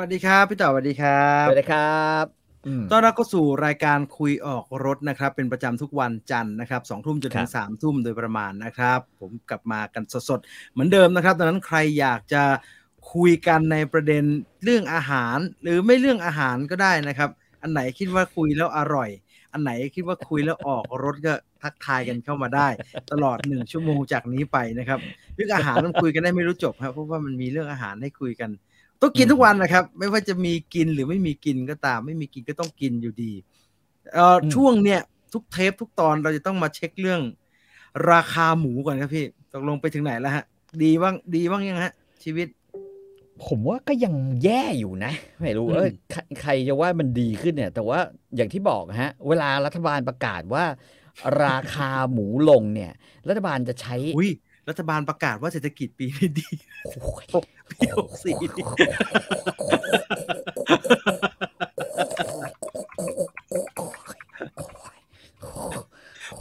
วัสดีครับ พี่ต่อสวัสดีครับสวัสดีครับต้อนรับเข้าสู่รายการคุยออกรถนะครับ เป็นประจำทุกวันจันทร์นะครับสองทุ่มจนถึงสามทุ่มโดยประมาณนะครับ ผมกลับมากันสดๆเหมือนเดิมนะครับดังนั้นใครอยากจะคุยกันในประเด็นเรื่องอาหาร หรือไม่เรื่องอาหารก็ได้นะครับ อันไหนคิดว่าคุยแล้วอร่อย อันไหนคิดว่าคุยแล้วออกรถก็ทักทายกันเข้ามาได้ ตลอดหนึ่งชั่วโมงจากนี้ไปนะครับเรื่องอาหารมันคุยกันได้ไม่รู้จบครับเพราะว่ามันมีเรื่องอาหารให้คุยกัน ต้องกินทุกวันนะครับ ไม่ว่าจะมีกินหรือไม่มีกินก็ตาม ไม่มีกินก็ต้องกินอยู่ดีเอ่อช่วงเนี้ยทุกเทปทุกตอนเราจะต้องมาเช็คเรื่อง ราคาหมูก่อนครับพี่ตกลงไปถึงไหนแล้วฮะ ดีบ้างดีบ้างยังฮะ ชีวิต ผมว่าก็ยังแย่อยู่นะ ไม่รู้เออใครจะว่ามันดีขึ้นเนี่ย แต่ว่าอย่างที่บอกฮะ เวลารัฐบาลประกาศว่า ราคาหมูลงเนี่ย รัฐบาลจะใช้อุ้ย รัฐบาลประกาศว่าเศรษฐกิจปีนี้ดีปีหกสี่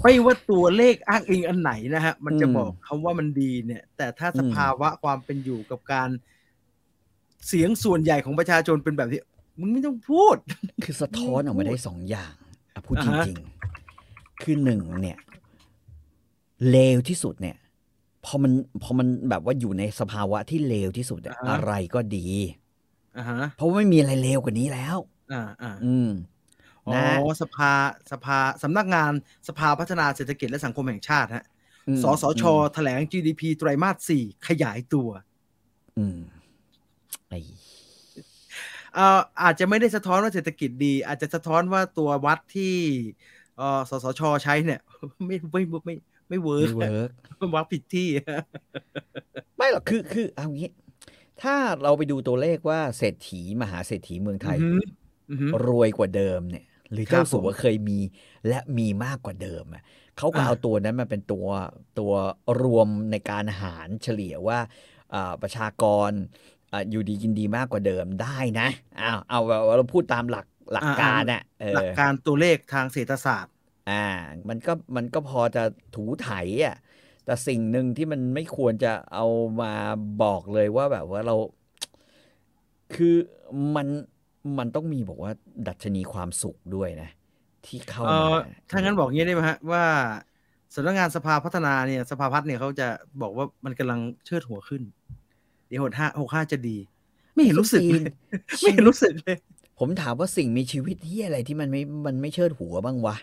ไม่ว่าตัวเลขอ้างอิงอันไหนนะฮะ มันจะบอกคาว่ามันดีเนี่ย แต่ถ้าสภาวะความเป็นอยู่กับการเสียงส่วนใหญ่ของประชาชนเป็นแบบที่มึงไม่ต้องพูด คือสะท้อนออกมาได้สองอย่างพูดจริง ๆ คือหนึ่งเนี่ยเลวที่สุดเนี่ย พอมันพอมันแบบว่าอยู่ในสภาวะที่เลวที่สุดอะไรก็ดีเพราะว่าไม่มีอะไรเลวกว่านี้แล้ว อ่าอ่าอืมอ๋อสภาสภาสำนักงานสภาพัฒนาเศรษฐกิจและสังคมแห่งชาติฮะสสชแถลง GDP ไตรมาสสี่ขยายตัว อืมไอเอ่ออาจจะไม่ได้สะท้อนว่าเศรษฐกิจดี อาจจะสะท้อนว่าตัววัดที่เอ่อสสชใช้เนี่ย ไม่ไม่ไม่ ไม่ work ไม่ work มันวัดผิดที่ ไม่หรอกคือคือเอางี้ ถ้าเราไปดูตัวเลขว่าเศรษฐีมหาเศรษฐีเมืองไทย รวยกว่าเดิมเนี่ย หรือเจ้าสัวเคยมีและมีมากกว่าเดิมอะเขาก็เอาตัวนั้นมาเป็นตัวตัวรวมในการหารเฉลี่ยว่าประชากรอยู่ดีกินดีมากกว่าเดิมได้นะเอาเอาเราพูดตามหลักหลักการน่ะหลักการตัวเลขทางเศรษฐศาสตร์ อ่า มันก็มันก็พอจะถูไถอะ แต่สิ่งหนึ่งที่มันไม่ควรจะเอามาบอกเลยว่าแบบว่าเรา คือมันมันต้องมีบอกว่า ดัชนีความสุขด้วยนะ ที่เข้ามาถ้างั้นบอกงี้ได้ไหมฮะว่าสำนักงานสภาพัฒนาเนี่ยสภาพัฒน์เนี่ยเขาจะบอกว่ามันกำลังเชิดหัวขึ้น เดี๋ยวหกห้าหกห้าจะดี ไม่เห็นรู้สึกเลยไม่เห็นรู้สึกเลย ผมถามว่าสิ่งมีชีวิตที่อะไรที่มันไม่มันไม่เชิดหัวบ้างวะ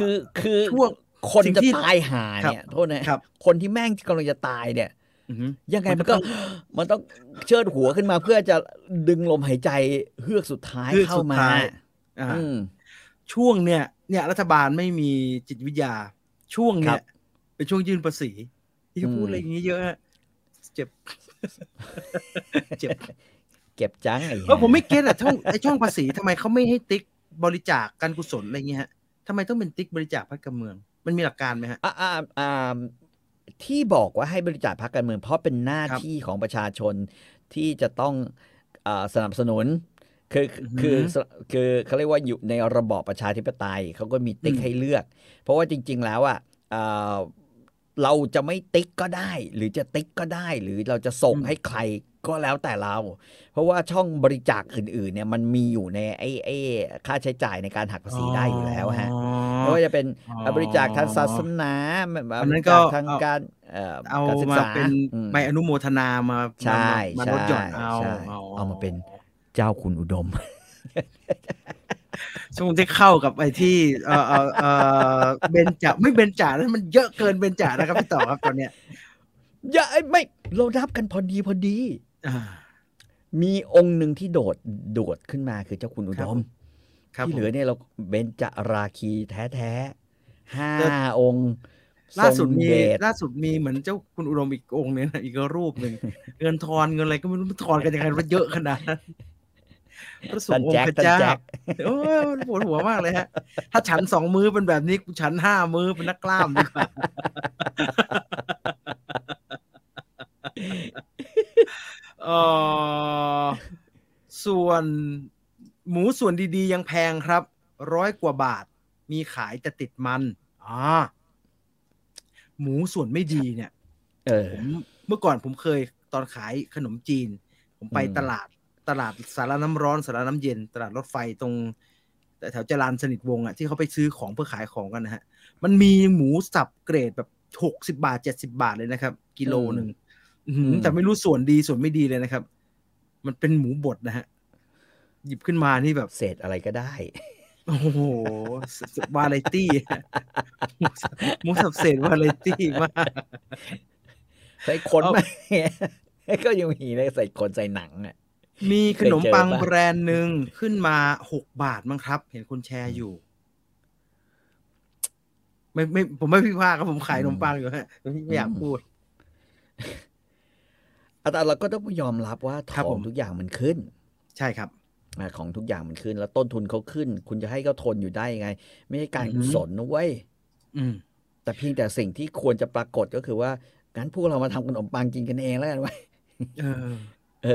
คือคือพวกคนจะตายหาเนี่ยโทษนะคนที่แม่งกำลังจะตายเนี่ยยังไงมันก็มันต้องเชิดหัวขึ้นมาเพื่อจะดึงลมหายใจเฮือกสุดท้ายเข้ามาช่วงเนี่ย เนี่ย รัฐบาลไม่มีจิตวิทยา ช่วงเนี่ยเป็นช่วงยื่นภาษีที่พูดอะไรอย่างนี้เยอะเจ็บ เจ็บ เก็บจังไอ้เออผมไม่เก็ตอะช่องไอช่องภาษีทำไมเขาไม่ให้ติ๊กบริจาคการกุศลอะไรเงี้ยฮะทำไมต้องเป็นติ๊กบริจาคพรรคการเมือง มันมีหลักการไหมฮะอ่าอ่าที่บอกว่าให้บริจาคพรรคการเมือง เพราะเป็นหน้าที่ของประชาชนที่จะต้องอสนับสนุนคือคือคือเขาเรียกว่าอยู่ในระบอบประชาธิปไตยเขาก็มีติ๊กให้เลือก เพราะว่าจริง ๆ แล้วอะ เราจะไม่ติ๊กก็ได้ หรือจะติ๊กก็ได้ หรือเราจะส่งให้ใครก็แล้วแต่เรา เพราะว่าช่องบริจาคอื่นๆ เนี่ยมันมีอยู่ในไอ้ไอ้ค่าใช้จ่ายในการหักภาษีได้อยู่แล้วฮะไม่ว่าจะเป็นบริจาคทางศาสนาบริจาคทางการเอามาเป็นใบอนุโมทนามาใช่มาลดหย่อนเอาเอามาเป็นเจ้าคุณอุดม ช่วงที่เข้ากับไอ้ที่เออเออเบนจ่าไม่เบนจ่าแล้วมันเยอะเกินเบนจ่านะครับพี่ต่อครับตอนเนี้ยอย่าไม่เรานับกันพอดีพอดีมีองค์หนึ่งที่โดดโดดขึ้นมาคือเจ้าคุณอุดมที่เหลือเนี่ยเราเบนจาราคีแท้แท้ห้าองค์ล่าสุดมีล่าสุดมีเหมือนเจ้าคุณอุดมอีกองค์นึงอีกรูปหนึ่งเงินทอนเงินอะไรก็ไม่รู้ทอนกันยังไงมันเยอะขนาดนั้น พระสงฆ์องค์พระเจ้าโอ้ปวดหัวมากเลยฮะ ถ้าฉันสองมือเป็นแบบนี้ฉันห้ามือเป็นนักกล้ามดีกว่าเออส่วนหมูส่วนดีๆยังแพงครับ ร้อยกว่าบาท มีขายแต่ติดมันอ่าหมูส่วนไม่ดีเนี่ยเออผมเมื่อก่อนผมเคยตอนขายขนมจีน ผมไปตลาด ตลาดสาราน้ำร้อนสาราน้ำเย็น ตลาดรถไฟตรงแต่แถวจรานสนิทวงศ์อะที่เขาไปซื้อของเพื่อขายของกันนะฮะ มันมีหมูสับเกรดแบบหกสิบาทเจ็ดสิบาทเลยนะครับ กิโลหนึ่งอื้อหือแต่ไม่รู้ส่วนดีส่วนไม่ดีเลยนะครับ มันเป็นหมูบดนะฮะ หยิบขึ้นมานี่แบบเศษอะไรก็ได้ โอ้โหวาไรตี้หมูสับหมูสับเศษวาไรตี้มากใส่ขนเอาไหมก็ยังมีเลยใส่ขนใส่หนังอะ มีขนมปังเคยเจอปะแบรนด์หนึ่งขึ้นมาหกบาทมั้งครับ เห็นคนแชร์อยู่ ไม่ไม่ผมไม่พิพากษ์ครับผมขายขนมปังอยู่ฮะไม่อยากพูดแต่เราก็ต้องยอมรับว่าขครับอผงมทุกอย่างมันขึ้น ใช่ครับอะของทุกอย่างมันขึ้น แล้วต้นทุนเขาขึ้น คุณจะให้เขาทนอยู่ได้ยังไง ไม่ใช่การอือหืกุอศลนะเว้ยอืมแต่เพียงแต่สิ่งที่ควรจะปรากฏก็คือว่างั้นพวกเรามาทำขนมปังกินกันเองแล้วกันไว้ยเออเออ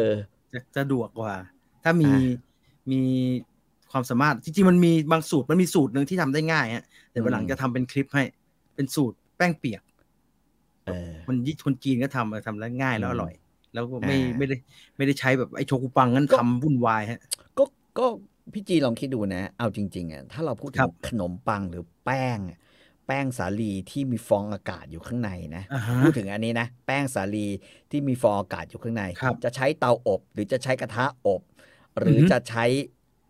จะจะดวกกว่า ถ้ามีอ่ามีความสามารถจริงๆมันมีบางสูตรมันมีสูตรหนึ่งที่ทำได้ง่ายฮะแต่วันหลังอืมจะทำเป็นคลิปให้ เป็นสูตรแป้งเปียกเออคนยี่คนจีนก็ทำเออทำแล้วง่ายแล้วอร่อย แล้วก็ไม่อ่าไม่ได้ไม่ได้ใช้แบบไอ้โชกุปังนั้นก็ทำวุ่นวายฮะ ก็ก็พี่จีลองคิดดูนะ เอาจริงๆอะถ้าเราพูดถึครังบขนมปังหรือแป้งอะ แป้งสาลีที่มีฟองอากาศอยู่ข้างในนะอ่าฮะพูดถึงอันนี้นะ แป้งสาลีที่มีฟองอากาศอยู่ข้างในครับจะใช้เตาอบ หรือจะใช้กระทะอบ หรือออฮึจะใช้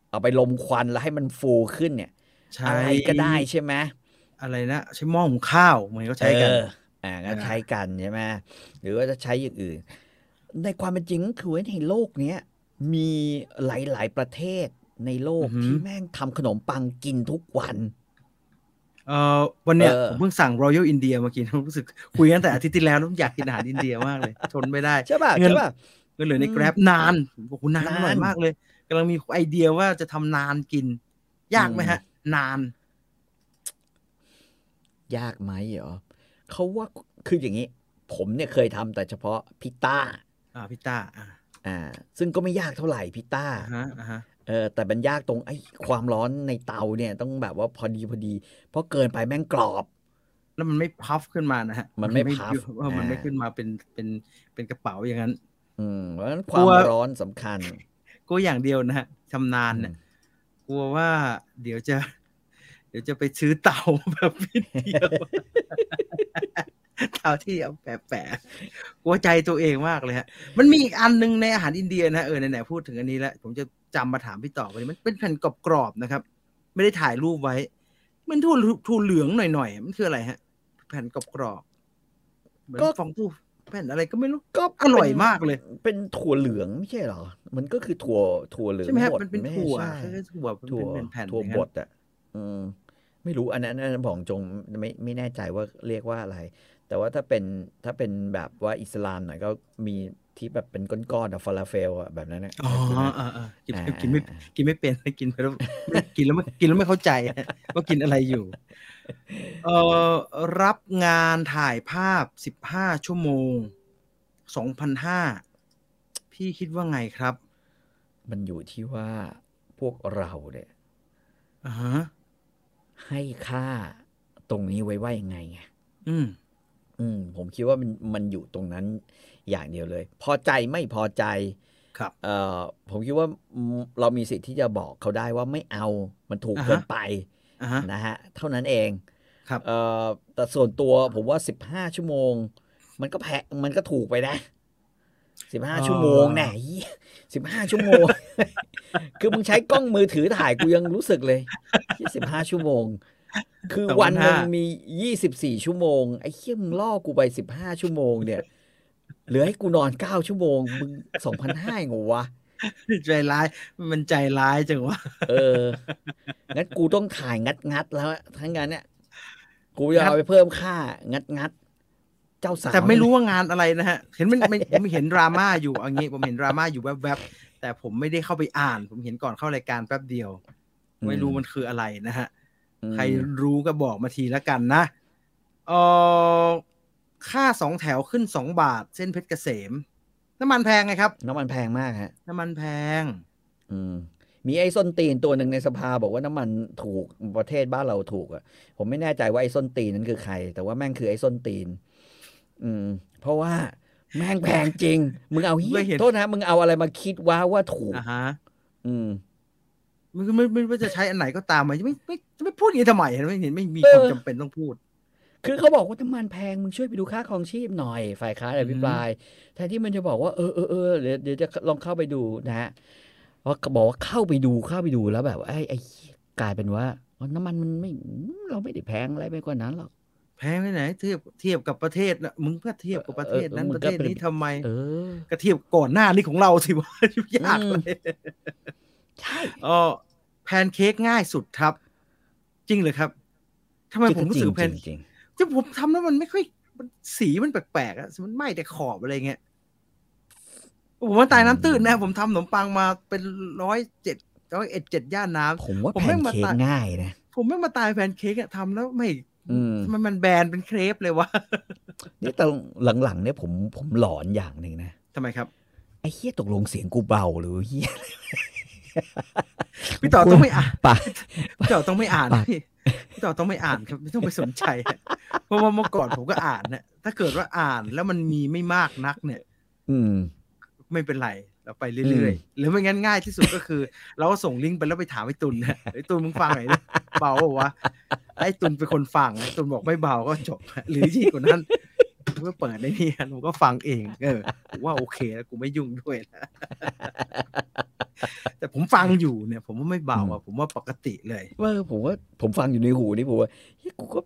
เอาไปลมควันแล้วให้มันฟูขึ้นเนี่ยใช้อะไรก็ได้ใช่ไหมอะไรนะใช้หม้อหุงข้าวเหมือนเขาใช้กันเอออ่าก็อ่าใช้กันใช่ไหมหรือว่าจะใช้อย่างอื่น ในความเป็นจริงก็คือว่าในโลกเนี้ยมีหลาย ๆ ประเทศในโลกที่แม่งทำขนมปังกินทุกวัน เออวันเนี้ยเออผมเพิ่งสั่ง Royal India มากินรู้สึกคุยกันแต่อาทิตย์ที่แล้วแล้วอยากกินอาหารอินเดียมากเลยทนไม่ได้ใช่ป่ะเงินใช่ป่ะก็เหลือในอืม Grab นานโอ้โหนานนานอร่อยมากเลยกำลังมีไอเดียว่าจะทำนานกิน ยากไหมอืมฮะ นาน ยากไหมเหรอเขาว่าคืออย่างนี้ ผมเนี่ยเคยทำแต่เฉพาะพิต้า อ่าพี่ต้าอ่าอ่า ซึ่งก็ไม่ยากเท่าไหร่พิต้าอ่าฮะอ่าฮะ เออแต่มันยากตรงไอ้ความร้อนในเตาเนี่ยต้องแบบว่าพอดีพอดี เพราะเกินไปแม่งกรอบ แล้วมันไม่พัฟขึ้นมานะฮะมันไม่พัฟว่ามันไม่อ่าขึ้นมาเป็นเป็นเป็นกระเป๋าอย่างนั้น อืมเพราะฉะนั้นคกลัวามวร้อนสำคัญก็อย่างเดียวนะฮะชำนาญเนี่ยกลัวว่าเดี๋ยวจะ เดี๋ยวจะไปซื้อเตาแบบพิดเดียวเตาที่เอาแปะๆกลัวใจตัวเองมากเลยฮะ มันมีอีกอันหนึงในอาหารอินเดียนะเออไหนๆพูดถึงอันนี้แล้วผมจะ จำมาถามพี่ต่อไปมันเป็นแผ่นกรอบๆนะครับ ไม่ได้ถ่ายรูปไว้ มันถั่วถั่วเหลืองหน่อยๆมันคืออะไรฮะ แผ่นกรอบๆเหมือนก็ฟองตู้แผ่นอะไรก็ไม่รู้ก็อร่อยมากเลย เป็นถั่วเหลืองไม่ใช่เหรอ มันก็คือถั่วถั่วเหลืองใช่ไหมฮะบดมันเป็นไถั่วใช่คล้ายๆถั่วเป็นถั่วเป็นแผ่นๆถั่วอย่างบนั้นดอะอืมไม่รู้อันนั้นอันนั้นของจงไม่ไม่แน่ใจว่าเรียกว่าอะไร แต่ว่าถ้าเป็นถ้าเป็นแบบว่าอิสลามหน่อยก็มี ที่แบบเป็นก้อนๆอะฟาลาเฟลอะแบบนั้นนะอ๋อเคยกินไหมอ่าอ่ากินอ่ากินไม่กินไม่เป็นกินไปแล้วกินแล้วไม่กินแล้วไม่เข้าใจว่ากินอะไรอยู่เอ่อรับงานถ่ายภาพสิบห้าชั่วโมงสองพันห้าพี่คิดว่าไงครับ มันอยู่ที่ว่าพวกเราเนี่ยอ่าฮะให้ค่าตรงนี้ไว้ว่ายังไงไงอืม อืม ผมคิดว่ามันมันอยู่ตรงนั้น อย่างเดียวเลย พอใจไม่พอใจครับเอ่อผมคิดว่าอืมเรามีสิทธิ์ที่จะบอกเขาได้ว่าไม่เอามันถูกอ่าฮะเกินไปอ่าฮะนะฮะเท่านั้นเองครับเอ่อแต่ส่วนตัวผมว่าสิบห้าชั่วโมง มันก็แพงมันก็ถูกไปนะสิบห้าชั่วโมงแน่สิบห้าชั่วโมง คือมึงใช้กล้องมือถือถ่ายกูยังรู้สึกเลยสิบห้าชั่วโมง คือวันหนึ่งมียี่สิบสี่ชั่วโมง ไอ้เหี้ยมึงล่อกูไปสิบห้าชั่วโมงเนี่ย เหลือให้กูนอนเก้าชั่วโมงมึงสองพันห้าไงวะใจร้าย มันใจร้ายจังวะเอองั้นกูต้องถ่ายงัดงัดๆแล้วทั้งนั้นเนี่ยกูจะเอาไปเพิ่มค่างัดงัดๆเจ้าสาวแต่ไม่รู้ว่างานอะไรนะฮะ เห็นมันมันผมเห็นดราม่าอยู่เอันนี้ผมเห็นดราม่าอยู่แวบๆแต่ผมไม่ได้เข้าไปอ่าน ผมเห็นก่อนเข้ารายการแป๊บเดียว ไม่รู้มันคืออะไรนะฮะอืมใครรู้ก็บอกมาทีละกันนะเออ ค่าสองแถวขึ้นสองบาท เส้นเพชรเกษม น้ำมันแพงไงครับ น้ำมันแพงมากฮะ น้ำมันแพง อืมมีไอ้ส้นตีนตัวหนึ่งในสภาบอกว่าน้ำมันถูกประเทศบ้านเราถูกอะ ผมไม่แน่ใจว่าไอ้ส้นตีนนั้นคือใคร แต่ว่าแม่งคือไอ้ส้นตีน อืม เพราะว่าแม่งแพงจริง มึงเอาเฮีเคยยเห็นโทษนะมึงเอาอะไรมาคิดว่าว่าถูกอ่าฮะ อืมมันก็ไม่ไม่ว่าจะใช้อันไหนก็ตามมันไม่ไม่ไม่ไม่พูดอย่างนี้ทำไมเห็นไหมเห็นไม่มีเออความจำเป็นต้องพูด คือเขาบอกว่าน้ำมันแพงมึงช่วยไปดูค่าครองชีพหน่อย ฝ่ายค้านอภิปรายแทนที่มันจะบอกว่าเออเออเออเดี๋ยวเดี๋ยวจะลองเข้าไปดูนะฮะว่าบอกว่าเข้าไปดูเข้าไปดูแล้วแบบว่าไอ้ไอ้เหี้ยกลายเป็นว่าอ๋อน้ำมันมันไม่เราไม่ได้แพงอะไรไปกว่านั้นหรอกแพงไปไหนเทียบเทียบกับประเทศนะมึงก็เทียบกับประเทศนั้นเออประเทศนี้ทำไมเออก็เทียบก่อนหน้านี้ของเราสิวะยากเลยใช่อ๋อแพนเค้กง่ายสุดครับ จริงเลยครับทำไมผมรู้สึกว่าแพนจริง ที่ผมทำแล้วมันไม่ค่อยมันสีมันแปลกๆอะมันไหม้แต่ขอบอะไรเงี้ยผมว่าตายน้ำตื้นนะ ผมทำขนมปังมาเป็นร้อยเจ็ดร้อยเอ็ดเจ็ดย่านน้ำผมว่าผมแพไม่นมาเค้กตัดง่ายนะ ผมไม่มาตายแพนเค้กอะทำแล้วไม่อืมมันมันแบนเป็นเครปเลยวะนี่แต่หลังๆเนี่ยผมผมหลอนอย่างหนึ่งนะทำไมครับ ไอ้เฮียตกลงเสียงกูเบาหรือเฮียพี่ต่อต้องไม่อ่านปะพี่ต่อต้องไม่อ่านปากพี่ พี่ต่อต้องไม่อ่านครับไม่ต้องไปสนใจอะเพราะว่าเมื่อก่อนผมก็อ่านนะถ้าเกิดว่าอ่านแล้วมันมีไม่มากนักเนี่ย อืม ไม่เป็นไรเราไปเรื่อยๆ หรือไม่งั้นง่ายที่สุดก็คือ เราก็ส่งลิงก์ไปแล้วไปถามไอ้ตุนนะไอ้ตุนมึงฟังหน่อยดิเบาเปล่าวะไอ้ตุนเป็นคนฟังไอ้ตุนบอกไม่เบาก็จบ หรือที่กว่านั้น ผมก็เปิดในนี่ผมก็ฟังเอง เออผมว่าโอเคแล้วกูไม่ยุ่งด้วยนะแต่ผมฟังอยู่เนี่ย ผมว่าไม่เบาอะผมว่าปกติเลยว่าผมว่าผมฟังอยู่ในหูนี่ผมว่าเฮ้ยกูก็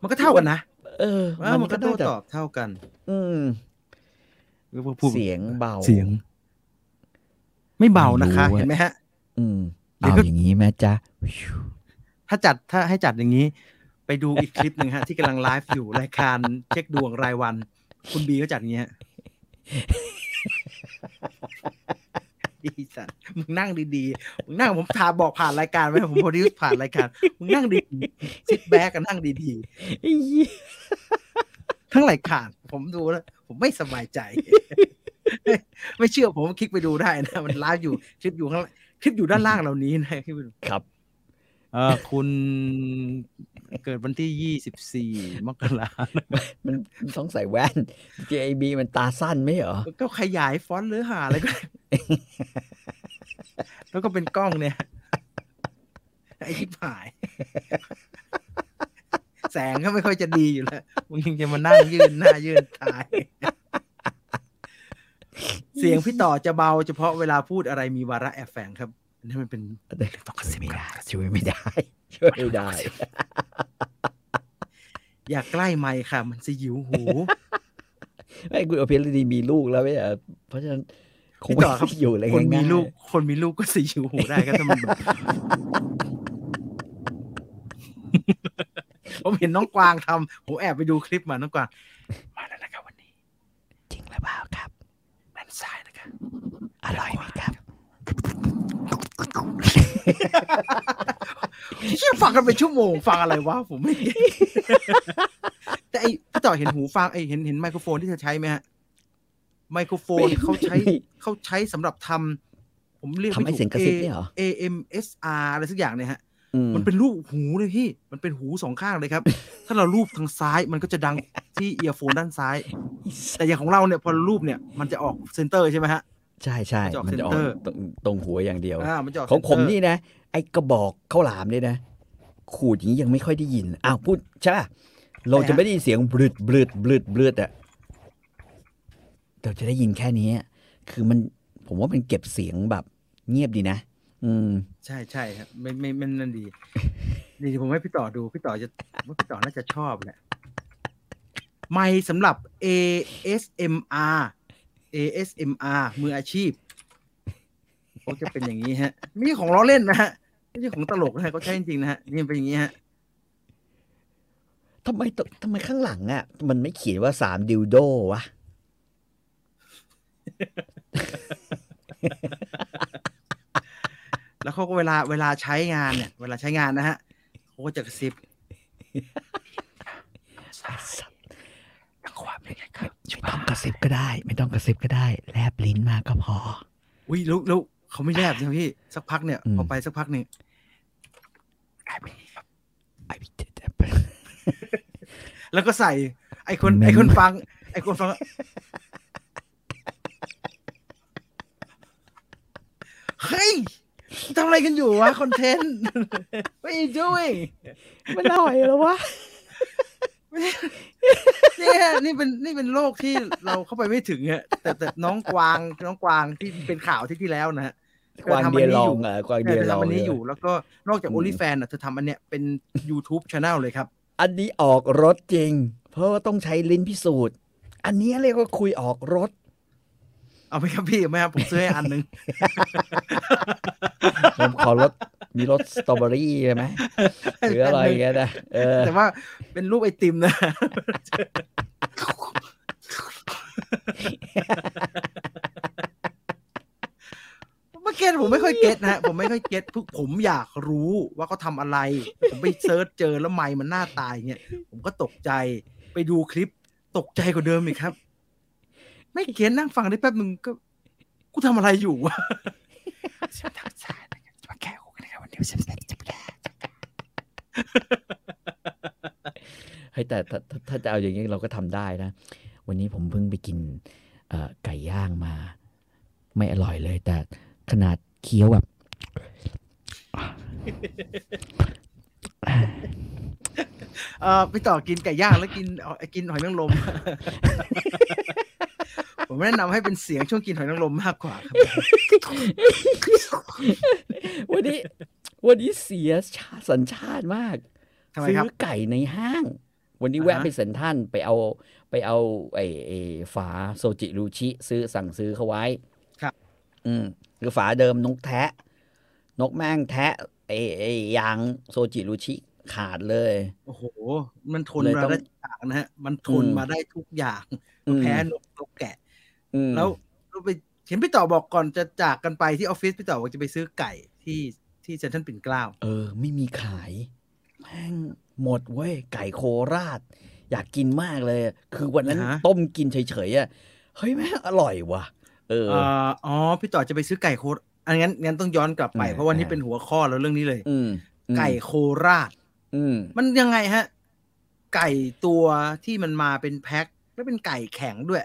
มันก็เท่ากันนะเออว่ามันก็โต้น่าจะตอบเท่ากัน อืมหรือว่าพูดเสียงเบาเสียง ไม่เบานะคะไม่รู้อะเห็นไหมฮะ อืมเดี๋ยวเอาก็อย่างนี้แม่จ๊ะถ้าจัดถ้าให้จัดอย่างนี้ ไปดูอีกคลิปหนึ่งฮะ ที่กำลังไลฟ์อยู่รายการเช็คดวงรายวัน คุณบีก็จัดอย่างนี้ฮะดีสัตว์มึงนั่งดีๆมึงนั่งผมถามบอกผ่านรายการไหมผม produce ผ่านรายการมึงนั่งดี sit back กันนั่งดีๆทั้งรายการผมดูแล้ว ผมไม่สบายใจ ไม่เชื่อผมคลิกไปดูได้นะ มันไลฟ์อยู่คลิปอยู่ข้างคลิปอยู่ด้านล่างเหล่านี้นะครับ เออคุณเกิดวันที่ยี่สิบสี่มกรามันมันต้องใส่แว่น JB มันตาสั้นไหมเหรอ ก็ขยายฟอนต์หรือหาอะไรก็ได้แล้วก็เป็นกล้องเนี่ย ไอ้ที่ผาย แสงก็ไม่ค่อยจะดีอยู่แล้ว มึงยังจะมานั่งยืนหน้ายืนตาย เสียงพี่ต่อจะเบาเฉพาะเวลาพูดอะไรมีวาระแอบแฝงครับอั นนี่มันเป็นต้องกระซิบไม่ได้ช่วยไม่ได้ช่วยไม่ได้ อย่าใกล้ไมค์ค่ะ มันจะหิวหูไอ้คุณอภิรดีมีลูกแล้วไม่ใช่เหรอเพราะฉะนั้นคงพี่ไม่ต่อครับอยู่อะไรคนมีง่ายๆลูก คนมีลูกก็สีหิวหูได้ก็ถ้ามันแบบผมเห็นน้องกวางทำผมแอบไปดูคลิปมาน้องกวาง มาแล้วนะครับวันนี้ จริงหรือเปล่าครับด้านซ้ายนะครับ อร่อยไหมครับ เชื่อฟังกันเป็นชั่วโมงฟังอะไรวะผมไม่ get แต่ไอ้พี่ต่อเห็นหูฟังไอ้เห็นเห็นไมโครโฟนที่เธอใช้ไหมฮะไมโครโฟนไม่เขาใช้ไม่เขาใช้สำหรับทำผมเรียกทำให้ไม่ถูกเสียงกระซิบเนี่ยเหรอ A M S R อะไรสักอย่างเนี่ยฮะอืมมันเป็นรูปหูเลยพี่ มันเป็นหูสองข้างเลยครับ ถ้าเราลูบทางซ้ายมันก็จะดังที่ earphone ด้านซ้าย แต่อย่างของเราเนี่ยพอเราลูบเนี่ยมันจะออก center ใช่ไหมฮะ ใช่ใช่มันจะออกมันจะออก center ตรงตรงหัวอย่างเดียวอ่ามันจะออกของผม center นี่นะ ไอ้กระบอกข้าวหลามเนี่ยนะ ขูดอย่างนี้ยังไม่ค่อยได้ยินอ้าวพูดใช่ป่ะเราจะไม่ได้ยินเสียงบลืดบลืดบลืดบลืดอะเราจะได้ยินแค่นี้คือมันผมว่ามันเก็บเสียงแบบ เงียบดีนะ อืม ใช่ใช่ครับไม่ไม่ไม่นั่นดีดีผมให้พี่ต่อดูพี่ต่อจะว่าพี่ต่อน่าจะชอบแหละไมค์สำหรับ ASMR ASMR มืออาชีพเขาจะเป็นอย่างนี้ฮะไม่ใช่ของล้อเล่นนะฮะไม่ใช่ของตลกนะฮะเขาใช้จริงๆนะฮะนี่เป็นอย่างนี้ฮะทำไมตทำไมข้างหลังอะ มันไม่เขียนว่าสามดิวโดวะแล้วเขาก็เวลาเวลาใช้งานเนี่ย เวลาใช้งานนะฮะเขาก็จะกระซิบ ความยังไงครับไม่ต้องกระซิบก็ได้ ไม่ต้องกระซิบก็ได้ แลบลิ้นมาก็พอ อุ้ยลุกลุกเขาไม่แลบใช่ไหมพี่สักพักเนี่ยพอไปสักพักหนึ่งไอ้พี่ครับไอ้พี่เจ็ดแล้วก็ใส่ ไอ้คนไอ้คนฟัง ไอ้คนฟังเฮ้ยทำอะไรกันอยู่วะคอนเทนต์ What are you doing มันอร่อยแล้ววะ เนี่ยนี่เป็นนี่เป็นโลกที่เราเข้าไปไม่ถึงอะแต่แต่น้องกวางน้องกวางที่เป็นข่าวที่ที่แล้วนะฮะกวางเดียลองอะกวางเธเดียอลองทำอันนี้เลอยู่แล้วก็นอกจากอืมโอลิแฟนอะเธอทำอันเนี้ยเป็น YouTube Channel เลยครับ อันนี้ออกรถจริง เพราะว่าต้องใช้ลิ้นพิสูจน์ อันนี้เรียกว่าคุยออกรถ เอาไหมครับพี่ไหมครับผมซื้อให้อันหนึงผมขอรส มีรสสตรอเบอรี่ใช่ไหมหรืออะไรอย่างเงี้ยนะเออแต่ว่าเป็นรูปไอติมนะเมื่อกี้ผมไม่ค่อย get นะฮะผมไม่ค่อย get ทุกผมอยากรู้ว่าเขาทำอะไร ผมไป search เจอแล้วไมค์มันหน้าตายเงี้ยผมก็ตกใจไปดูคลิปตกใจกว่าเดิมอีกครับ ไม่ get นั่งฟังได้แป๊บนึงก็ กูทำอะไรอยู่วะ เฮ้ยแต่ถ้าถ้าถ้าจะเอาอย่างนี้เราก็ทำได้นะ วันนี้ผมเพิ่งไปกินเอ่อไก่ย่างมา ไม่อร่อยเลย แต่ขนาดเคี้ยวแบบเออไปต่อกินไก่ย่างแล้วกินเอ่อกินหอยนางรมผมแนะนำให้เป็นเสียงช่วงกินหอยนางรมมากกว่าครับ วันนี้ วันนี้เสียชาติสัญชาติมากทำไมซื้ครับอไก่ในห้าง วันนี้อ่าฮะแวะไปเซ็นทรันไปเอาไปเอาไอ้ไอ้ฝาโซจิรูชิ ซื้อสั่งซื้อเขาไว้ ครับ อืมคือฝาเดิมนกแทะ นกแม่งแทะไอ้ไอ้ยางโซจิรูชิขาดเลย โอ้โห มันทนเลยมาต้องได้ทุกอย่างนะฮะ มันทนอืมมาได้ทุกอย่างอืมแพ้นกนกแกะอืมแล้วเราไปเห็นพี่ต่อบอกก่อนจะจากกันไปที่ออฟฟิศพี่ต่อบอกจะไปซื้อไก่ที่ ที่เซ็นทรัลปิ่นเกล้าเออ ไม่มีขาย แม่งหมดเว้ย ไก่โคราช อยากกินมากเลย คือวันนั้นอ่าฮะต้มกินเฉยๆอะเฮ้ยแม่งอร่อยว่ะ เออเอ่ออ๋อ พี่ต่อจะไปซื้อไก่โคราอันงั้นงั้นต้องย้อนกลับไปอ่าเพราะวันนี้อ่าเป็นหัวข้อแล้วเรื่องนี้เลย อืมอืมไก่โคราช อืมมันยังไงฮะ ไก่ตัวที่มันมาเป็นแพ็คแล้วเป็นไก่แข็งด้วย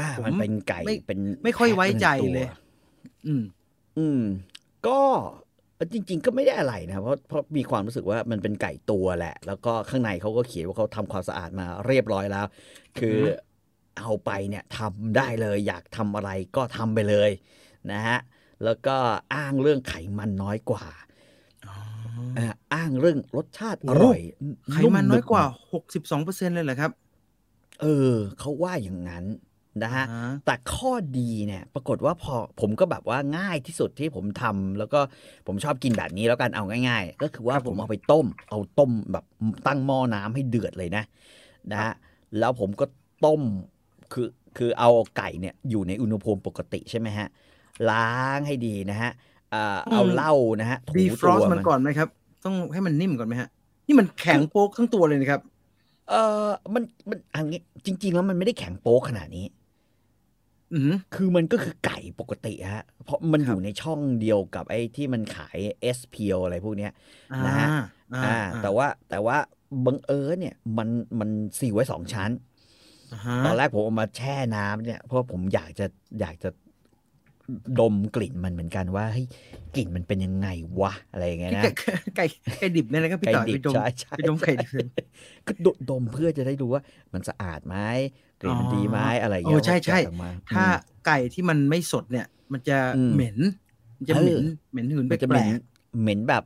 อ่าผมมันเป็นไก่ไม่เป็นไม่ค่อยไว้ใจแพ็คหนึ่งตัวเลย อืม อืม ก็ จริง ๆ ก็ไม่ได้อะไรนะเพราะเพราะมีความรู้สึกว่ามันเป็นไก่ตัวแหละ แล้วก็ข้างในเขาก็เขียนว่าเขาทำความสะอาดมาเรียบร้อยแล้ว คืออฮึเอาไปเนี่ยทำได้เลย อยากทำอะไรก็ทำไปเลยนะฮะแล้วก็อ้างเรื่องไขมันน้อยกว่าเอ่ออ้างเรื่องรสชาติอร่อย ไขมันน้อยกว่าหกสิบสองเปอร์เซ็นเลยเหรอครับ เออ เขาว่าอย่างนั้น นะฮะอ่าแต่ข้อดีเนี่ยปรากฏว่าพอผมก็แบบว่าง่ายที่สุดที่ผมทำแล้วก็ผมชอบกินแบบนี้แล้วกันเอาง่าย ๆ ก็คือว่าผมเอาไปต้ม เอาต้มแบบตั้งหม้อน้ำให้เดือดเลยนะนะฮะแล้วผมก็ต้มคือคือเอาไก่เนี่ยอยู่ในอุณหภูมิปกติใช่ไหมฮะล้างให้ดีนะฮะอ่าเอาเหล้านะฮะถูดีฟรอสตัวมันก่อนไหมครับ ต้องให้มันนิ่มก่อนไหมฮะนี่มันแข็งโป๊กทั้งตัวเลยนะครับเออมันมันอันนี้จริง ๆ แล้วมันไม่ได้แข็งโป๊กขนาดนี้อือ คือมันก็คือไก่ปกติฮะ เพราะมันคอรับยู่ในช่องเดียวกับไอ้ที่มันขาย s p o อะไรพวกเนี้ยอ่านะฮะอ่าอ่า แต่ว่าแต่ว่าบังเอิญเนี่ยมันมันซีไว้สองชั้นาฮะตอนแรกผมเอามาแช่น้ำเนี่ย เพราะผมอยากจะอยากจะดมกลิ่นมันเหมือนกันว่าเฮ้ยกลิ่นมันเป็นยังไงวะอะไรอย่างเงี้ยนะไก่ไก่ไก่ดิบเนี่ยนะครับพี่ไก่ต่อยดิไปบดมใช่ใช่ไปดมไก่ดิบก็ดดมเพื่อจะได้ดูว่ามันสะอาดไหม กลิ่นมันดีไหมอะไรอย่างโอ้เงี้ยใช่ใช่ออกมาถ้าอืมไก่ที่มันไม่สดเนี่ย มันจะอืมเหม็น มันจะเหม็นเออเหม็นหืนมันจะแปเหลม็นกเหม็นแบบ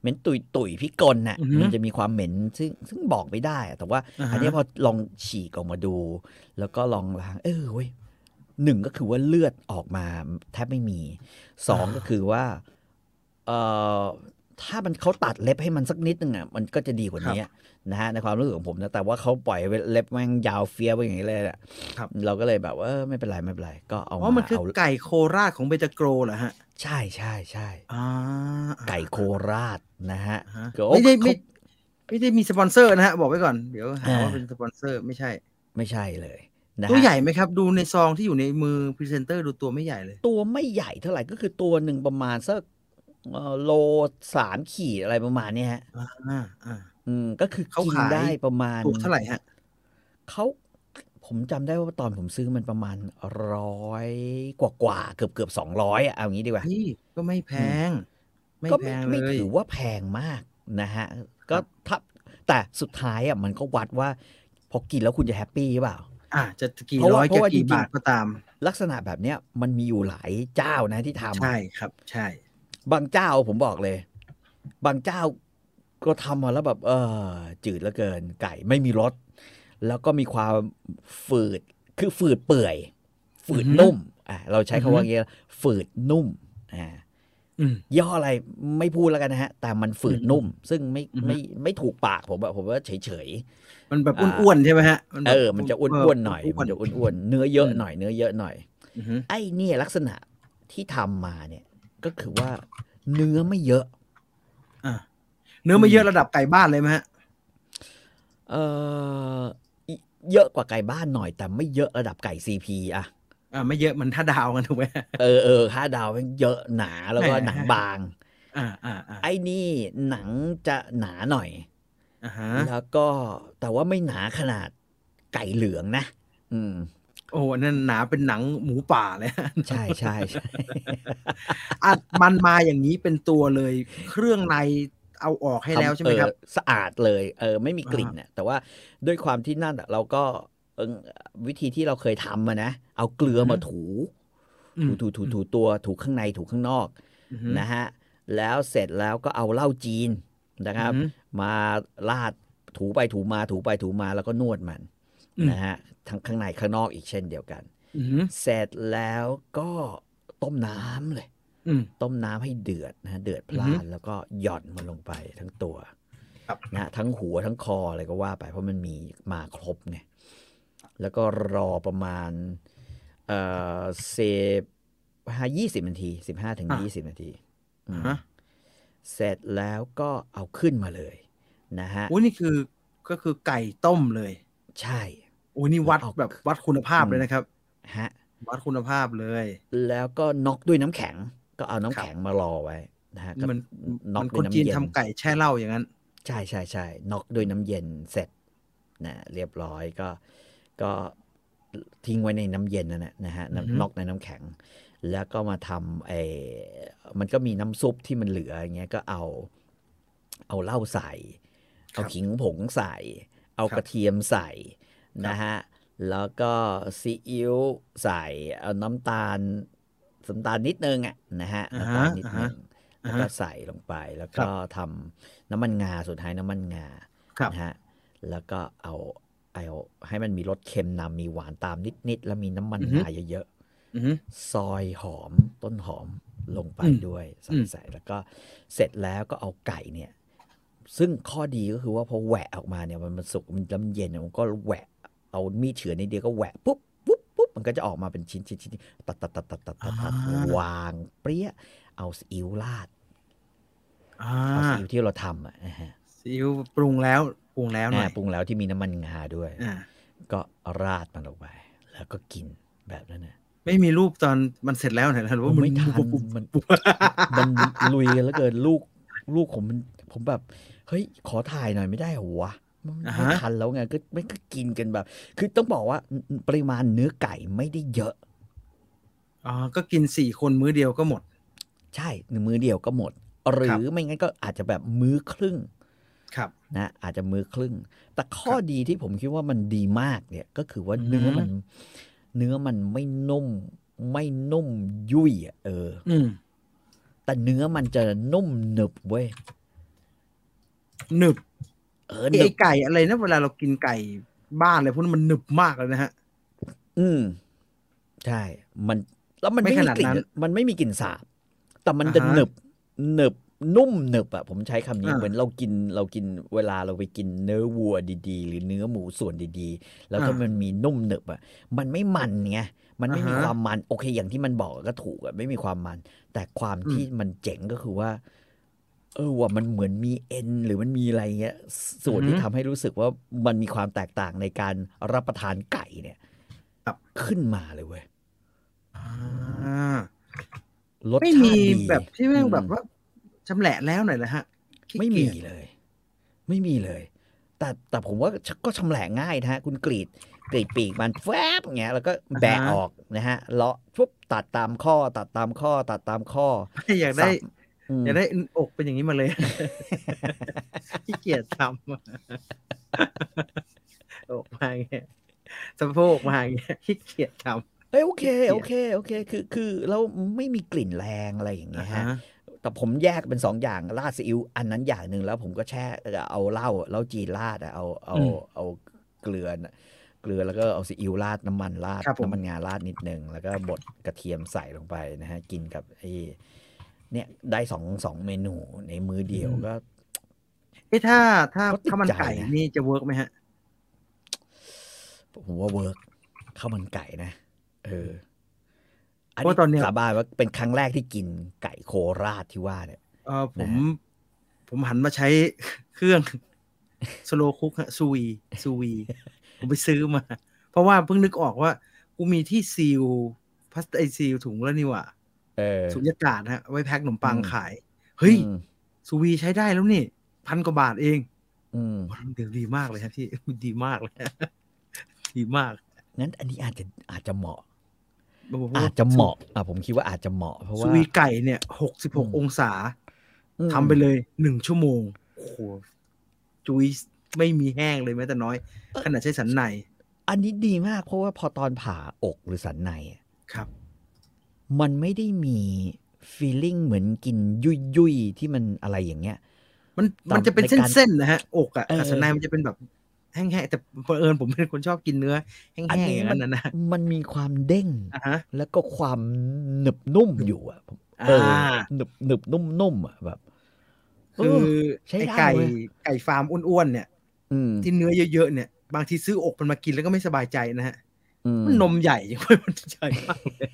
เหม็นตุยตุยๆพิกลน่ะอือฮึมันจะมีความเหม็นซึ่งซึ่งบอกไม่ได้อะแต่ว่าอ่าฮะอันนี้พอลองฉีกออกมาดู แล้วก็ลองล้างเออเว้ยหนึ่งก็คือว่าเลือดออกมาแทบไม่มีสองก็คือว่าเอ่อ ถ้ามันเขาตัดเล็บให้มันสักนิดนึงอะมันก็จะดีกว่านี้นะฮะในความรู้สึกของผมนะแต่ว่าเขาปล่อยเล็บแม่งยาวเฟี้ยวไปอย่างนี้เลยอะครับเราก็เลยแบบว่าเออไม่เป็นไรไม่เป็นไรก็เอาๆอ๋อมามันคือเอาไก่โคราชของเบตาโกรเหรอฮะ ใช่ใช่ใช่อ่าไก่โคราชนะฮะอ่าฮะก็ไม่ได้เขาไม่ไม่ได้มีสปอนเซอร์นะฮะ บอกไว้ก่อนเดี๋ยวหาอ่าว่าเป็นสปอนเซอร์ไม่ใช่ ไม่ใช่เลยนะฮะตัวใหญ่ไหมครับ ดูในซองที่อยู่ในมือพรีเซนเตอร์ดูตัวไม่ใหญ่เลย ตัวไม่ใหญ่เท่าไหร่ก็คือตัวหนึ่งประมาณสักเอ่อ โลสามขีดอะไรประมาณเนี้ยฮะอ่าอ่าอืม ก็คือเขากินขายได้ประมาณถูกเท่าไหร่ฮะเขาผมจำได้ว่าตอนผมซื้อมันประมาณร้อยกว่ากว่าๆเกือบเกือบสองร้อยอะเอางี้ดีกว่านี่ก็ไม่แพง ไม่ก็แพไม่งเลไม่ยถือว่าแพงมากนะฮะ ก็ถ้าแต่สุดท้ายอะมันก็วัดว่า พอกินแล้วคุณจะแฮปปี้หรือเปล่า อะจะกี่เพราะว่าร้อยเพราะจะว่ากี่จริงๆบาทก็ตาม ลักษณะแบบเนี้ยมันมีอยู่หลายเจ้านะที่ทำใช่ครับ ใช่ บางเจ้าผมบอกเลย บางเจ้าก็ทำมาแล้วแบบเออจืดเหลือเกิน ไก่ไม่มีรสแล้วก็มีความฝืดคือฝืดเปื่อย ฝืดนุ่มอะเราใช้คำว่าอย่างเงี้ยฝืดนุ่มอ่าอืมย่ห้ออะไรไม่พูดแล้วกันนะฮะ แต่มันฝืดนุ่ม ซึ่งไม่อือฮึไม่ไม่ถูกปากผมอะผมว่าเฉยเฉยมันแบบอ่าอ้วนๆใช่ไหมฮะๆแบบเออ มันจะอ้วนๆหน่อยอ้วมันจะอ้วนๆเนื้อเยอะหน่อยเนื้อเยอะหน่อยอือฮึไอ้เนี่ยลักษณะที่ทำมาเนี่ย ก็คือว่า เนื้อไม่เยอะอะเนื้อไม่เยอะระดับไก่บ้านเลยไหมฮะเออเยอะกว่าไก่บ้านหน่อย แต่ไม่เยอะระดับไก่ซีพีอะอ่าไม่เยอะมันถ้าดาวกันถูกไหมเออเออห้าดาวมันเยอะหนาแล้วก็แหม่หนังบางอ่าอ่าอ่าไอ้นี่หนังจะหนาหน่อยอ่าฮะแล้วก็แต่ว่าไม่หนาขนาดไก่เหลืองนะ อืม โอ้อันนั่นหนาเป็นหนังหมูป่าเลยฮะใช่ใช่ใช่อะมันมาอย่างนี้เป็นตัวเลย เครื่องในเอาออกให้แล้วใช่ไหมครับเออสะอาดเลยเออไม่มีกลิ่นน่ะแต่ว่าด้วยความที่นั่นอะเราก็เออวิธีที่เราเคยทำมานะ เอาเกลือมาถูอืมถูถูถูถูตัวถูข้างในถูข้างนอกอือฮึนะฮะแล้วเสร็จแล้วก็เอาเหล้าจีนนะครับอือฮึมาลาดถูไปถูมาถูไปถูมาแล้วก็นวดมันอืมนะฮะ ทั้งข้างในข้างนอกอีกเช่นเดียวกันอือฮึเสร็จแล้วก็ต้มน้ำเลยอืมต้มน้ำให้เดือดนะฮะเดือดพล่านแล้วก็หย่อนมันลงไปทั้งตัวครับนะทั้งหัวทั้งคออะไรก็ว่าไป เพราะมันมีมาครบไงแล้วก็รอประมาณ เอ่อเซห้ายี่สิบนาทีสิบห้าถึงยี่สิบนาทีอืมฮะเสร็จแล้วก็เอาขึ้นมาเลย นะฮะโอ้นี่คือก็คือไก่ต้มเลย ใช่ โอ้นี่วัดเอาแบบวัดคุณภาพเลยนะครับฮะวัดคุณภาพเลย แล้วก็น็อกด้วยน้ำแข็ง ก็เอาน้ำครับแข็งมารอไว้นะฮะก็มันน็อกมันด้ควยนน้ำจีนเย็นทำไก่แช่เหล้าอย่างนั้น ใช่ใช่ใช่น็อกด้วยน้ำเย็นเสร็จนะเรียบร้อยก็ก็ทิ้งไว้ในน้ำเย็นนั่นแหละนะฮะอือฮึน้ำน็อกในน้ำแข็ง แล้วก็มาทำไอ้มันก็มีน้ำซุปที่มันเหลืออย่างเงี้ยก็เอาเอาเหล้าใส่ เอาขิงผงใส่ เอากระเทียมใส่ นะฮะ แล้วก็ซีอิ๊วใส่เอาน้ำตาลน้ำตาลนิดนึงอะนะฮะอ่าน้ำฮะตาลนิดนึงอ่าแล้วฮะก็ใส่ลงไปแล้วก็ทำน้ำมันงาสุดท้ายน้ำมันงาครับนะฮะแล้วก็เอาเอาให้มันมีรสเค็มนำมีหวานตามนิดๆแล้วมีน้ำมันอือฮึงาเยอะอือฮึๆซอยหอมต้นหอมลงไปอืมด้วยใส่อืมใส่แล้วก็เสร็จแล้วก็เอาไก่เนี่ย ซึ่งข้อดีก็คือว่าพอแหวะออกมาเนี่ยมันมันสุกมันน้ำเย็นเนี่ยมันก็แหวะ เอามีดเฉือนนิดเดียวก็แหวะปุ๊บปุ๊บปุ๊บมันก็จะออกมาเป็นชิ้นชิ้นชิ้นตัดตัดตัดตัดตัดตัดตัดอ่าวางเปรี้ยเอาซีอิ๊วราดอ่าเอาซีอิ๊วที่เราทำอะนะฮะซีอิ๊วปรุงแล้วปรุงแล้วหน่อยอ่าปรุงแล้วที่มีน้ำมันงาด้วยอ่าก็ราดมันลงไป แล้วก็กินแบบนั้นนะไม่มีรูปตอนมันเสร็จแล้วไหนหรือว่าผมมันไม่ทันปุ๊บปุ๊บมันปุ๊บมันลุยแล้วเกินลูกลูกผมมันผมแบบ เฮ้ย ขอถ่ายหน่อยไม่ได้เหรอวะมันอ่า ไม่ฮะทันแล้วไงก็ไม่ก็กินกันแบบ คือต้องบอกว่าปริมาณเนื้อไก่ไม่ได้เยอะอ๋อก็กินสี่คนมื้อเดียวก็หมด ใช่หนึ่งมือเดียวก็หมด หรือไม่งั้นก็อาจจะแบบมื้อครึ่งครับนะอาจจะมือครึ่ง แต่ข้อครับดีที่ผมคิดว่ามันดีมากเนี่ยก็คือว่าอือฮึเนื้อมัน เนื้อมันไม่นุ่ม ไม่นุ่มยุ่ยอะเออ อืมแต่เนื้อมันจะนุ่มหนึบเว้ยหนึบเออหไอ้นึบไก่อะไรนะเวลาเรากินไก่บ้านอะไรพวกนั้นมันหนึบมากเลยนะฮะ อืม ใช่ มันแล้วมันไม่ไม่ขมีนาดกลิ่นนั้นมันไม่มีกลิ่นสาบ แต่มันจะอ่าฮะหนึบหนึบนุ่มหนึบอะผมใช้คำนี้อ่าเหมือนเรากินเรากินเวลาเราไปกินเนื้อวัวดีๆ หรือเนื้อหมูส่วนดีๆ แล้วถ้ามันมีนุ่มหนึบอะมันไม่มันไงมันไม่มีอ่าฮะความมัน โอเค อย่างที่มันบอกก็ถูกอะไม่มีความมัน แต่ความอืมที่มันเจ๋งก็คือว่า เออว่ามันเหมือนมีเอ็นหรือมันมีอะไรเงี้ยส่วนที่ทำให้รู้สึกว่ามันมีความแตกต่างในการรับประทานไก่เนี่ยครับขึ้นมาเลยเว้ยอ่ารสไม่ชามีติดีแบบที่แม่งอืแบบว่าชำแหละแล้วหน่อยนะฮะขี้ไม่เกีมียจเลย ไม่มีเลย แต่แต่ผมว่าก็ชำแหละง่ายนะฮะ คุณกรีดกรีดปีกมันแฟบอย่างเงี้ยแล้วก็แบะอ่าฮะออกนะฮะเลาะปุ๊บตัดตามข้อ ตัดตามข้อ ตัดตามข้ออยากได้สับ อืมอยากได้อกเป็นอย่างนี้มาเลยขี้เกียจทำอะอกมาอย่างเงี้ยสะโพกมาอย่างเงี้ยขี้เกียจทำเอ้ยโอเคโอเคโอเค คือคือเราไม่มีกลิ่นแรงอะไรอย่างเงี้ยฮะอ่าฮะแต่ผมแยกเป็นสองอย่างราดซีอิ๊วอันนั้นอย่างหนึ่งแล้วผมก็แช่เอาเหล้าเหล้าจีนราดอะเอาเอาเอาเกลือน่ะเกลือแล้วก็เอาซีอิ๊วราดน้ำมันราดครับผมน้ำมันงาราดนิดนึงแล้วก็บดกระเทียมใส่ลงไปนะฮะกินกับไอ้ เนี่ยได้สองสองเมนูในมื้อเดียวก็เอ้ถ้าถ้าก็ติดข้าวมันไก่ใจนะนี่จะ work ไหมฮะ ผมว่า work ข้าวมันไก่นะ เอออันเพราะตอนเนี้นี้ยสาบานว่าเป็นครั้งแรกที่กินไก่โคราชที่ว่าเนี่ยเออผมนะผมหันมาใช้เครื่อง slow cook ฮะ sous vide sous vide ผมไปซื้อมา เพราะว่าเพิ่งนึกออกว่า กูมีที่ seal พลาสติกไอ seal ถุงแล้วนี่หว่าเออ สุญญากาศฮะเอาไว้แพ็คขนมปังอืมขาย เฮ้ยอืมซูวีใช้ได้แล้วนี่ พันกว่าบาทเอง อืมโอ้มันดีมากเลยครับพี่ดีมากเลย ดีมาก งั้นอันนี้อาจจะอาจจะเหมาะโโหอาจจะเหมาะอะผมคิดว่าอาจจะเหมาะเพราะซูว่าวีไก่เนี่ยหกสิบหกอืมองศาอืมทำไปเลยหนึ่งชั่วโมงโอ้โหจุยไม่มีแห้งเลยแม้แต่น้อย ขนาดใช้สันใน อันนี้ดีมากเพราะว่าพอตอนผ่าอกหรือสันในอะครับ มันไม่ได้มี feeling เหมือนกินยุยยุยๆที่มันอะไรอย่างเงี้ย มันตามมันจะเป็นในการเส้นๆนะฮะอกอะเออกับสันในมันจะเป็นแบบแห้งๆแต่เผอิญผมเป็นคนชอบกินเนื้อแห้งอันๆนี้อย่างมันั้นนะนะมันมีความเด้งอะฮะแล้วก็ความหนึบนุ่มอยู่อะผมเอออ่าหนึบหนึบนุ่มนุ่มๆอะแบบคือใช้ไอ้ได้ไก่เว้ยไก่ฟาร์มอ้วนๆเนี่ยอืมที่เนื้อเยอะๆเนี่ย บางทีซื้ออกมันมากินแล้วก็ไม่สบายใจนะฮะอื มมันนมใหญ่จังเลยมันใหญ่มากเลย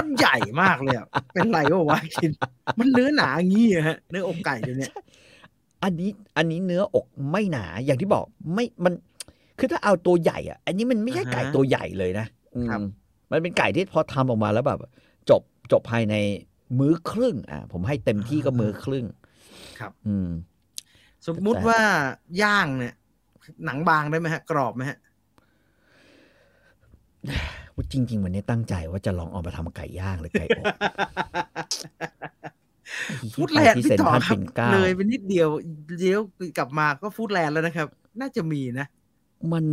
มันใหญ่มากเลยอะเป็นไรวะวะกิน มันเนื้อหนางี้อะฮะเนื้ออกไก่เดี๋ยวเนี้ยอันนี้อันนี้เนื้ออกไม่หนาอย่างที่บอกไม่มัน คือถ้าเอาตัวใหญ่อะ อันนี้มันไม่ใช่ไก่อ่าฮะตัวใหญ่เลยนะอืมครับมันเป็นไก่ที่พอทำออกมาแล้วแบบ จบจบภายในมื้อครึ่ง อะ ผมให้เต็มที่ก็มื้อครึ่ง ครับ อืม สมมุติว่าย่างเนี่ย หนังบางได้ไหมฮะ กรอบไหมฮะ ว่าจริง ๆ วันนี้ตั้งใจว่าจะลองเอามาทำไก่ย่างหรือไก่อบฟูดแลนด์ที่พี่เซ็นต่อทรัลครับปิ่นเกล้าเลยไปนิดเดียวเดี๋ยวกลับมาก็ฟูดแลนด์แล้วนะครับ น่าจะมีนะ มัน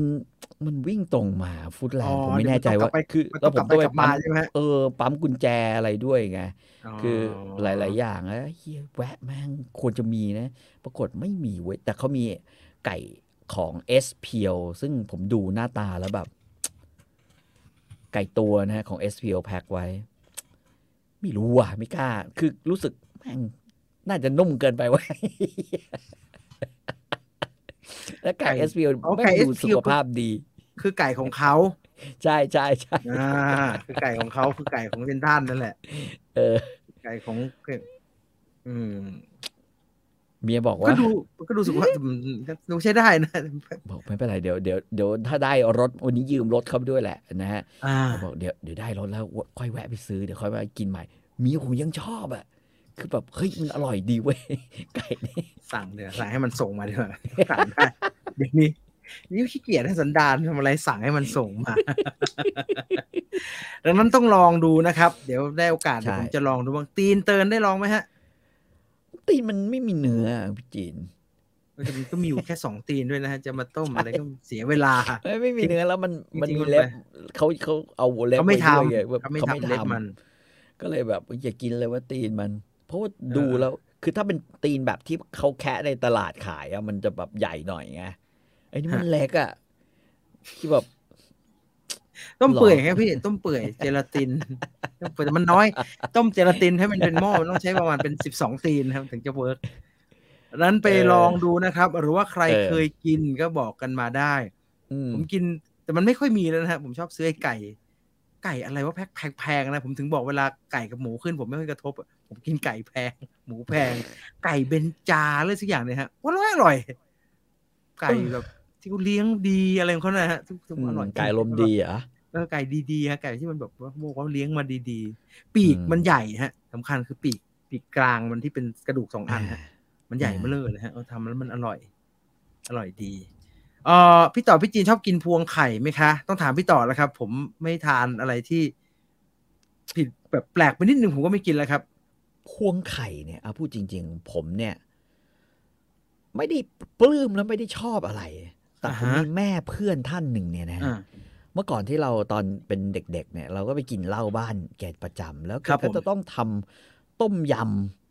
มันวิ่งตรงมาฟุตแลนอ๋ด์อผมไม่แน่ใจเดี๋ยวมันต้องว่ากลับไปคือมันแล้ต้อวงผมกลับไปต้องไปกลับมาปั๊มใช่ไหมฮะเออปั๊มกุญแจอะไรด้วยไงคือหลายๆๆอย่างแล้วเฮียแวะแม่งควรจะมีนะ ปรากฏไม่มีเว้ยแต่เขามีไก่ของ s p l ซึ่งผมดูหน้าตาแล้วแบบ ไก่ตัวนะฮะของ s p l แพ็คไว้ ไม่รู้ว่ะไม่กล้า คือรู้สึกแม่งน่าจะนุ่มเกินไปไว้ยแล้วไก่ s p l อ๋อแม่ไก่งดู SPL สุขภาพดี คือไก่ของเขาใช่ใช่ใช่อ่าคือไก่ของเขาคือไก่ของเซนทรันนั่นแหละ เออ ไก่ของ อืม เมียบอกก็ว่าดูก็ดูสุขภาพอืมดูใช้ได้นะบอกไม่เป็นไรเดี๋ยวเดี๋ยวเดี๋ยวถ้าได้รถวันนี้ยืมรถเขาไปด้วยแหละนะฮะอ่าบอกเดี๋ยวเดี๋ยวได้รถแล้วค่อยแวะไปซื้อเดี๋ยวค่อยแวะกินใหม่เมียผมยังชอบอะคือแบบเฮ้ยมันอร่อยดีเว้ยไก่นี่สั่งเดี๋ยวสั่งให้มันส่งมาดีกว่าสั่งได้เดี๋ยวนี้นี่ขี้เกียจให้สันดานทำอะไรสั่งให้มันส่งมา ดังนั้นต้องลองดูนะครับ เดี๋ยวได้โอกาสเดี๋ยวผมจะลองดูบ้างตีนเตินได้ลองไหมฮะ ตีนมันไม่มีเนื้อพี่จีนมันจะมีก็มีอยู่แค่สองตีนด้วยนะฮะจะมาต้มอะไรก็เสียเวลาเอ้ยไม่มีเนื้อแล้วมันจริงๆมันมันมีเล็บไปเขาเขาเอาเล็บเขาไม่ว้ทด้วยไงแบบำเขาไม่เขาไม่ทำเล็บทำมัน ก็เลยแบบอย่ากินเลยว่าตีนมัน เพราะว่าเออดูแล้วคือถ้าเป็นตีนแบบที่เขาแคะในตลาดขายอะมันจะแบบใหญ่หน่อยไงไอ้นี่มันเล็กอะที่แบบ ต้มหรอเปื่อยครับพี่ต้มเปื่อยเจลาตินต้มเปื่อยแต่มันน้อย ต้มเจลาตินให้มันเป็นหม้อมันต้องใช้ประมาณเป็นสิบสองตีนนะครับ ถึงจะเวิร์กดังนั้นไปลองดูนะครับ หรือว่าใครเคยกินก็บอกกันมาได้อืมผมกินแต่มันไม่ค่อยมีแล้วนะฮะผมชอบซื้อไอ้ไก่ ไก่อะไรว่าแพงแพงๆนะผมถึงบอกเวลาไก่กับหมูขึ้น ผมไม่ค่อยกระทบอะผมกินไก่แพง หมูแพง ไก่เบนจาเลยสักอย่างเนี่ยฮะว่าอร่อยอร่อย ไก่แบบ ที่เขาเลี้ยงดีอะไรของเขานะฮะทุกทุกอืมอร่อยไก่ลมณ์ดีเหรอะเออไก่ดีๆฮะไก่ที่มันแบบว่าบอกว่าเลี้ยงมาดีๆ ปีกอืมมันใหญ่ฮะสำคัญคือปีกปีกกลางมันที่เป็นกระดูกสองอันฮะ มันใหญ่อ่าเบ้อเลยฮะเออทำแล้วมันอร่อย อร่อยดีเอ่อพี่ต่อพี่จีนชอบกินพวงไข่ไหมคะ ต้องถามพี่ต่อแล้วครับ ผมไม่ทานอะไรที่ ผิดแบบแปลกไปนิดนึงผมก็ไม่กินแล้วครับ พวงไข่เนี่ยเอาพูดจริง ๆ ผมเนี่ย ไม่ได้ปลื้มแล้วไม่ได้ชอบอะไร แต่ผมอ่าฮะมีแม่เพื่อนท่านหนึ่งเนี่ยนะฮะอ่าเมื่อก่อนที่เราตอนเป็นเด็กๆ เนี่ย เราก็ไปกินเหล้าบ้านแกประจำแล้วแกครับผมก็จะต้องทำต้มย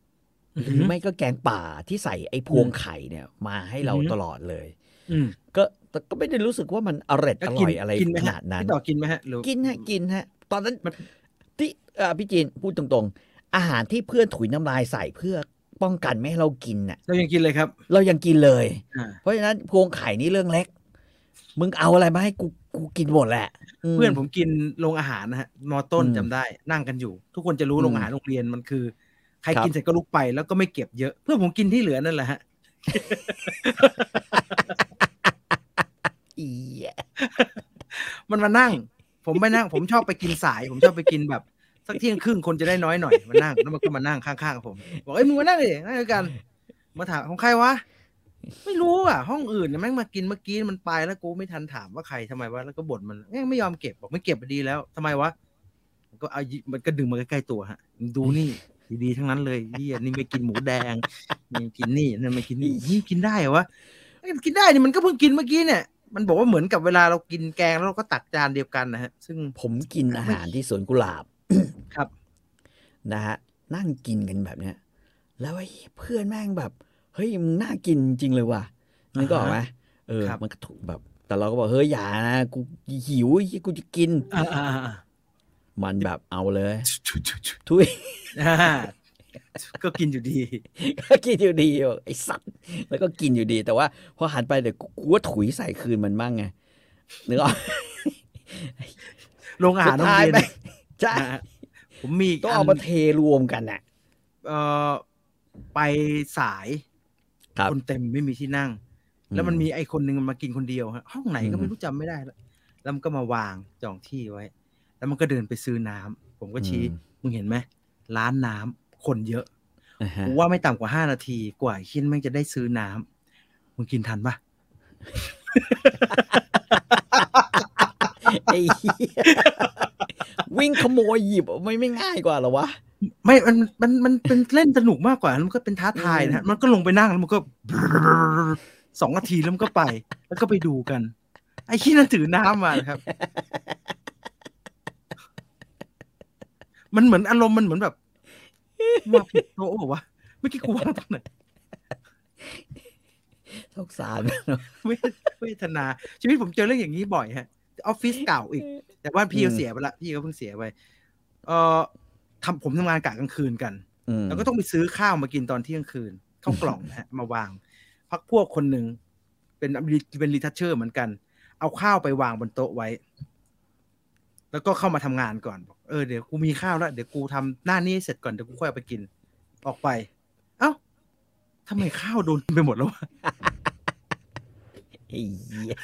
ำอือหฮึรือไม่ก็แกงป่าที่ใส่ไอ้พวงอืมไข่เนี่ย มาให้เราอือฮึตลอดเลยอืมก็แต่ก็ไม่ได้รู้สึกว่ามันอร่อยแล้วอกิร่อยอะไรกินไหมขฮะนาดนั้นพี่ต่อกินไหมฮะหรือกินฮะกินฮะ ตอนนั้นมันที่เอ่อพี่จีนพูดตรงๆ อาหารที่เพื่อนถุยน้ำลายใส่เพื่อ ป้องกันไม่ให้เรากินน่ะ เรายังกินเลยครับ เรายังกินเลยอ่าเพราะฉะนั้นพวงไข่นี่เรื่องเล็ก มึงเอาอะไรมาให้กูกูกินหมดแหละมเพื่อนผมกินโรงอาหารนะฮะมอต้นอืมจำได้ นั่งกันอยู่ ทุกคนจะรู้อืมโรงอาหารโรงเรียนมันคือ ใครครับกินเสร็จก็ลุกไปแล้วก็ไม่เก็บเยอะ เพื่อนผมกินที่เหลือนั่นแหละฮะอีแยะมันมานั่ง ผมไม่นั่ง ผมชอบไปกินสาย ผมชอบไปกินแบบ สักเที่ยงครึ่งคนจะได้น้อยหน่อยมานั่งแล้วมันก็มานั่งข้างๆผมบอกเอ้ยมึงมานั่งดินั่งด้วยกัน มาถามของใครวะไม่รู้อะ ห้องอื่นเนี่ยแม่งมากินเมื่อกี้มันไปแล้วกูไม่ทันถามว่าใครทำไมวะแล้วก็บ่นมันแม่งไม่ยอมเก็บบอกไม่เก็บดีแล้วทำไมวะก็เอามันก็ดึงมาใกล้ๆตัวฮะ ดูนี่ดีๆทั้งนั้นเลยเหียนี่ไม่กินหมูแดงนี่กินนี่นั่นไม่กินนี่นี่กินได้เหรอวะกินได้นี่มันก็เพิ่งกินเมื่อกี้เนี่ยมันบอกว่าเหมือนกับเวลาเรากินแกงแล้วเราก็ตักจานเดียวกันนะฮะ ซึ่งผมกินอาหารที่สวนกุหลาบ ครับนะฮะนั่งกินกันแบบเนี้ยแล้วไอ้เพื่อนแม่งแบบเฮ้ยมึงน่ากินจริงเลยว่ะนึกออกไหมเออครับมันก็ถูกแบบ แต่เราก็บอกเฮ้ยอย่านะกูหิวเหี้ยกูจะกินอ่าอ่าอ่ามันแบบเอาเลยชุดชุดชุดทุยอ่าก็กินอยู่ดี ก็กินอยู่ดีบอกไอ้สัตว์แล้วก็กินอยู่ดี แต่ว่าพอหันไปเดี๋ยวกูกูว่าถุยใส่คืนมันบ้างไงนึกออกโรงอาหารโรงเรียนไป ใช่อ่าผมมีกต้องเอานมาเทรวมกันน่ะเอ่อไปสายครับคนเต็มไม่มีที่นั่ง แล้วมันมีไอ้คนหนึ่งมันมากินคนเดียวฮะห้องไหนก็อืมไม่รู้จำไม่ได้แล้วแล้วมันก็มาวางจองที่ไว้ แล้วมันก็เดินไปซื้อน้ำผมก็ชี้อืมมึงเห็นไหมร้านน้ำคนเยอะอ่าฮะกูว่าไม่ต่ำกว่าห้านาทีกว่าไอ้คินแม่งจะได้ซื้อน้ำมึงกินทันปะ ไอ้เหี้ยวิ่งขโมยหยิบไม่ไม่ง่ายกว่าเหรอวะไม่ มัน มัน มันเป็นเล่นสนุกมากกว่า มันก็เป็นท้าทายนะฮะมันก็ลงไปนั่งแล้วมันก็สองนาทีแล้วมันก็ไป แล้วก็ไปดูกัน ไอ้ขี้นั่นถือน้ำมานะครับ มันเหมือนอารมณ์มันเหมือนแบบว่าผิดโต๊ะบอกว่าเมื่อกี้กูวางตรงไหนสงสารเวทเวทนา ชีวิตผมเจอเรื่องอย่างนี้บ่อยฮะ ออฟฟิศเก่าอีก แต่ว่าพี่อืเขามเสียไปละพี่เขาเพิ่งเสียไปเอ่อทำผมทำงานกะกลางคืนกันอืมแล้วก็ต้องไปซื้อข้าวมากินตอนเที่ยงคืนข้าวกล่องนะฮะมาวาง พักพวกคนหนึ่งเป็นเป็นรีทัชเชอร์เหมือนกัน เอาข้าวไปวางบนโต๊ะไว้ แล้วก็เข้ามาทำงานก่อนบอกเออเดี๋ยวกูมีข้าวแล้วเดี๋ยวกูทำหน้านี้ให้เสร็จก่อนเดี๋ยวกูค่อยเอาไปกิน ออกไป เอ้าทำไมข้าวโดนไปหมดแล้ววะไอ้เหี้ย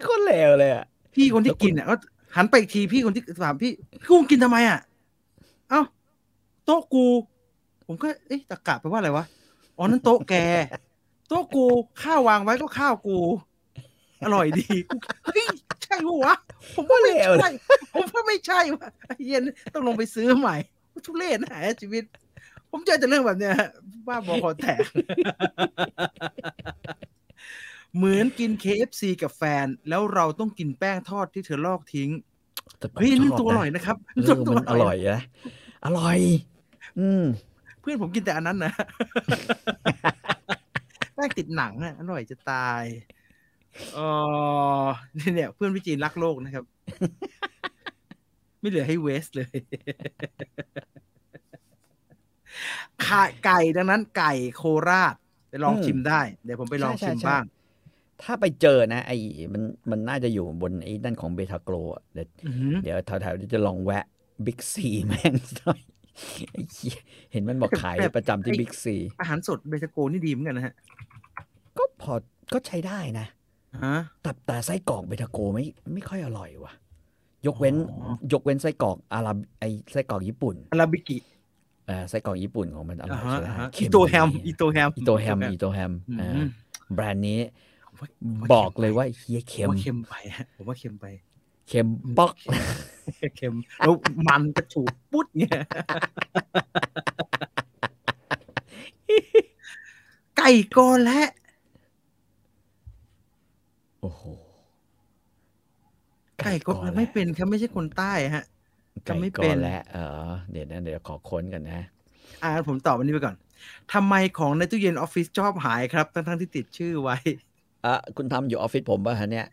โคตรเลวเลยอะพี่คนที่แล้วคุณกินอะก็หันไปอีกทีพี่คนที่ถามพี่กูกินทำไมอะ เอ้าโต๊ะกู ผมก็เอ๊ะตะกะไปว่าอะไรวะอ๋อนั่นโต๊ะแก โต๊ะกูข้าววางไว้ก็ข้าวกู อร่อยดีกูเฮ้ยใช่ปะวะผมว่าไม่เลวเลใช่ยผมว่าไม่ใช่วะไอ้เหี้ย็นต้องลงไปซื้อใหม่ทุเรศนะชีวิต ผมเจอแต่เรื่องแบบเนี้ยฮะบ้าบอคอแตก เหมือนกิน KFC กับแฟน แล้วเราต้องกินแป้งทอดที่เธอลอกทิ้งแต่ผมเฮ้ยนั่นชบตัวอร่อยนะครับเออมันอร่อยนะอร่อย อืมเพื่อนผมกินแต่อันนั้นนะแป้งติดหนังอะอร่อยจะตายเออนี่เนี่ยเพื่อนพี่จีนรักโลกนะครับ ไม่เหลือให้เวสเลยขาไก่ดังนั้นไก่โคราชไปลองอืมชิมได้ เดี๋ยวผมไปลองใช่ชิมใช่บ้าง ถ้าไปเจอนะไอ้มันมันน่าจะอยู่บนไอ้นั่นของเบทาโกรอะเดี๋ยวอื้อหือเดี๋ยวแถวๆนี้จะลองแวะบิ๊กซีแม่งหน่อยไอ้เหี้ยเห็นมันบอกขายประจำที่บิ๊กซีอาหารสดเบตาโกนี่ดีเหมือนกันนะฮะ ก็พอก็ใช้ได้นะฮะแต่แต่ไส้กรอกเบทาโกไม่ไม่ค่อยอร่อยว่ะ ยกเว้นอ๋อยกเว้นไส้กรอกอาราไอไส้กรอกญี่ปุ่นอาราบิกิเออไส้กรอกญี่ปุ่นของมันอร่อ่าอยฮะใช่ไหมอ่าฮะเค็อิมโตแฮมดีอิโตแฮมอิโตแฮมอิโตแฮมอืมเออแบรนด์นี้ผมว่า บอกเลยว่าเฮียผมเค็มว่าเค็มไปฮะผมว่าเค็มไปเค็มป๊อกเค็มแล้วมันกระฉูดปุ๊ดเงี้ยไก่กอและโอ้โหไก่กอและไม่เป็นครับไม่ใช่คนใต้ฮะไก่ไม่กเป็อนและเออเดี๋ยวนะเดี๋ยวขอค้นกันนะอ่าผมตอบอันนี้ไปก่อนทำไมของในตู้เย็นออฟฟิศชอบหายครับ ทั้งๆที่ติดชื่อไว้ อะคุณทำอยู่ออฟฟิศผมป่ะฮะเนี่ย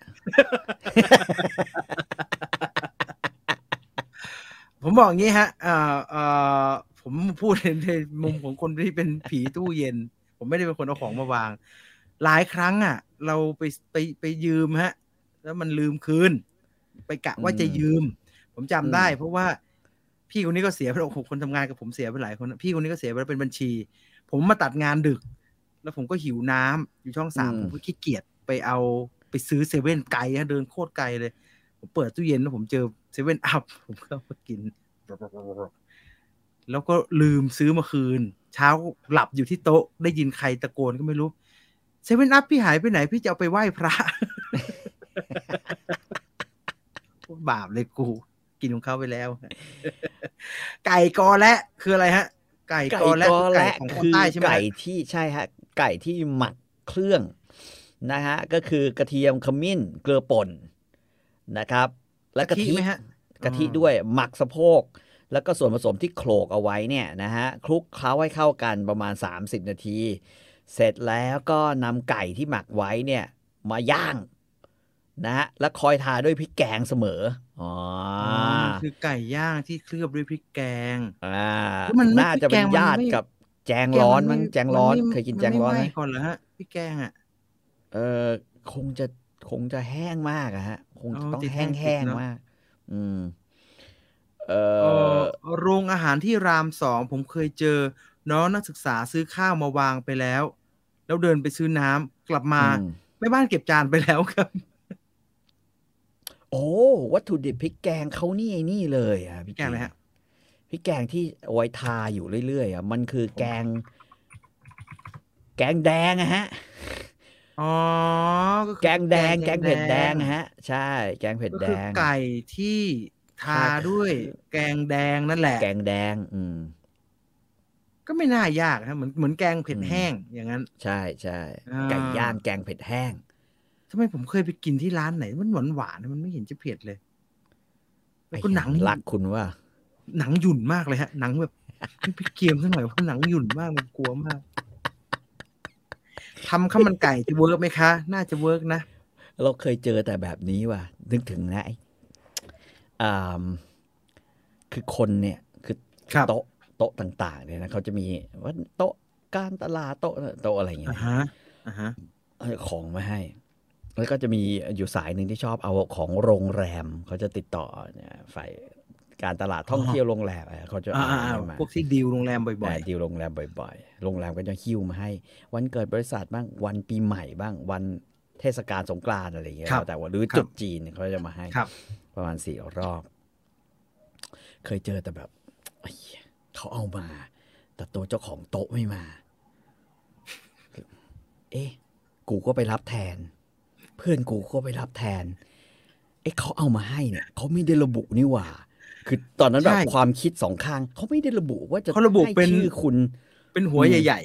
ผมบอกงี้ฮะเอ่อเอ่อผมพูดในในมุมของคนที่เป็นผีตู้เย็น ผมไม่ได้เป็นคนเอาของมาวาง หลายครั้งอะ เราไปไปไปยืมฮะ แล้วมันลืมคืน ไปกะว่าจะยืม ผมจำได้ เพราะว่าพี่คนนี้ก็เสียไปแล้วโอ้โหคนทำงานกับผมเสียไปหลายคนนะพี่คนนี้ก็เสียไปแล้วเป็นบัญชี ผมมาตัดงานดึก แล้วผมก็หิวน้ำอยู่ช่องสามอืมผมก็ขี้เกียจไปเอาไปซื้อเซเว่นไกลฮะเดินโคตรไกลเลย ผมเปิดตู้เย็นแล้วผมเจอเซเว่นอัพผมก็เอามากิน แล้วก็ลืมซื้อมาคืน เช้าหลับอยู่ที่โต๊ะได้ยินใครตะโกนก็ไม่รู้เซเว่นอัพพี่หายไปไหน พี่จะเอาไปไหว้พระบาปเลยกู กินของเขาไปแล้ว ไก่กอและ คืออะไรฮะ ไก่ไก่กอและกอคือไก่และของคนคือใต้ใช่ไหมไก่ฮะที่ใช่ฮะ ไก่ที่หมักเครื่องนะฮะก็คือกระเทียมขมิ้นเกลือป่นนะครับ และกะทิไหมฮะกะทิอ๋อด้วยหมักสะโพก แล้วก็ส่วนผสมที่โขลกเอาไว้เนี่ยนะฮะคลุกเคล้าให้เข้ากันประมาณ 30 นาที เสร็จแล้วก็นำไก่ที่หมักไว้เนี่ยมาย่างนะฮะแล้วคอยทาด้วยพริกแกงเสมออ๋ออ๋ออคือไก่ย่างที่เคลือบด้วยพริกแกงอ่าแล้วมันไม่น่าจะเป็นพริกแกงมันญาติไม่กับ แจงร้อนมั้งพริแจงร้อนมัเคยกินมัแจงร้อนไหมม่ก่อนเหรอฮะพริกแกงอะเออคงจะคงจะแห้งมากอะฮะ คงจะอ๋อต้องติดแห้แห้งงติแห้ดงเนอะมาก อืมเอเอ่ออโรงอาหารที่รามสองผมเคยเจอ น้องนักศึกษาซื้อข้าวมาวางไปแล้ว แล้วเดินไปซื้อน้ำกลับมาอืมแม่บ้านเก็บจานไปแล้วครับ โอ้วัตถุดิบพริกแกงเขานี่ไอ้นี่เลยอะพี่แกงอะไรฮะ พริกแกงที่เอาไว้ทาอยู่เรื่อยๆอะมันคือแกง แกงแดงอะฮะอ๋อก็คือแกงแดง แกงเผ็ดแดงอะฮะ ใช่ แกงเผ็ดก็แดคืองไก่ที่ทาด้วย แกงแดงนั่นแหละ แกงแดง อืม ก็ไม่น่ายากนะเหมือนเหมือนแกงเผ็ดอืมแห้งอย่างนั้น ใช่ใช่อ่าไก่ย่างแกงเผ็ดแห้งทำไมผมเคยไปกินที่ร้านไหน มันหวานหวานๆมันไม่เห็นจะเผ็ดเลยแล้วก็หนังรักคุณว่า หนังหยุ่นมากเลยฮะ หนังแบบไม่ไปเกียมสักหน่อยเพราะหนังหยุ่นมากเลยกลัวมากทำข้าวมันไก่จะ work ไหมคะ น่าจะเวิร์กนะ เราเคยเจอแต่แบบนี้ว่ะ นึกถึงนะไอ้อ่าคือคนเนี่ย คือครับโต๊ะโต๊ะต่าง ๆ เนี่ยนะเขาจะมีว่าโต๊ะการตลาดโต๊ะโต๊ะอะไรอย่างเงี้อ่ายฮะอ่าฮะเอาของมาให้ แล้วก็จะมีอยู่สายหนึ่งที่ชอบเอาของโรงแรม เขาจะติดต่อเนี่ยฝ่าย การตลาดท่องเที่ยวโรงแรมอะเขาจะอ่าเอาอ่าให้มาพวกที่ดีลโรงแรมบ่อยอ่าดีลโรงแรมบ่อยๆ โรงแรมก็จะหิ้วมาให้ วันเกิดบริษัทบ้างวันปีใหม่บ้างวันเทศกาลสงกรานต์อะไรอย่างเงี้ยครับแล้วแต่ว่าหรือครับจุดจีนเขาจะมาให้ๆครับประมาณสี่รอบ เคยเจอแต่แบบไอ้เหี้ยเขาเอามา แต่ตัวเจ้าของโต๊ะไม่มา เอ๊ะกูก็ไปรับแทน เพื่อนกูก็ไปรับแทน เอ๊ะเขาเอามาให้เนี่ยเขาไม่ได้ระบุนี่หว่า คือตอนนั้นแบบใช่ความคิดสองข้างเขาไม่ได้ระบุว่าจะเขาระบุให้เป็นชื่อคุณเป็นหัวอืมใหญ่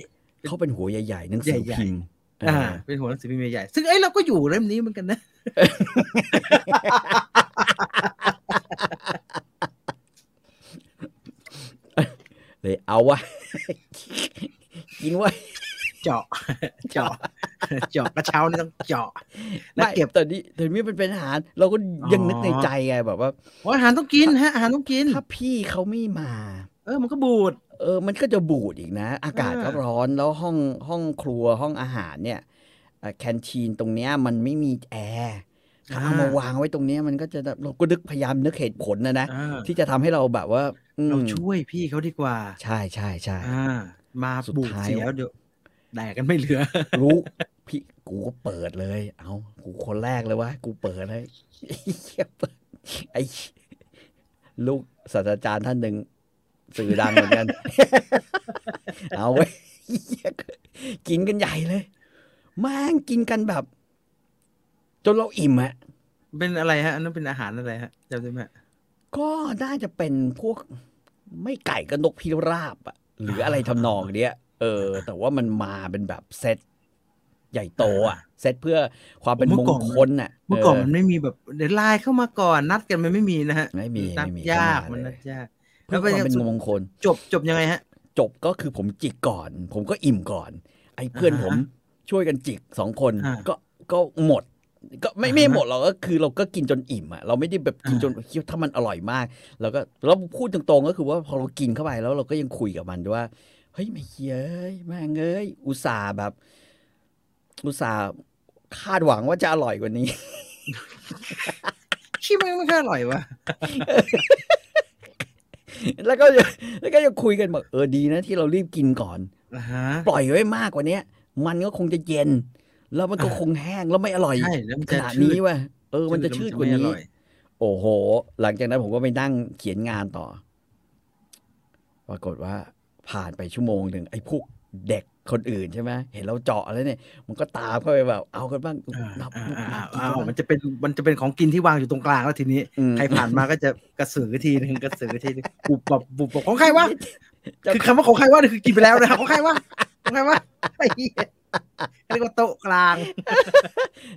เขาเป็นหัวใหญ่ๆหนังสือใหญ่ๆพิมพ์ๆอ่า เป็นหัวหนังสือพิมพ์ใหญ่ๆซึ่งไอ้ยเราก็อยู่เล่มนี้เหมือนกันนะเลยเอาวะกินวะ เจาะ เจาะ เจาะกระเช้านี่ต้องเจาะแล้วไม่เก็บแต่นี่แต่นี่มันเป็นอาหาร เราก็ยังนึกในใจไงแบบว่าโอ้อาหารต้องกินฮะอาหารต้องกินถ้าพี่เขาไม่มา เออ มันก็บูด เออ มันก็จะบูดอีกนะ อากาศเออก็ร้อนแล้วห้องห้องครัวห้องอาหารเนี่ยแคนทีนตรงเนี้ยมันไม่มีแอร์ถ้าเอามาวางไว้ตรงเนี้ยมันก็จะเราก็นึกพยายามนึกเหตุผลนะนะอ่าที่จะทำให้เราแบบว่าอืมเราช่วยพี่เขาดีกว่า ใช่ใช่ใช่อ่ามาสุดบูดท้ายเสียเดี๋ยว แดกกันไม่เหลือ รู้ พี่กูก็เปิดเลย เอากูคนแรกเลยว่ากูเปิดเลยไอ้เหี้ยเปิดไอ้ลูกศาสตราจารย์ท่านหนึ่งสื่อดังเหมือนกัน เอาไว้ยเหี้ยกินกันใหญ่เลยแม่งกินกันแบบ จนเราอิ่มอะเป็นอะไรฮะอันนั้นเป็นอาหารอะไรฮะจำได้ไหมก็น่าจะเป็นพวกไม่ไก่กับนกพิราบอะหรืออะไรทำนองเนี้ย เออ แต่ว่ามันมาเป็นแบบเซตใหญ่โตอะเซตเพื่อความเป็นมงคลน่ะ เมื่อก่อนมันไม่มีแบบเดี๋ยวไลน์เข้ามาก่อนนัดกันมันไม่มีนะฮะไม่มีนัดไม่มียากเข้มันเลนัดยากเพื่อความเป็นมงคล จบจบยังไงฮะ จบก็คือผมจิกก่อน ผมก็อิ่มก่อน ไอ้เพื่อนอ่าฮะผมช่วยกันจิกสองคนอ่าก็ก็หมดก็ไม่อ่าฮะไม่หมดเราก็คือเราก็กินจนอิ่มอะเราไม่ได้แบบกินอ่าจนคิดว่าถ้ามันอร่อยมากแล้วก็เราพูดตรงๆก็คือว่าพอเรากินเข้าไปแล้วเราก็ยังคุยกับมันด้วยว่าเฮ้ยไม่เฮียเอ้ยแม่งเอ้ยอุตส่าห์แบบ อุตส่าห์คาดหวังว่าจะอร่อยกว่านี้ชิมันไม่ค่อยอร่อยวะแล้วก็แล้วก็ยังคุยกันบอกเออดีนะที่เรารีบกินก่อนอ่าฮะปล่อยไว้มากกว่าเนี้ยมันก็คงจะเย็น แล้วมันก็คงแห้งแล้วไม่อร่อยใช่แล้วมันขจะนาดชืนี้ดว่ะเออ มันจะชืดกว่าไม่อนี้ร่อยโอ้โห หลังจากนั้นผมก็ไปนั่งเขียนงานต่อ ปรากฏว่า ผ่านไปชั่วโมงหนึ่งไอ้พวกเด็กคนอื่นใช่ไหมเห็นเราเจาะแล้วเนี่ย มันก็ตามเข้าไปแบบเอากันบ้างอ่านับอ่านับอ่ากินอ่ากันบ้างมันจะเป็นมันจะเป็นของกินที่วางอยู่ตรงกลางแล้วทีนี้อืมใครผ่านมาก็จะกระสือทีนึงกระสือทีนึงบุบแบบบุบแบบของใครวะเจ้าคือคำว่าของใครวะนี่คือกินไปแล้วนะของใครวะของใครวะไอ้เหี้ยเรียกว่าโต๊ะกลาง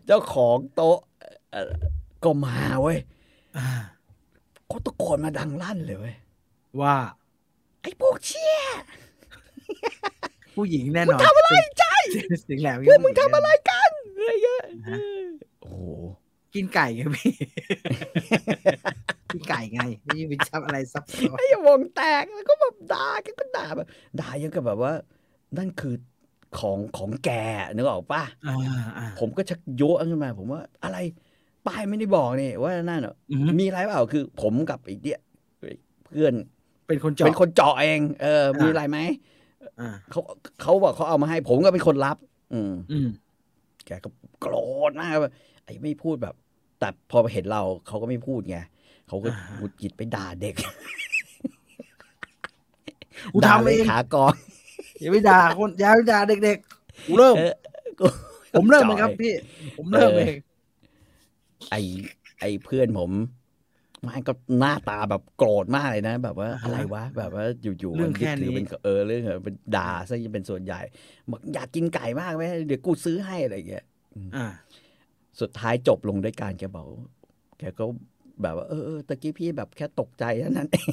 เจ้าของโต๊ะเอ่อก็มาเว้ยอ่าก็ตะโกนมาดังลั่นเลยเว้ยว่า ไอ้พวกเชี่ยผู้หญิงแน่นอนทำอะไรใจเสียงแหลมพวกมึงทำอะไรกันอะไรเงี้ยโอ้โหกินไก่ไงพี่กินไก่ไงไม่ใช่ไปทำอะไรซับซ้อนไอ้วงแตกแล้วก็แบบด่าแกก็ด่าแบบด่ายังกับแบบว่า นั่นคือของของแกนึกออกปะอ่าอ่าผมก็ชักโยะขึ้นมา ผมว่าอะไรป้ายไม่ได้บอกนี่ว่านั่นเหรออืมมีอะไรเปล่าคือ ผมกับไอ้เดียเพื่อน เป็นคนเจาะเป็นคนเจาะเอง เอออ่ามีมีอะไรไหมอ่าเขาเขาบอกเขาเอามาให้ ผมก็เป็นคนรับ อืมอืมแกก็โกรธมากแบบไอ้ไม่พูดแบบ แต่พอเห็นเราเขาก็ไม่พูดไงเขาก็อ่าหงุดหงิดไปด่าเด็กกูด่าทำเลเอยงขากองอย่าไปด่าคนอย่าไปด่าเด็กๆกูเริ่มเออกูผมเริ่มเลยครับพี่ ผมเริ่มเองไอไอเพื่อนผม มันก็หน้าตาแบบโกรธมากเลยนะ แบบว่าอ่าฮะอะไรวะ แบบว่าอยู่เรื่องมัแค่นี้ถืเป็นเออเรื่องเป็นด่าซะยังเป็นส่วนใหญ่บอกอยากกินไก่มากไหมเดี๋ยวกูซื้อให้อะไรอย่างเงี้ยอ่าสุดท้ายจบลงด้วยการแกบอกแกก็แบบว่าเออเออตะกี้พี่แบบแค่ตกใจเท่านั้นเอง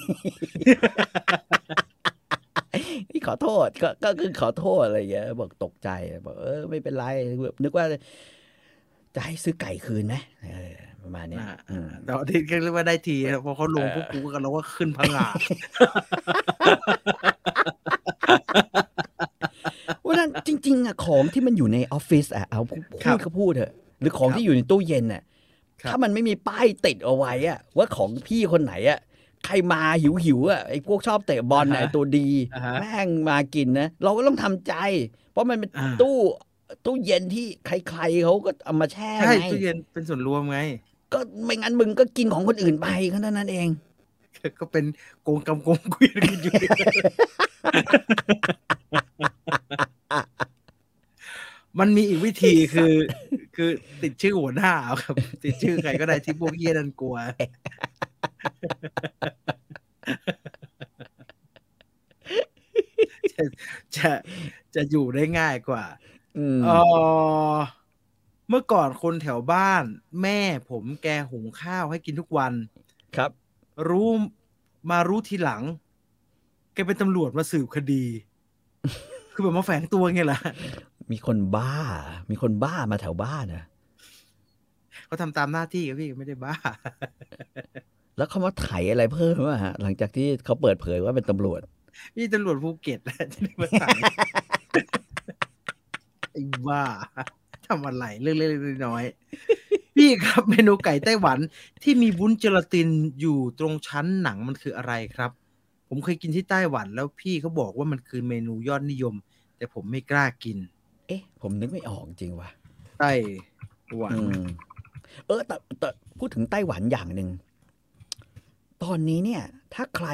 พี่ขอโทษก็ก็คือขอโทษอะไรอย่างเงี้ยบอกตกใจบอกเออไม่เป็นไรแบบนึกว่า จะให้ซื้อไก่คืนนะเออ ประมาณเนี้ยอ่าอืมแต่ว่าที่เรียกว่าได้ทีนะพอเขาลงพวกกูก็เราก็ขึ้นพังงาดว่านั้นจริง ๆอะของที่มันอยู่ในออฟฟิศอะเอาพูครัดบก็พูดเถอะ หรือของครับที่อยู่ในตู้เย็นอะครับถ้ามันไม่มีป้ายติดเอาไว้อะ ว่าของพี่คนไหนอะใครมาหิวหิวๆอะไอ้พวกชอบเตะบอลน่ะอ่าฮะไอ้ตัวดีอ่าฮะแม่งมากินนะเราก็ต้องทำใจ เพราะมันเป็นอ่าตู้ ตู้เย็นที่ใครๆเขาก็เอามาแช่ใช่ไงตู้เย็นเป็นส่วนรวมไง ก็ไม่งั้นมึงก็กินของคนอื่นไปแค่นั้นเอง ก็เป็นโกงกำโกงกุยกันอยู่มันมีอีกวิธีคือ คือติดชื่อหัวหน้าเอาครับ ติดชื่อใครก็ได้ที่พวกเยี่ยนันกลัว จะจะจะอยู่ได้ง่ายกว่าอืม เออเมื่อก่อนคนแถวบ้าน แม่ผมแกหุงข้าวให้กินทุกวัน ครับ รู้มารู้ทีหลัง แกเป็นตำรวจมาสืบคดี คือแบบมาแฝงตัวไงล่ะ มีคนบ้า มีคนบ้ามาแถวบ้านนะเขาทำตามหน้าที่ครับพี่ไม่ได้บ้า แล้วเขามาไถอะไรเพิ่มวะฮะหลังจากที่เขาเปิดเผยว่าเป็นตำรวจพี่ตำรวจภูเก็ตที่ได้มาสั่งไอ้ บ้าทำอะไรเรื่องเล็กๆน้อยๆพี่ครับเมนูไก่ไต้หวันที่มีวุ้นเจลาตินอยู่ตรงชั้นหนังมันคืออะไรครับ ผมเคยกินที่ไต้หวันแล้วพี่เขาบอกว่ามันคือเมนูยอดนิยม แต่ผมไม่กล้ากิน เอ๊ะ ผมนึกไม่ออกจริงว่ะไต้หวันอืมเออแต่แต่พูดถึงไต้หวันอย่างหนึ่งตอนนี้เนี่ย ถ้าใคร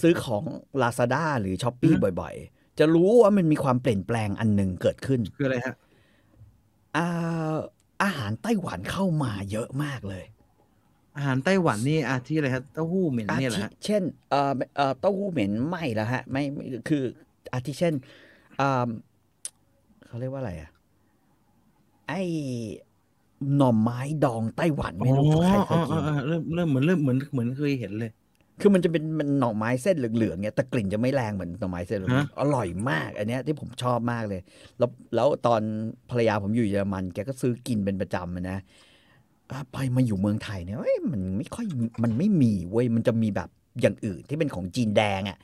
ซื้อของ Lazada หรือ s h อ p e e บ่อย ๆ จะรู้ว่ามันมีความเปลี่ยนแปลงอันหนึ่งเกิดขึ้น คืออะไรฮะอ่าอาหารไต้หวันเข้ามาเยอะมากเลย อาหารไต้หวันนี่อาที่อะไรครับเต้าหู้เหม็นอาเนี่ยเหรอทิฮะเช่นเอ่อเอ่อเต้าหู้เหม็นไม่แล้วฮะไม่ไม่คืออาทิเช่นอ่าเขาเรียกว่าอะไรอะไอ้หน่อไม้ดองไต้หวันไม่รู้ใครเคยกินอ๋ออ๋ออ๋อเริ่มเริ่มเหมือนเริ่มเหมือนเหมือนเคยเห็นเลย คือมันจะเป็นมันหน่อไม้เส้นเหลืองๆเนี่ยแต่กลิ่นจะไม่แรงเหมือนหน่อไม้เส้นเหลืองฮะอร่อยมาก อันเนี้ยที่ผมชอบมากเลย แล้วแล้วตอนภรรยาผมอยู่เยอรมันแกก็ซื้อกินเป็นประจำอะนะอะไปมาอยู่เมืองไทยเนี่ยเอ้ยมันไม่ค่อยมันไม่มีเว้ยมันจะมีแบบอย่างอื่นที่เป็นของจีนแดงอะ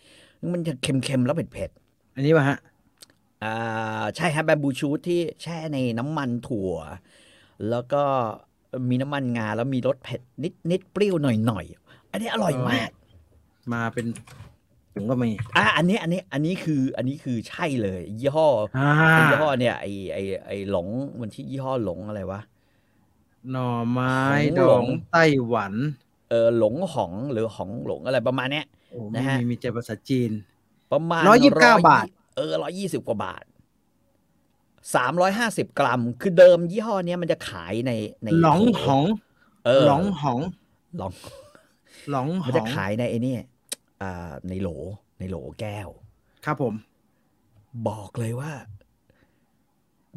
มันจะเค็มๆแล้วเผ็ดๆอันนี้ป่ะฮะอ่าใช่ครับแบมบูชูทที่แช่ในน้ำมันถั่ว แล้วก็มีน้ำมันงาแล้วมีรสเผ็ดนิดนิดเปรี้ยวหน่อยหน่อยๆอันนี้อร่อยมาก มาเป็นถุงก็มีอ่าอันนี้อันนี้อันนี้คืออันนี้คือใช่เลย ยี่ห้ออ่ายี่ห้อเนี่ยไอไอไอหลงมันที่อยี่ห้อหลงอะไรวะหน่อไม้ของดหลองงไต้หวัน เออหลงหองหรือหองหลงอะไรประมาณเนี้ยโอ้นะมีฮะมีมีใจภาษาจีน ประมาณ129บาท เออร้อยยี่สิบกว่าบาทสามร้อยห้าสิบกรัม คือเดิมยี่ห้อเนี้ยมันจะขายในในหลองหอง เออหลองหองหลองหลองหมันอจะงขายในไอ้นี่อ่า ในโหลในโหลแก้ว ครับผม บอกเลยว่า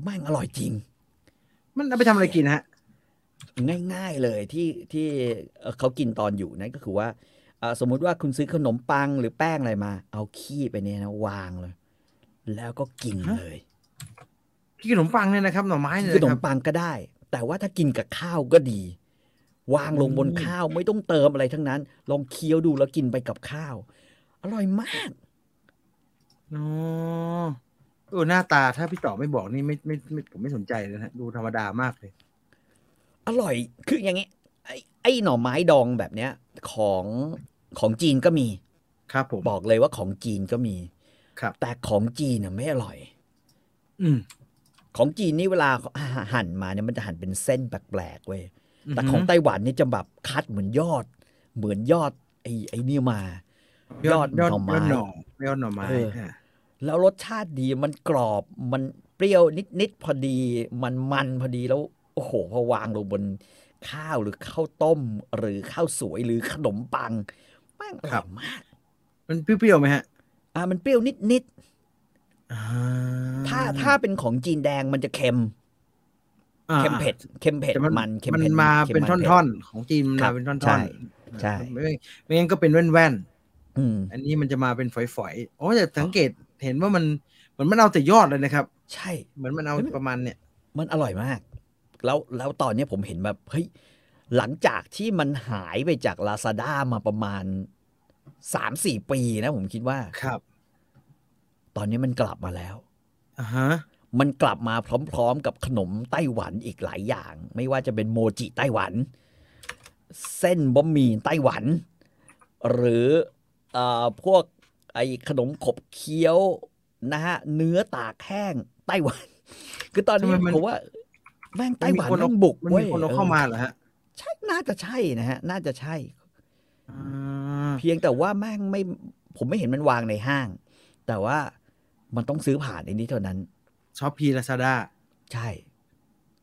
แม่งอร่อยจริง มันเอาไปทำอะไรกินฮะ ง่ายๆเลยที่ที่เอ่อเขากินตอนอยู่นั่นก็คือว่าอ่าสมมุติว่าคุณซื้อขนมปังหรือแป้งอะไรมา เอาขี้ไปเนี่ยนะวางเลย แล้วก็กินฮะเลยกินขนมปังเนี่ยนะครับหน่อไม้เนี่ยขนนะคมรับปังก็ได้ แต่ว่าถ้ากินกับข้าวก็ดี วางลงบนอืมข้าวไม่ต้องเติมอะไรทั้งนั้น ลองเคี้ยวดูแล้วกินไปกับข้าว อร่อยมากอ๋อเออหน้าตาถ้าพี่ต่อไม่บอกนี่ไม่ไม่ไม่ผมไม่สนใจเลยนะฮะดูธรรมดามากเลย อร่อยคืออย่างงี้ ไอ้ไอ้หน่อไม้ดองแบบเนี้ย ของของจีนก็มี ครับผมบอกเลยว่าของจีนก็มี ครับ แต่ของจีนน่ะไม่อร่อย อืมของจีนนี่เวลาหั่นมาเนี่ยมันจะหั่นเป็นเส้นแปลกๆเว้ย แต่ของไต้หวันนี่จะแบบคัดเหมือนยอด เหมือนยอด ไอ้ไอ้นี่มา ยอดหน่อไม้ยอดหน่อยอดหน่อไม้เอออะแล้วรสชาติดีมันกรอบมันเปรี้ยวนิดๆพอดี มันมันพอดีแล้ว โอ้โหพอวางลงบนข้าวหรือข้าวต้ม หรือข้าวสวยหรือขนมปังแม่งอร่อยมาก มันเปรี้ยวๆไหมฮะ อ่า มันเปรี้ยวนิดอ่าๆถ้าถ้าเป็นของจีนแดงมันจะเค็มอ่า เค็มเผ็ดเค็มเผ็ดแต่มันมันเค็มมันเผ็ดมาค็เป็นผ็ดท่อนๆ ของจีนมันครัมาบเป็นท่อนๆ ใช่ใช่ไม่ไม่งั้นก็เป็นแว่นอืมๆอันนี้มันจะมาเป็นฝอยๆโอ้แต่สังเกตเห็นว่ามันเหมือนมันเอาแต่ยอดเลยนะครับ ใช่ เหมือนมันเอาเฮ้ยประมาณเนี่ย มันอร่อยมาก แล้วแล้วตอนเนี้ยผมเห็นแบบเฮ้ยหลังจากที่มันหายไปจาก Lazada มาประมาณสามสี่ปีนะผมคิดว่าครับ ตอนนี้มันกลับมาแล้วอ่าฮะ มันกลับมาพร้อมๆกับขนมไต้หวันอีกหลายอย่าง ไม่ว่าจะเป็นโมจิไต้หวัน เส้นบะหมี่ไต้หวัน หรือเอ่อพวกไอ้ขนมขบเคี้ยวนะฮะเนื้อตากแห้งไต้หวัน คือตอนนี้ทำไมมันผมว่าแม่งไต้หวันมัมีคแม่เอางบุกมันเว้มียคนเอาเออเข้ามาเหรอฮะใช่น่าจะใช่นะฮะ น่าจะใช่อ่าเพียงแต่ว่าแม่งไม่ ผมไม่เห็นมันวางในห้าง แต่ว่ามันต้องซื้อผ่านไอ้นี้เท่านั้น ช้อปปี้ลาซาด้าใช่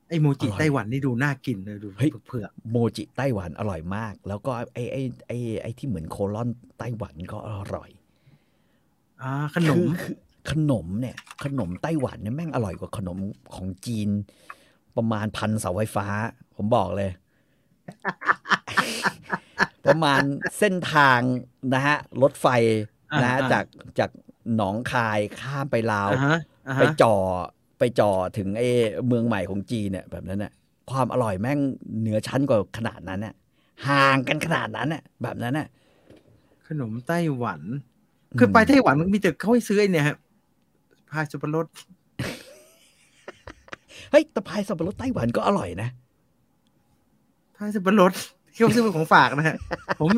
ไอโมจิอร่อยไต้หวันนี่ดูน่ากินเลยดูเฮ้ยเผือกโมจิไต้หวันอร่อยมาก แล้วก็ไอ้ไอ้ไอ้ไอ้ที่เหมือนโคลอนไต้หวันก็อร่อยๆอ่าขนมคือคือขนมเนี่ย ขนมไต้หวันเนี่ยแม่งอร่อยกว่าขนมของจีน ประมาณพันเสาไฟฟ้า ผมบอกเลย ประมาณเส้นทางนะฮะรถไฟนะฮะอ่าจากจากหนองคายข้ามไปลาวอ่าฮะอ่า ไปฮะจ่อไปจ่อถึงไอ้เมืองใหม่ของจีนเนี่ยแบบนั้นน่ะความอร่อยแม่งเหนือชั้นกว่าขนาดนั้นน่ะห่างกันขนาดนั้นน่ะแบบนั้นน่ะขนมไต้หวัน คือไปไต้หวันมันมีแต่เขาให้ซื้อไอเนี่ยฮะพายสับปะรดเฮ้ยแต่พายสับปะรดไต้หวันก็อร่อยนะพายสับปะรดที่เขาซื้อเป็นของฝากนะฮะผม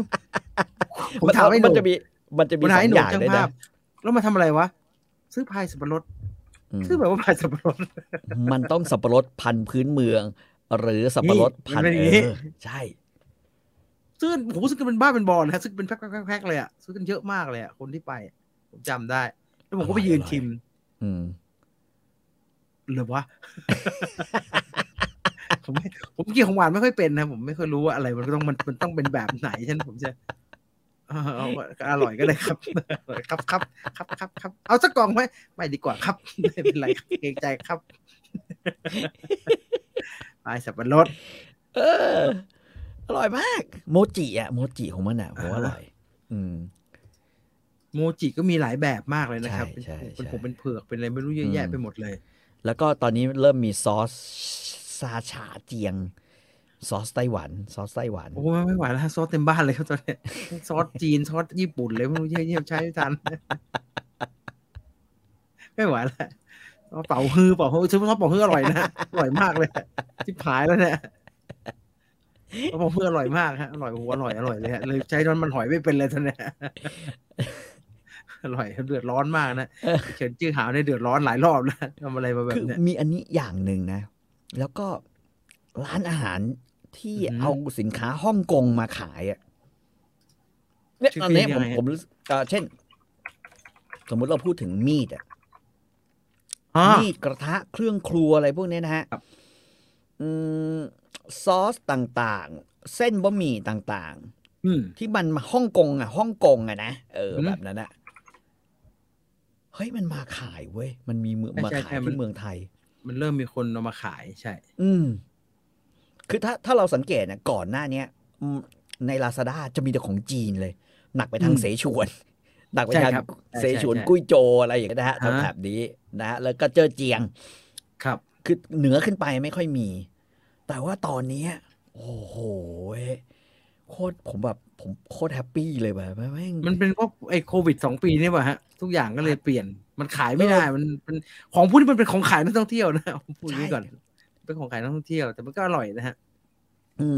ผมมันถามไอ้หมันนุ่มจะมีมันจะมีผมสถามองไอ้หอนุ่มย่างช่างเลยภานะพแล้วมาทำอะไรวะ ซื้อพายสับปะรด อืมซื้อแบบว่าพายสับปะรด มันต้องสับปะรดพันธุ์พื้นเมือง หรือสับปะรดพันนี่ธุ์มันเป็นอย่างเอนี้อใช่ซื้อโอ้โหซื้อกันเป็นบ้าเป็นบอลนะฮะซื้อเป็นแพ็คๆแพ็คๆเลยอะซื้อกันเยอะมากเลยอะคนที่ไป ผมจำได้ แล้วผมก็ไปยืนชิม อืมหรือวะผมไม่ผมกินของหวานไม่ค่อยเป็นนะ ผมไม่ค่อยรู้ว่าอะไร มันต้องมันมันต้องเป็นแบบไหนฉะนันผมจะเอาอร่อยก็ได้ครับครับครับครับครับครับเอาสักกล่องไหมไม่ดีกว่าครับไม่เป็นไรเกรงใจครับปลายสับปะรดเอออร่อยมาก โมจิอะโมจิของมันอะผมอร่อย อืมโมจิก็มีหลายแบบมากเลยนะครับเป็นผมเป็นเผือกเป็นอะไรไม่รู้เยอะแยะไปหมดเลย แล้วก็ตอนนี้เริ่มมีซอสซาชาเจียง ซอสไต้หวัน ซอสไต้หวัน โอ้ไม่ไหวแล้วซอสเต็มบ้านเลยครับตอนนี้ซอสจีน ซอสญี่ปุ่นเลยไม่รู้เยอะๆใช้ทัน ไม่ไหวแล้วเป่าฮือเป่าฮือซื้อซอสเป่าฮืออร่อยนะอร่อยมากเลยที่ผายแล้วเนี่ยเป่าฮืออร่อยมากฮะอร่อยหัวอร่อยอร่อยเลยฮะเลยใช้นอนมันหอยไม่เป็นเลยท่านเนี่ยอร่อยเดือดร้อนมากนะเฉินจื้อหาวในเดือดร้อนหลายรอบแล้วทำอะไรมาแบบนี้มีอันนี้อย่างหนึ่งนะ แล้วก็ร้านอาหาร ที่เอาสินค้าฮ่องกงมาขายอะเนี่ยตอนนี้ผมผมเช่น สมมุติเราพูดถึงมีดอะมีดกระทะเครื่องครัวอะไรพวกนี้นะฮะซอสต่างๆ เส้นบะหมี่ต่างๆที่มันมาฮ่องกงอะฮ่องกงอะนะเออแบบนั้นอะเฮ้ยมันมาขายเว้ย มันมีเมืองมาขายที่เมืองไทย มันเริ่มมีคนเอามาขายใช่ อืม คือถ้าถ้าเราสังเกตนะก่อนหน้าเนี้ยในลาซาด้าจะมีแต่ของจีนเลย หนักไปทางเสฉวน หนักไปทางเสฉวนกุ้ยโจอะไรอย่างเงี้ยนะฮะทางแถบนี้นะฮะแล้วก็เจอเจียง ครับ คือเหนือขึ้นไปไม่ค่อยมี แต่ว่าตอนนี้โอ้โหโคตรผมแบบผมโคตรแฮปปี้เลยแบบแม่งมันเป็นเพราะไอ้โควิดสองปีนี่ป่ะฮะ ทุกอย่างก็เลยเปลี่ยนมันขายไม่ได้มันเป็นของพูดที่มันเป็นของขายนักท่องเที่ยวนะพูดนี้ก่อน เป็นของขายนักท่องเที่ยว แต่มันก็อร่อยนะฮะ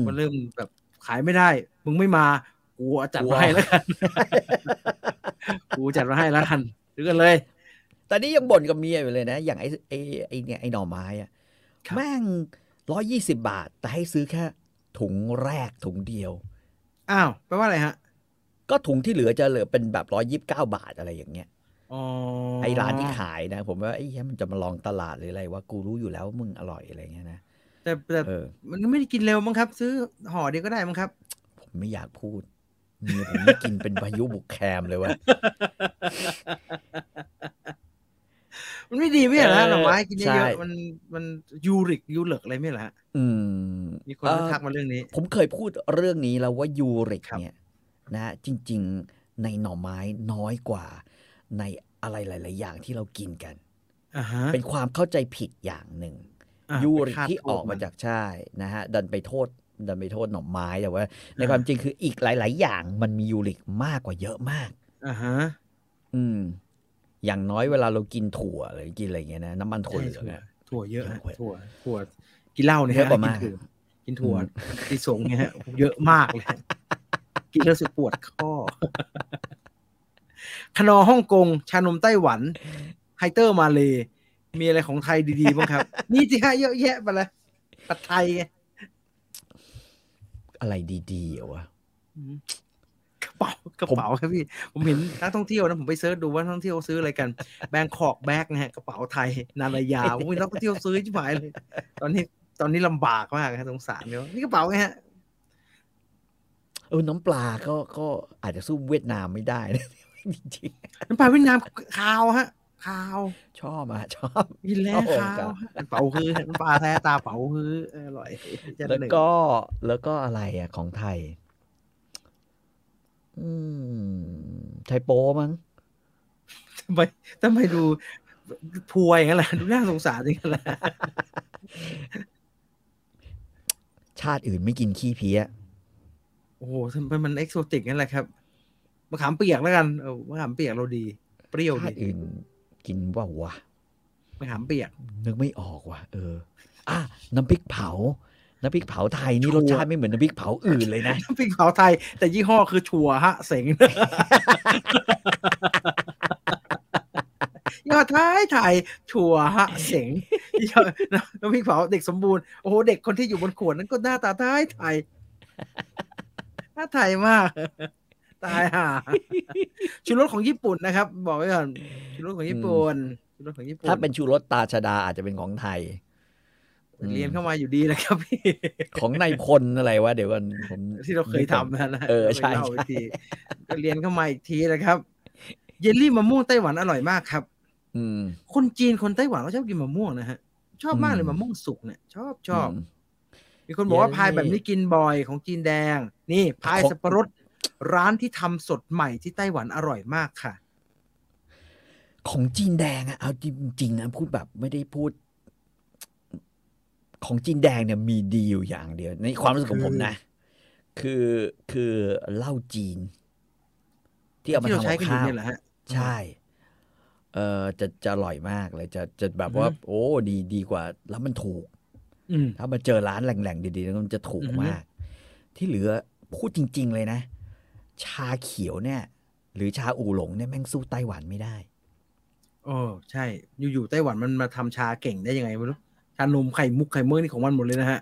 มันเริ่มแบบขายไม่ได้ มึงไม่มากูจัดมาให้แล้วกันกูจัดมาให้แล้วกันดูกันเลยแต่นี่ยังบ่นกับเมียอยู่เลยนะ อย่างไอ้ไอ้ไอ้เนี่ยไอ้หน่อไม้อะแม่งร้อยยี่สิบาท แต่ให้ซื้อแค่ถุงแรกถุงเดียว อ้าวแปลว่าอะไรฮะ ก็ถุงที่เหลือจะเหลือเป็นแบบร้อยยิบเก้าบาทอะไรอย่างเงี้ย ไอ้ร้านที่ขายนะ ผมว่าไอ้เหี้ยมันจะมาลองตลาดหรืออะไรว่ากูรู้อยู่แล้วมึงอร่อยอะไรเงี้ยนะแต่แต่มันไม่ได้กินเร็วมั้งครับ ซื้อห่อเดียวก็ได้มั้งครับ ผมไม่อยากพูดเมียผมไม่กินเป็นพายุบุกแคมเลยว่ะมันไม่ดีไม่เหรอหน่อไม้กินเยอะๆมันมันยูริกยูเลิกอะไรไม่เหรออืม มีคนทักมาเรื่องนี้ ผมเคยพูดเรื่องนี้แล้วว่ายูริกเนี่ย นะ จริง ๆ ในหน่อไม้น้อยกว่า ในอะไรหลาย ๆ อย่างที่เรากินกันเป็นความเข้าใจผิดอย่างหนึ่งยูริกที่ออกมาจากใช่นะฮะ ดันไปโทษ ดันไปโทษหน่อไม้แต่ว่าในความจริงคืออีกหลาย ๆ อย่างมันมียูริกมากกว่าเยอะมากอ่าฮะอืม อย่างน้อยเวลาเรากินถั่วหรือกินอะไรเงี้ยนะน้ำมันถั่วเหลืองถั่วเยอะถั่วถั่วกินเหล้าเนี่ยเยอะมากกินถั่วกินสงเนี่ยฮะเยอะมากเลยกินแล้วสึกปวดข้อ ขนอฮ่องกง ชานมไต้หวัน ไฮเตอร์มาเลยมีอะไรของไทยดีๆบ้างครับ นี่สิฮะเยอะแยะไปเลยปัดไทยไงอะไรดีๆวะเป๋ากระเป๋าครับพี่ ผมเห็นนักท่องเที่ยวนะ ผมไปเซิร์ชดูว่าท่องเที่ยวซื้ออะไรกัน แบงคอกแบกนะฮะกระเป๋าไทย นารายาผมเห็นนักท่องเที่ยวซื้อชิบหายเลย ตอนนี้ตอนนี้ลำบากมากครับสงสารเนี่ยนี่กระเป๋าไงฮะเออน้ำปลาก็ก็อาจจะสู้เวียดนามไม่ได้นะ จริงๆน้ำปลาเวียดนามขาวฮะขาวชอบอะชอบกินแล้วขาวเป๋าคือน้ำปลาแท้ตาเป๋าคืออร่อยแล้วก็แล้วก็อะไรอะของไทย อืมไทโปมั้งทำไมทำไมดูพวยงั้นแหละดูน่าสงสารจริงแหละชาติอื่นไม่กินขี้เพี้ย โอ้โหทำไมมันเอกโซติกนั่นแหละครับ มะขามเปียกแล้วกันเออมะขามเปียกเราดี เปรี้ยวดีชาติอื่น กินว่าวะมะขามเปียก นึกไม่ออกว่ะเออ อะน้ำพริกเผา น้ำพริกเผาไทยนี่รสชาติไม่เหมือนน้ำพริกเผาอื่นเลยนะน้ำพริกเผาไทย แต่ยี่ห้อคือชัวฮะเสงยอดไทยไทยชัวฮะเสงน้ำพริกเผาเด็กสมบูรณ์โอ้โหเด็กคนที่อยู่บนขวดนั้นก็หน้าตาไทยไทยหน้าไทยมาก ตายห่าชูรสของญี่ปุ่นนะครับ บอกไว้ก่อนชูรสของญี่ปุ่นชูรสของญี่ปุ่นถ้าเป็นชูรสตาชดาอาจจะเป็นของไทยเรียนเข้ามาอยู่ดีนะครับพี่ ของนายพลอะไรวะเดี๋ยวกันผมที่เราเคยทำนะนะเออใช่เคยเล่าใช่อีกทีก็เรียนเข้ามาอีกทีนะครับ เยลลี่มะม่วงไต้หวันอร่อยมากครับ อืม คนจีนคนไต้หวันเขาชอบกินมะม่วงนะฮะ ชอบมากเลยอืมมะม่วงสุกเนี่ยชอบชอบมมีคนบอกว่าเยลลี่พายแบบนี้กินบ่อยของจีนแดง นี่พายของสับปะรด ร้านที่ทำสดใหม่ที่ไต้หวันอร่อยมากค่ะ ของจีนแดงอะเอาจริงๆนะพูดแบบไม่ได้พูด ของจีนแดงเนี่ยมีดีอยู่อย่างเดียวในความรู้สึกของผมนะ คือคือเหล้าจีน ที่เอามาที่เราทำใช้กับกันอยู่ข้าวเนี่ยแหละฮะใช่ เออจะจะอร่อยมากเลย จะจะแบบว่าอือฮึโอ้ดีดีกว่า แล้วมันถูกอืมถ้ามาเจอร้านแหล่งๆดีๆแล้วมันจะถูกอือฮึมาก ที่เหลือพูดจริง ๆ เลยนะ ชาเขียวเนี่ย หรือชาอูหลงเนี่ยแม่งสู้ไต้หวันไม่ได้โอ้ใช่ อยู่ๆไต้หวันมันมาทำชาเก่งได้ยังไงไม่รู้ชานมไข่มุกไข่เมื่อนี่ของมันหมดเลยนะฮะ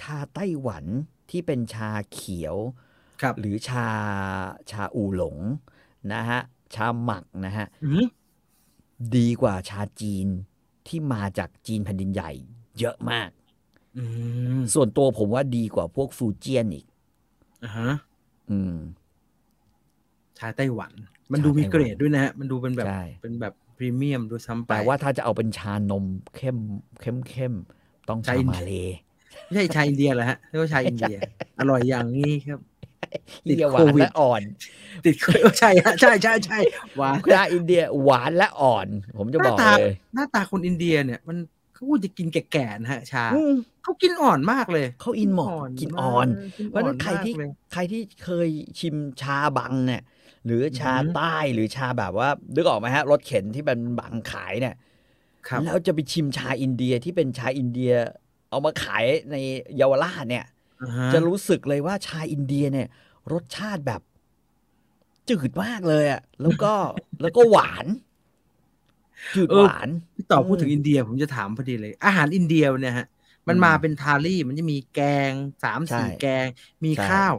ชาไต้หวันที่เป็นชาเขียวครับ หรือชาชาอูหลงนะฮะชาหมักนะฮะอืมดีกว่าชาจีนที่มาจากจีนแผ่นดินใหญ่ เยอะมากอืมส่วนตัวผมว่าดีกว่าพวกฟูเจียนอีกอ่าฮะอืม ชาไต้หวัน มันชาดูมีไต้หวันเกรดด้วยนะฮะมันดูเป็นแบบใช่เป็นแบบพรีเมียมด้วยซ้ำไปแต่ว่าถ้าจะเอาเป็นชานมเข้มเข้มเข้มต้องชาชาอินมาเลไม่ใช่ชาอินเดียเหรอฮะเรียกว่าชาอินเดีย อร่อยอย่างนี้ครับติดเฮียหวาโคนวิดและอ่อน ติดโควิดใช่ฮะใช่ใช่ใช่หวานชาอินเดียหวานและอ่อน ผมจะบอกหน้าตาเลยหน้าตาคนอินเดียเนี่ยมันเขาจะกินแก่ๆนะฮะชาอืมเขากินอ่อนมากเลย เขาอินหมอกกินอ่อนมากกิเพราะฉะนั้นใครที่อ่อนมากเลยใครที่เคยชิมชาบังเนี่ย หรือชาอือหือใต้หรือชาแบบว่านึกออกไหมฮะรถเข็นที่เป็นบังขายเนี่ยครับแล้วจะไปชิมชาอินเดียที่เป็นชาอินเดีย เอามาขายในเยาวราชเนี่ยอ่าฮะจะรู้สึกเลยว่าชาอินเดียเนี่ย รสชาติแบบจืดมากเลยอะแล้วก็แล้วก็หวานจืดหวานพี่ต่อพูดอืมถึงอินเดียผมจะถามพอดีเลย อาหารอินเดียเนี่ยฮะ มันอืมมาเป็นทารี่มันจะมีแกงสามใช่สี่แกง มีใช่ข้าว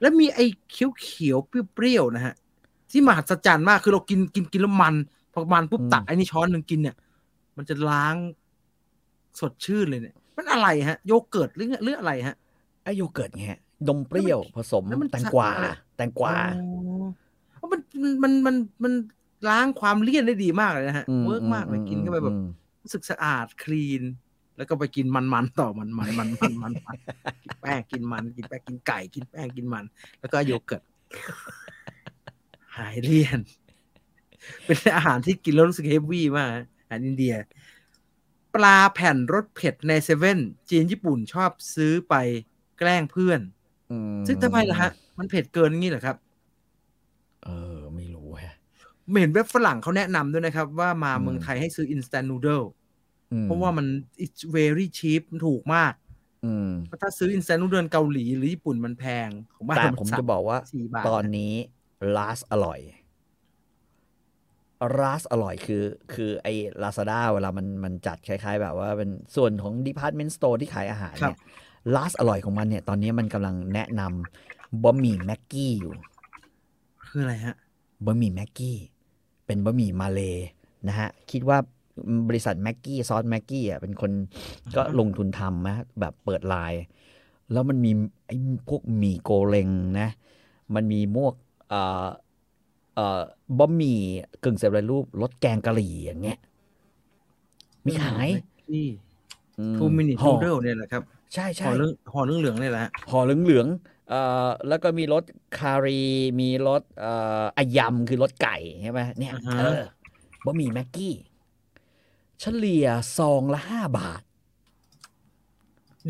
แล้วมีไอ้เขียวเขียวๆเปรี้ยวๆนะฮะ ที่มหัศจรรย์มากคือเรากินกินกินแล้วมันพอมันปุ๊บตักไอ้นี่ช้อนหนึ่งกินเนี่ย มันจะล้างสดชื่นเลยเนี่ย มันอะไรฮะ โยเกิร์ตหรือหรืออะไรฮะไอโยเกิร์ตไงฮะนมเปรี้ยวผสมแล้วมันแตงกวาอะไรแตงกวาอ๋อมันมันมันมันล้างความเลี่ยนได้ดีมากเลยนะฮะอื work มากเลยกินเข้าไปแบบอืมรู้สึกสะอาด clean แล้วก็ไปกินมันมันๆต่อมันมันมันมันมันมันกินแป้งกินมัน กินแป้งกินไก่กินแป้งกินมัน แล้วก็โยเกิร์ต หายเลี่ยน เป็นอาหารที่กินแล้วรู้สึกเฮฟวี่มากฮะอาหารอินเดีย ปลาแผ่นรสเผ็ดในเซเว่นจีนญี่ปุ่นชอบซื้อไปแกล้งเพื่อนอืมซึ่งทำไมล่ะฮะ มันเผ็ดเกินอย่างนี้เหรอครับ เออ ไม่รู้ฮะเห็นเว็บฝรั่งเขาแนะนำด้วยนะครับ ว่ามาอืมเมืองไทยให้ซื้อ instant noodle อืมเพราะว่ามัน it's very cheap มันถูกมากอืมเพราะถ้าซื้อ instant noodle เกาหลีหรือญี่ปุ่นมันแพงของบ้านแต่เรานผมสาจะบอกว่าสี่บาทตอนนี้ ลาสอร่อยลาสอร่อยคือ คือไอ้ลาซาด้าเวลามันมันจัดคล้าย ๆ แบบว่าเป็นส่วนของ Department Store ที่ขายอาหารเนี่ยลาสอร่อยของมันเนี่ย ตอนนี้มันกำลังแนะนำบะหมี่แม็กกี้อยู่ คืออะไรฮะบะหมี่แม็กกี้ เป็นบะหมี่มาเลนะฮะ คิดว่าบริษัทแม็กกี้ซอสแม็กกี้อะเป็นคนก็อ่าฮะลงทุนทำนะแบบเปิดไลน์แล้วมันมีไอ้พวกหมี่โกเลงนะ มันมีมวกเอ่อเอ่อ บะหมี่กึ่งสำเร็จรูปรสแกงกะหรี่อย่างเงี้ยมีขายนี่อืมทูมินิห่อนูเดิลเนี่ยแหละครับ ใช่ห่ใช่อเรื่องห่อเรื่องเหลืองๆเนี่ยแหละฮะห่อเหลืองๆเอ่อแล้วก็มีรสคารี มีรสเอ่ออายำคือรสไก่ใช่ไหมเนี่ยอ่าฮะเออบะหมี่แม็กกี้ เฉลี่ยซองละห้าบาท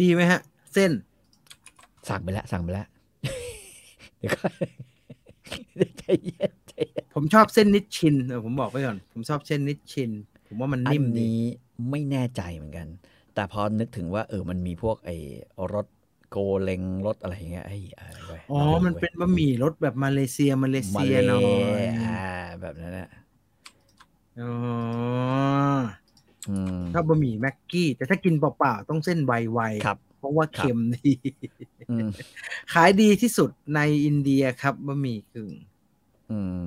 ดีไหมฮะ เส้น สั่งไปแล้ว สั่งไปแล้วเดี๋ยวก็ ใจเย็นใจเย็นผมชอบเส้นนิดชินเออผมบอกไว้ก่อน ผมชอบเส้นนิดชิน ผมว่ามันอันิ่นมดีนี้ไม่แน่ใจเหมือนกัน แต่พอนึกถึงว่า เออมันมีพวกไอ้รสโกเลงรสอะไรอย่างเงี้ยไอ้อะไรเว้ยอ๋อลงดูมันเป็นบะหมี่รสแบบมาเลเซียมาเลมาเซียเลหน่อยอ่า แบบนั้นนะอ๋ออืมชอบบะหมี่แม็กกี้ แต่ถ้ากินเปล่าๆต้องเส้นไวๆครับ เพราะว่าครับเค็มดีอืมขายดีที่สุดในอินเดียครับบะหมี่กึ่งอืม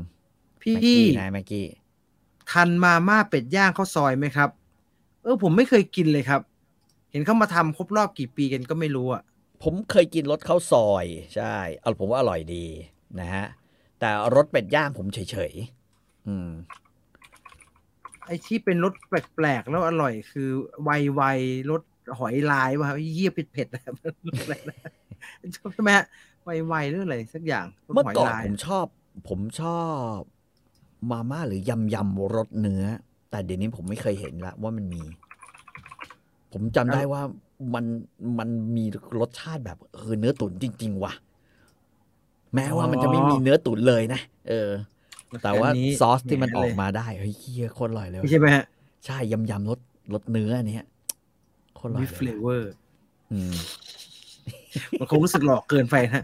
พี่แม็กกี้นะแม็กกี้ทันมาม่าเป็ดย่างข้าวซอยไหมครับ เออผมไม่เคยกินเลยครับ เห็นเขามาทำครบรอบกี่ปีกันก็ไม่รู้อะผมเคยกินรสข้าวซอย ใช่เอาผมว่าอร่อยดีนะฮะ แต่รสเป็ดย่างผมเฉยๆอืมไอ้ที่เป็นรสแปลกๆแล้วอร่อยคือไวไวๆรส หอยลายว่ะเยี่ยเผ็ดๆนะครับใช่ไหมฮะไวไวๆหรืออะไรสักอย่างรสเมื่อหอยก่อนลายผมชอบ ผมชอบมาม่าหรือยำยำรสเนื้อ แต่เดี๋ยวนี้ผมไม่เคยเห็นละว่ามันมี ผมจำได้ว่ามันมันมีรสชาติแบบเออเนื้อตุ๋นจริง ๆ ว่ะ แม้ว่ามันจะไม่มีเนื้อตุ๋นเลยนะเออ แต่ว่าอันนี้ซอสที่มันออกแหมาได้เฮ้ยเฮียโคตรอร่อยเลยไม่ใช่ไหมฮะใช่ยำยำรสรสเนื้ออันเนี้ยโคตรอร่อยมีเลยเฟลเวอร์อืมมันคงรู้สึกหลอกเกินไปนะ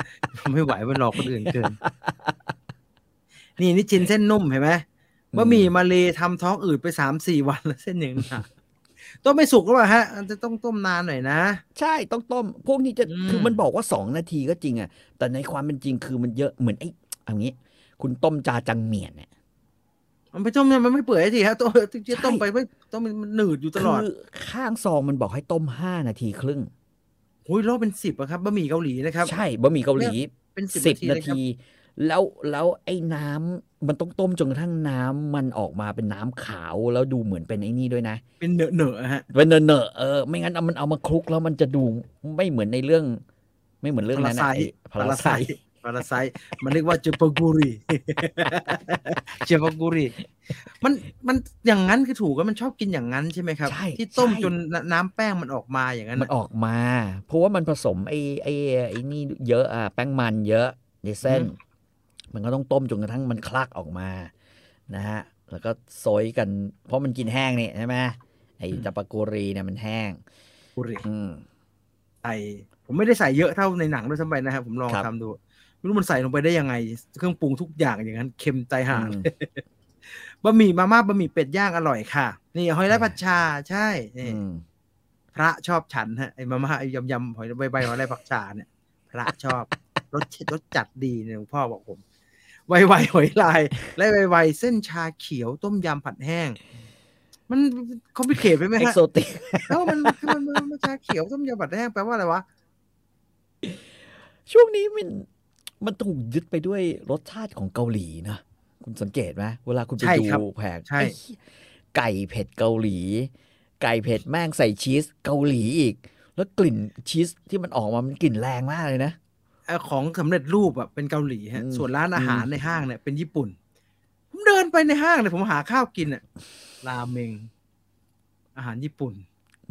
ไม่ไหวมันหลอกคนอื่นเกิน นี่นี่ชิ้นเส้นนุ่มเห็นไหมบะหมี่มาเลทำท้องอืดไปสามสี่วันแล้วเส้นหนึ่งนะต้มไม่สุกหรือเปล่าฮะมันจะต้องต้มนานหน่อยนะ ใช่ต้องต้ม พวกนี้จะอืมคือมันบอกว่าสองนาทีก็จริงอะแต่ในความเป็นจริงคือมันเยอะเหมือนไอ้เอางี้ คุณต้มจาจังเมียนเนี่ย มันไปต้มเนี่ยมันไม่เปื่อยทีฮะต้มที่ใช่ต้มไปไม่ต้มมันหนืดอยู่ตลอดคือข้างซองมันบอกให้ต้มห้านาทีครึ่งโอ้ยรอบเป็นสิบอะครับบะหมี่เกาหลีนะครับ ใช่บะหมี่เกาหลีเป็นสิบสิบนานาทีที แล้วแล้วไอ้น้ำมันต้องต้มจนกระทั่งน้ำมันออกมาเป็นน้ำขาวแล้วดูเหมือนเป็นไอ้นี่ด้วยนะ เป็นเหนอะเหนอะๆฮะเป็นเนอะๆเออไม่งั้นเอามันเอามาคลุกแล้วมันจะดูไม่เหมือนในเรื่อง ไม่เหมือนเรื่องนั้นนะพาราไซพาราไซพาราไซมันเรียกว่าเจปากูรีเจปากูรีมันมันอย่างนั้นคือถูกก็มันชอบกินอย่างนั้นใช่ไหมครับใช่ที่ต้มใช่จนน้ำแป้งมันออกมาอย่างนั้นมันน่ะออกมา เพราะว่ามันผสมไอ้ไอ้ไอ้นี่เยอะอะแป้งมันเยอะในเส้น มันก็ต้องต้มจนกระทั่งมันคลักออกมานะฮะแล้วก็โซยกัน เพราะมันกินแห้งนี่ใช่ไหมไอ้จัปากุรีเนี่ยมันแห้งกุรีอืมใส่ผมไม่ได้ใส่เยอะเท่าในหนังด้วยซ้ำไปนะครับผมลองครับทำดู ไม่รู้มันใส่ลงไปได้ยังไง เครื่องปรุงทุกอย่างอย่างนั้นเค็มใจห่าอืมบะหมี่มาม่าบะหมี่เป็ดย่างอร่อยค่ะ นี่หอยไร้ผัดชาใช่นี่อืมพระชอบฉันฮะไอ้มาม่าไอ้ยำยำหอยใบใบหอยไร้ผักชาเนี่ย พระชอบรสรสจัดดีเนี่ยหลวงพ่อบอกผมไวไวหอยลาย และไวไวเส้นชาเขียวต้มยำผัดแห้ง มันคอมพิเคทไปไหมเอ็กฮะโซติกเอ้ามันมันมันมันชาเขียวต้มยำผัดแห้งแปลว่าอะไรวะช่วงนี้มัน มันถูกยึดไปด้วยรสชาติของเกาหลีนะ คุณสังเกตไหมเวลาคุณไปใช่ดูครับแผงใช่ไอ้เหี้ยไก่เผ็ดเกาหลี ไก่เผ็ดแม่งใส่ชีสเกาหลีอีก แล้วกลิ่นชีสที่มันออกมา มันกลิ่นแรงมากเลยนะเอ่อของสำเร็จรูปอะเป็นเกาหลีฮะอืมส่วนร้านอาหารอืมในห้างเนี่ยเป็นญี่ปุ่น ผมเดินไปในห้างเนี่ยผมหาข้าวกินอะราเมง อาหารญี่ปุ่น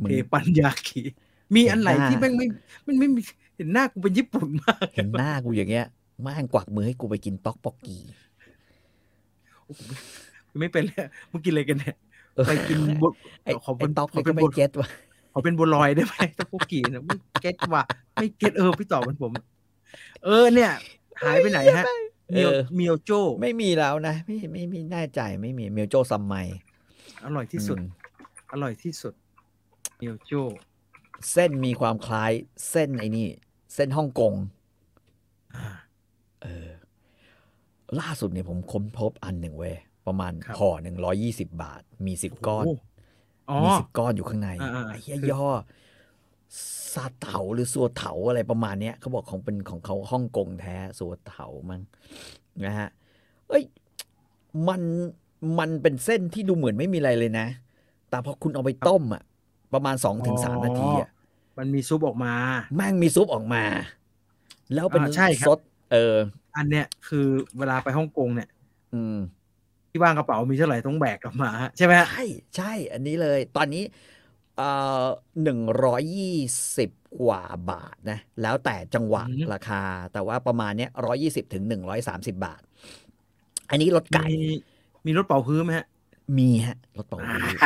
มึงเทปันยากิมีอันไหนเห็นหน้าที่แม่งไม่มันไม่มีเห็นหน้ากูเป็นญี่ปุ่นมาก เห็นหน้ากูอย่างเงี้ย แม่งกวักมือให้กูไปกินต๊อกปอกกีไม่เป็นเลยมึงกินอะไรกันเนี่ยเออไปกินบุไอ้ขอไอ้เป็นต๊อกขอนี่เป็ก็นไม่บุเก็ตว่ะขอเป็นบัวลอยได้ไหมตะโกกีนะไม่เก็ตว่ะไม่เก็ตเออพี่ตอบเหมันผม เออเนี่ย หายไปไหนฮะเมียวเออเมียวโจไม่มีแล้วนะไม่ไม่ไม่แน่ใจไม่มีเมลโจซัมไมอร่อยที่สุดอืมอร่อยที่สุดเมียวโจเส้นมีความคล้ายเส้นไอ้นี่ เส้นฮ่องกงอ่า เออ ล่าสุดเนี่ยผมค้นพบอันหนึ่งเว้ยประมาณครับห่อหนึ่งร้อยี่สิบาท มีสิบก้อนโอ๋อมีสิบก้อนอยู่ข้างในอ่าๆไอ้เหี้ยคือย่อซาเถาหรือสัวเถาอะไรประมาณเนี้ยเขาบอกของเป็นของเขาฮ่องกงแท้สัวเถามั้งนะฮะ เอ้ย มันมันเป็นเส้นที่ดูเหมือนไม่มีอะไรเลยนะ แต่พอคุณเอาไปต้มอะ ประมาณสองถึงสามนาทีอะมันมีซุปออกมา แม่งมีซุปออกมา แล้วเป็นอ่าใช่ครับซด เอออัอันเนี้ยคือเวลาไปฮ่องกงเนี่ย อืม ที่ว่างกระเป๋ามีเท่าไหร่ต้องแบกกลับมาฮะใช่ไหมฮะใช่ใช่ อันนี้เลย ตอนนี้เอ่อหนึ่งร้อยยี่สิบกว่าบาทนะ แล้วแต่จังหวะราคา แต่ว่าประมาณเนี้ยร้อยี่สิบถึงหนึ่งร้อยสามสิบาท อันนี้รถไก่มีมีรถเป่าพื้นไหมฮะ มีฮะรถเป่าฮื้อ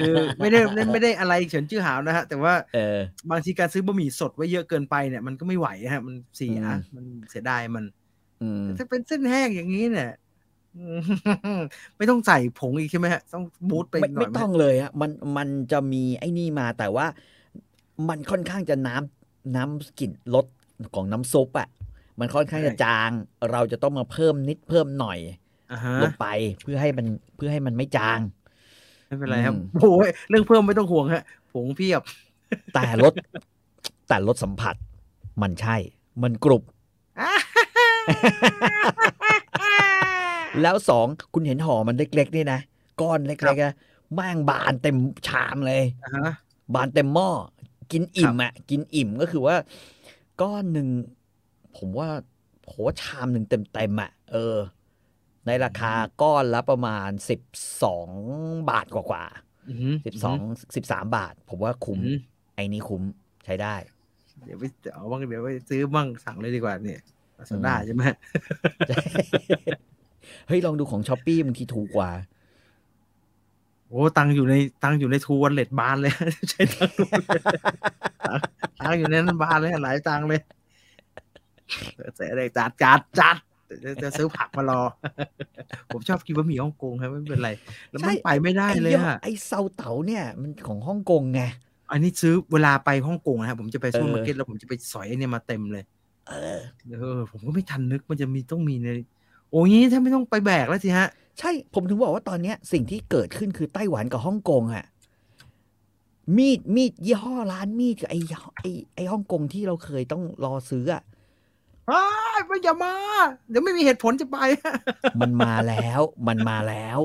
คือไม่ได้ไม่ไม่ได้อะไรเฉินชื่อหาวนะฮะ แต่ว่าเออบางทีการซื้อบะหมี่สดไว้เยอะเกินไปเนี่ยมันก็ไม่ไหวฮะ มันเสียอืมมันเสียดายมันอืมถ้าเป็นเส้นแห้งอย่างนี้เนี่ยอืมไม่ต้องใส่ผงอีกใช่ไหมฮะ ต้องบูทไปไม่หน่ไม่อยไหมต้องเลยฮะมันมันจะมีไอ้นี่มาแต่ว่ามันค่อนข้างจะน้ำน้ำกลิ่นรสของน้ำซุปอะมันค่อนข้างจะจาง เราจะต้องมาเพิ่มนิดเพิ่มหน่อยอ่าฮะ ลงไปเพื่อให้มันเพื่อให้มันไม่จางไม่เป็นไรครับอืมโอ้ยเรื่องเพิ่มไม่ต้องห่วงฮะผงเพียบ แต่รสแต่รสสัมผัส มันใช่ มันกรุบแล้วสองคุณเห็นห่อมันเล็กๆนี่นะก้อนเล็กๆนะแม่งบานเต็มชามเลยอ่าฮะบานเต็มหม้อกินอิ่มอะ กินอิ่มก็คือว่า ก้อนหนึ่งผมว่าผมว่าชามหนึ่งเต็มเต็มๆอะ เออ ในราคาก้อนละประมาณสิบสองบาทกว่าอือหือๆสิบสองสิบสามบาท ผมว่าคุ้มอือหือไอ้นี้คุ้มใช้ได้ เดี๋ยวไปเอาบ้างเดี๋ยวไปซื้อบ้างสั่งเลยดีกว่าเนี่ยลาซาด้าอืมใช่ไหมเฮ้ย ลองดูของช้อปปี้บางทีถูกกว่า โอ้ตังค์อยู่ในตังค์อยู่ในทูวันเลตบานเลย ใช้ตังค์ดูตังค์อยู่ในนั้นบานเลยหลายตังค์เลยเสียเลยจัดจัดจัด เดี๋ยวจะซื้อผักมารอ ผมชอบกินบะหมี่ฮ่องกงครับไม่เป็นไร แล้วมันใช่ไปไม่ได้ไอ้เลยยอดอะไอ้เซาเต๋าเนี่ยมันของฮ่องกงไงอันนี้ซื้อเวลาไปฮ่องกงนะครับผมจะไปซูเปอร์เออมาร์เก็ตแล้วผมจะไปสอยไอ้เนี่ยมาเต็มเลย เออเออ ผมก็ไม่ทันนึกมันจะมีต้องมีในโอ้ยงี้ถ้าไม่ต้องไปแบกแล้วสิฮะ ใช่ผมถึงบอกว่าตอนเนี้ย สิ่งที่เกิดขึ้นคือไต้หวันกับฮ่องกงอะมีดมีดยี่ห้อร้านมีดกับไอ้ไอ้ไอ้ฮ่องกงที่เราเคยต้องรอซื้ออะ อ้ายไม่อย่ามา เดี๋ยวไม่มีเหตุผลจะไป มันมาแล้ว มันมาแล้ว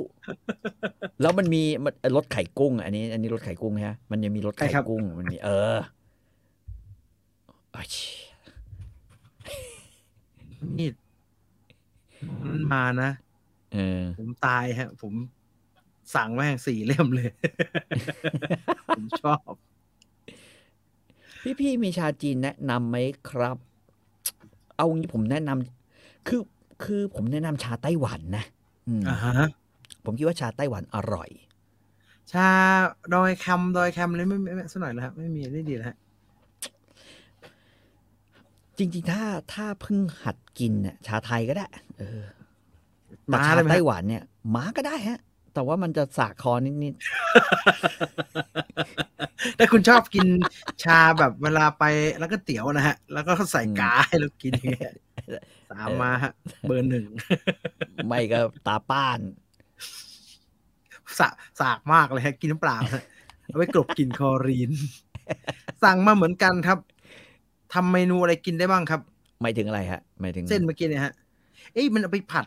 แล้วมันมีมันรถไข่กุ้ง อันนี้ อันนี้รถไข่กุ้งฮะ มันยังมีรถไข่ใช่ครับกุ้ง มันมี เออโอ้ยนี่มันมานะเออผมตายฮะ ผมสั่งแม่งสี่เล่มเลย ผมชอบ พี่พี่ๆมีชาจีนแนะนำไหมครับ เอางี้ผมแนะนำคือคือผมแนะนำชาไต้หวันนะอืมอ่าฮะผมคิดว่าชาไต้หวันอร่อย ชาดอยแคมดอยแคมเลยไม่ไม่ไม่สักหน่อยแล้วฮะไม่มีได้ดีแล้วฮะจริงๆ ถ้าถ้าเพิ่งหัดกินเนี่ยชาไทยก็ได้ เออแต่มาชาเลยไหมไต้ฮะหวันเนี่ย ม้าก็ได้ฮะ แต่ว่ามันจะสากคอนิดถ้าคุณชอบกินชาแบบเวลาไปแล้วก็เตี๋ยวนะฮะ แล้วก็ใส่กาให้เรากินอย่างเงี้ยสามมาฮะเบอร์หนึ่งๆไม่ก็ตาป้านสะสากมากเลยฮะ กินน้ำเปล่าฮะเอาไว้กลบกลิ่นคลอรีน สั่งมาเหมือนกันครับทำเมนูอะไรกินได้บ้างครับไม่ถึงอะไรฮะไม่ถึงเส้นเมื่อกี้เนี่ยฮะเอ้ยมันเอาไปผัด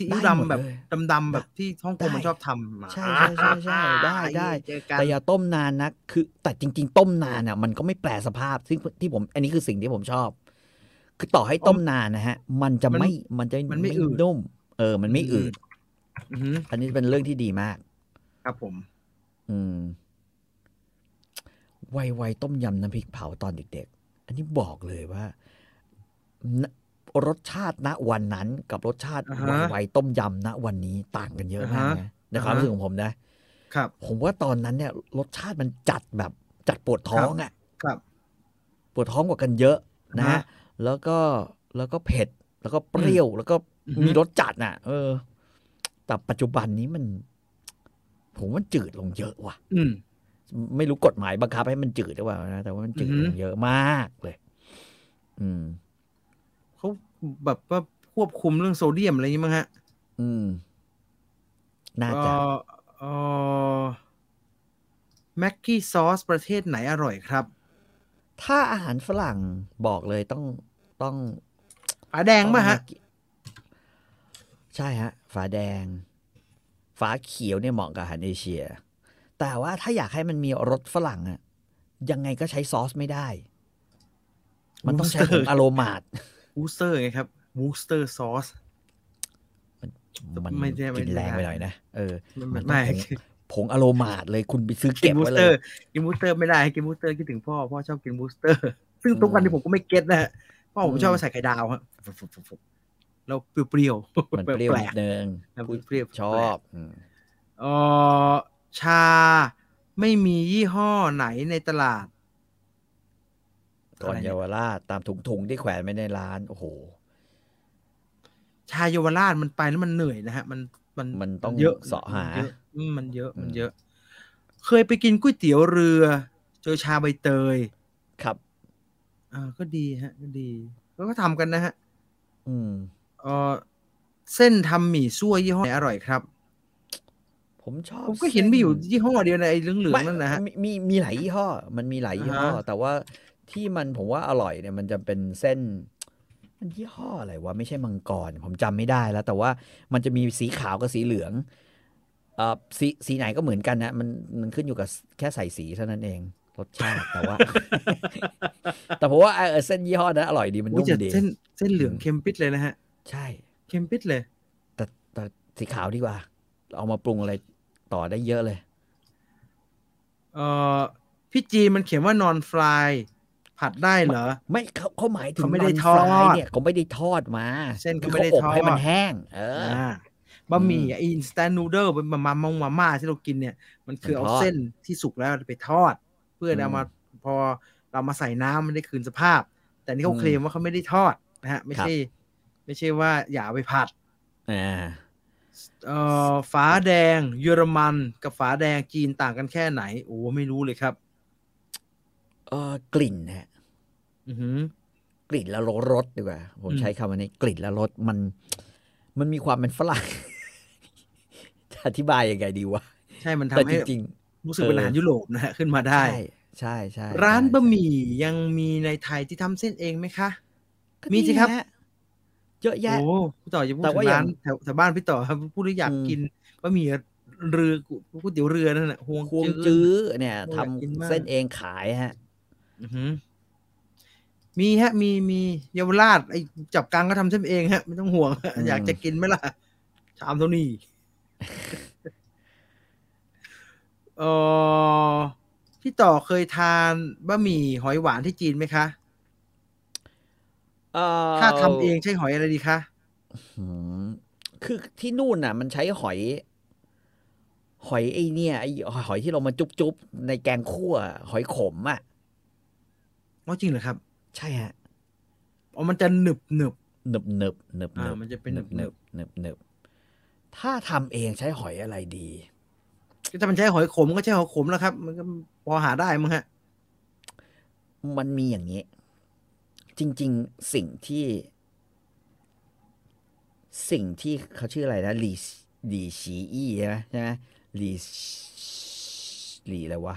ซีอิ๊วได้หมดดำแบบเลยดำๆแบบที่ฮ่องกงได้มันชอบทำมาใช่ใช่ใช่ใช่ได้ได้เจอกันแต่อย่าต้มนานนะคือ แต่จริง ๆ ต้มนานอะ มันก็ไม่แปลสภาพซึ่งที่ผม อันนี้คือสิ่งที่ผมชอบ คือต่อให้ต้มนานนะฮะ มันจะไม่มันจะมันไม่อืดนุ่ม เออ มันไม่อืดอือหืออันนี้เป็นเรื่องที่ดีมาก ครับผม อืมไวไวต้มยำน้ำพริกเผาตอนเด็ก ๆ อันนี้บอกเลยว่าน รสชาติณวันนั้นกับรสชาติอ่าไวฮะไวต้มยำณวันนี้ต่างกันเยอะมากอ่าฮะนะในความอ่าฮะรู้สึกของผมนะ ครับ ผมว่าตอนนั้นเนี่ย รสชาติมันจัดแบบจัดปวดท้องอะครับ ปวดท้องกว่ากันเยอะนะอ่าฮะแล้วก็แล้วก็เผ็ด แล้วก็เปรี้ยว แล้วก็อือฮึมีรสจัดน่ะ เออ แต่ปัจจุบันนี้มัน ผมว่ามันจืดลงเยอะว่ะ อืมไม่รู้กฎหมายบังคับให้มันจืดหรือเปล่านะแต่ว่ามันจืดอือฮึลงเยอะมากเลย อืม เขาแบบว่าควบคุมเรื่องโซเดียมอะไรอย่างนี้มั้งฮะ อืม น่าเอจะอเออแม็กกี้ซอสประเทศไหนอร่อยครับ ถ้าอาหารฝรั่งบอกเลยต้องต้องฝาแดงป่ะฮะต้องใช่ฮะ ฝาแดง ฝาเขียวเนี่ยเหมาะกับอาหารเอเชีย แต่ว่าถ้าอยากให้มันมีรสฝรั่งอะยังไงก็ใช้ซอสไม่ได้ มันต้องใช้ผง Worcester อโรมาด วูสเตอร์ไงครับวูสเตอร์ซอสมันไม่ได้ไม่กินได้แรงไปหน่อยนะ เออไม่มันต้ไม่องผงผงอโรมาดเลยคุณไปซื้อกิเก็นบบูไว้สเลเตอยร์กินบูสเตอร์ไม่ได้ให้กินบูสเตอร์คิดถึงพ่อ พ่อชอบกินบูสเตอร์ ซึ่งทุกวันนี้ผมก็ไม่เก็ตนะฮะพ่อผมชอบอืมไปใส่ไข่ดาวฮะแล้วเปรี้ยวๆมันเปรี้ยวแปลนิกดนึงๆพูดเปรี้ยวๆชอบอืมเออชาไม่มียี่ห้อไหนในตลาด ก่อนอะไรเนี่ยเยาวราชตามถุงถุงๆที่แขวนไว้ในร้าน โอ้โห ชาเยาวราชมันไปแล้วมันเหนื่อยนะฮะ มันมันมันต้องเยอะเสาะหา มันเยอะอืมมันเยอะมันอืมเยอะ เคยไปกินก๋วยเตี๋ยวเรือ เจอชาใบเตยครับอ่าก็ดีฮะ ก็ดีแล้วก็ทำกันนะฮะ อืมเออเส้นทำหมี่ซั่วยี่ห้อไหนอร่อยครับผผมชอบผมก็เห็นมีอยู่ส้ยี่ห้อเดียวในไอ้เหลืองๆนั่นนะฮะไม่มีมีหลายยี่ห้อ มันมีหลายยี่ห้ออ่าฮะแต่ว่า ที่มันผมว่าอร่อยเนี่ยมันจะเป็นเส้น มันยี่ห้ออะไรวะไม่ใช่มังกร ผมจำไม่ได้แล้ว แต่ว่ามันจะมีสีขาวกับสีเหลืองเอ่อสีสีไหนก็เหมือนกันนะมันมันขึ้นอยู่กับแค่ใส่สีเท่านั้นเองรสชาติแต่ว่า แต่ผมว่าเออเส้นยี่ห้อนั้นอร่อยดีมันโอ้ยนุ่มแต่ดีเส้นเส้นเหลืองเค็มปิดเลยนะฮะ ใช่เค็มปิดเลย แต่แต่สีขาวดีกว่า เอามาปรุงอะไรต่อได้เยอะเลย เอ่อพี่จีมันเขียนว่านอนฟลาย ผัดได้เหรอ ไม่เขาเขาหมายถึงเขาไม่ได้นนทอดฟรายเนี่ยเขาไม่ได้ทอดมา เส้นเขาคือไม่ได้อบทอดให้มันแห้ง เอออ่าบะหมี่อินสแตนนูเดิลเป็นมาม่ามงมาม่าที่เรากินเนี่ย มันคือมันเอาทอดเส้นที่สุกแล้วไปทอด เพื่ออืมเอามาพอเรามาใส่น้ำมันได้คืนสภาพ แต่นี่เขาอืมเคลมว่าเขาไม่ได้ทอดนะฮะ ไม่ใช่ ไม่ใช่ว่าอย่าเอาไปผัดอ่าเอ่อฝาแดงเยอรมันกับฝาแดงจีนต่างกันแค่ไหน โอ้ไม่รู้เลยครับ เออกลิ่นฮะ อือหือกลิ่นและรสดีกว่าผมอืมใช้คำว่านี้กลิ่นและรสมัน มันมีความเป็นฝรั่งจะอธิบายยังไงดีวะใช่มันแต่ทำจให้ริงรู้สึกเป็นอาหารยุโรปนะฮะขึ้นมาๆได้ใช่ใช่ใช่ร้านใช่บะหมี่ยังมีในไทยที่ทำเส้นเองไหมคะก็มีสิครับฮะเยอะแยะโอ้พี่ต่ออย่าพูดแต่ถึว่างร้านอย่างแถวแถวบ้านพี่ต่อครับพูดแล้วอยากอืมกินบะหมี่เรือก๋วยเตี๋ยวเรือนั่นแหละห่วงควงจื้จื้ออเนี่ยโอ้ทอยากกินมากำเส้นเองขายฮะอือหือ มีฮะ มีมีเยาวราชไอ้จับกังก็ทำเส้นเองฮะ ไม่ต้องห่วงอืมอยากจะกินไหมล่ะ ชามเท่านี้เออพี่ต่อเคยทานบะหมี่หอยหวานที่จีนไหมคะเอ่อถ้าทำเองใช้หอยอะไรดีคะหืมคือที่นู่นน่ะ มันใช้หอย หอยไอ้เนี่ยไอ้หอยที่เรามาจุ๊บๆในแกงคั่ว หอยขมอะอ๋อจริงเหรอครับ ใช่ฮะอ๋อมันจะหนึบหนึบหนึบหนึบหนึบหอ่านึบมันจะเป็นหนึบหหนึนึบบหนึบหนึบถ้าทำเองใช้หอยอะไรดีถ้ามันใช้หอยขมก็ใช้หอยขมแล้วครับ มันก็พอหาได้มั้งฮะ มันมีอย่างนี้ จริง ๆ สิ่งที่ สิ่งที่เขาชื่ออะไรนะหลีหลีฉีอี้ใช่ไหมใช่ไหมหลีหลีอะไรวะ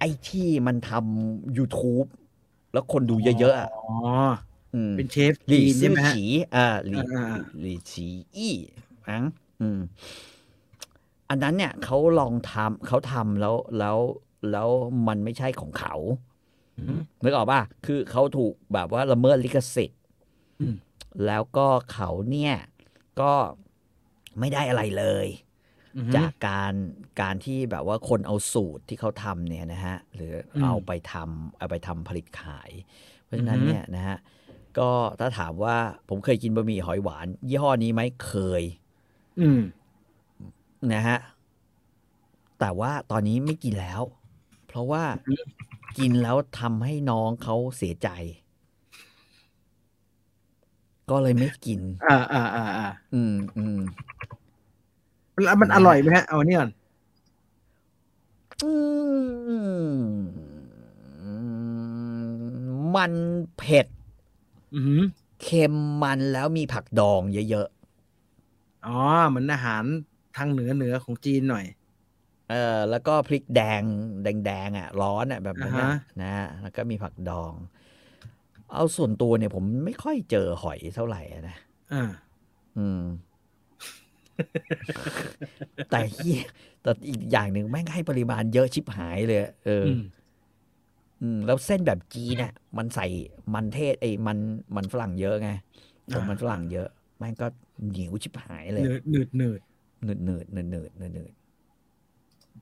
ไอ้ที่มันทำ YouTube แล้วคนดูเยอะๆอะอ๋ออืมเป็นเชฟหลีจีนใช่ซื่อไหมฮะฉีอ่าหลีอ่าอ่าหลีฉีอี้มั้งอืม อันนั้นเนี่ยเขาลองทำเขาทำแล้วแล้วแล้วมันไม่ใช่ของเขาอืมนึกออกป่ะ คือเขาถูกแบบว่าละเมิดลิขสิทธิ์อืมแล้วก็เขาเนี่ย ก็ไม่ได้อะไรเลยอือหือ จากการการที่แบบว่าคนเอาสูตรที่เขาทำเนี่ยนะฮะหรืออมเอาไปทำเอาไปทำผลิตขาย เพราะฉะนั้นอือฮึเนี่ยนะฮะก็ถ้าถามว่าผมเคยกินบะหมี่หอยหวาน ยี่ห้อนี้ไหมเคย อืมนะฮะแต่ว่าตอนนี้ไม่กินแล้ว เพราะว่ากินแล้วทำให้น้องเขาเสียใจ ก็เลยไม่กิน อ่าอ่าอ่าอ่าอืมอืม แล้วมันอร่อยไหมฮะ เอาอันนี้ก่อนอืมมันเผ็ดอือหือเค็มมันแล้วมีผักดองเยอะอ๋อเหมือนอาหารทางเหนือเหนือของจีนหน่อยๆเออ แล้วก็พริกแดง แดงๆอะ ร้อนอะ แบบนั้นน่ะอ่าฮะนะแล้วก็มีผักดอง เอาส่วนตัวเนี่ย ผมไม่ค่อยเจอหอยเท่าไหร่อะนะอ่าอืม แต่เฮียแต่อีกอย่างหนึ่งแม่งให้ปริมาณเยอะชิบหายเลย เออ อืมอืมแล้วเส้นแบบจีนเนี่ยมันใส่มันเทศไอ้มันมันฝรั่งเยอะไงผงมันฝรั่งเยอะ แม่งก็เหนียวชิบหายเลยหนืดหนืดหนืดหนืดหนืดหนืดหนืดหนืดหนืด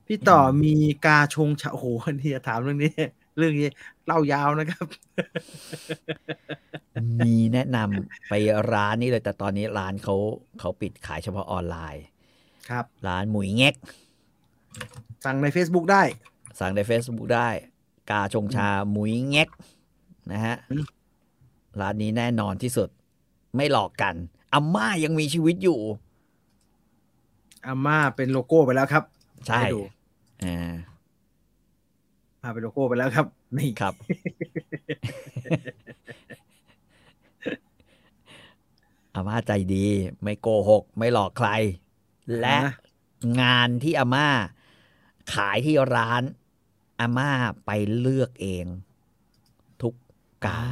พี่ต่อมีกาชงชาโอ้โหนี่จะถามเรื่องนี้ เรื่องนี้เล่ายาวนะครับ มีแนะนำไปร้านนี้เลย แต่ตอนนี้ร้านเขาเขาปิดขายเฉพาะออนไลน์ ครับ ร้านหมุยเง็ก สั่งใน Facebook ได้ สั่งใน Facebook ได้ กาชงชาหมุยเง็กนะฮะอืมร้านนี้แน่นอนที่สุด ไม่หลอกกันอาม่ายังมีชีวิตอยู่อาม่าเป็นโลโก้ไปแล้วครับ ใช่ห้ดูอ่า อาม่าเป็นโลโก้ไปแล้วครับ นี่ครับ อาม่าใจดี ไม่โกหก ไม่หลอกใคร และนะงานที่อาม่า ขายที่ร้าน อาม่าไปเลือกเอง ทุกกา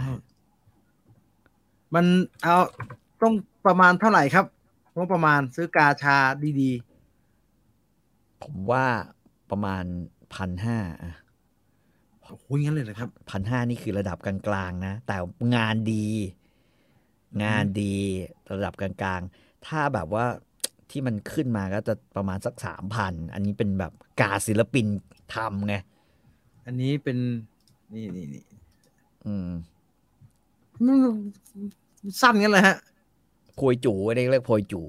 มันเอาต้องประมาณเท่าไหร่ครับงบประมาณซื้อกาชาดีผมว่าประมาณพันห้าๆ โอ้โหงั้นเลยเหรอครับพันห้านี่คือระดับกลางๆนะ แต่งานดี งานดีระดับกลางๆ ถ้าแบบว่าที่มันขึ้นมาก็จะประมาณสักสามพันอันนี้เป็นแบบกาศิลปินทำไง อันนี้เป็นนี่นี่นี่อืมมันสั้นกันเลยฮะพวยจูเรียกเรียกพวยจู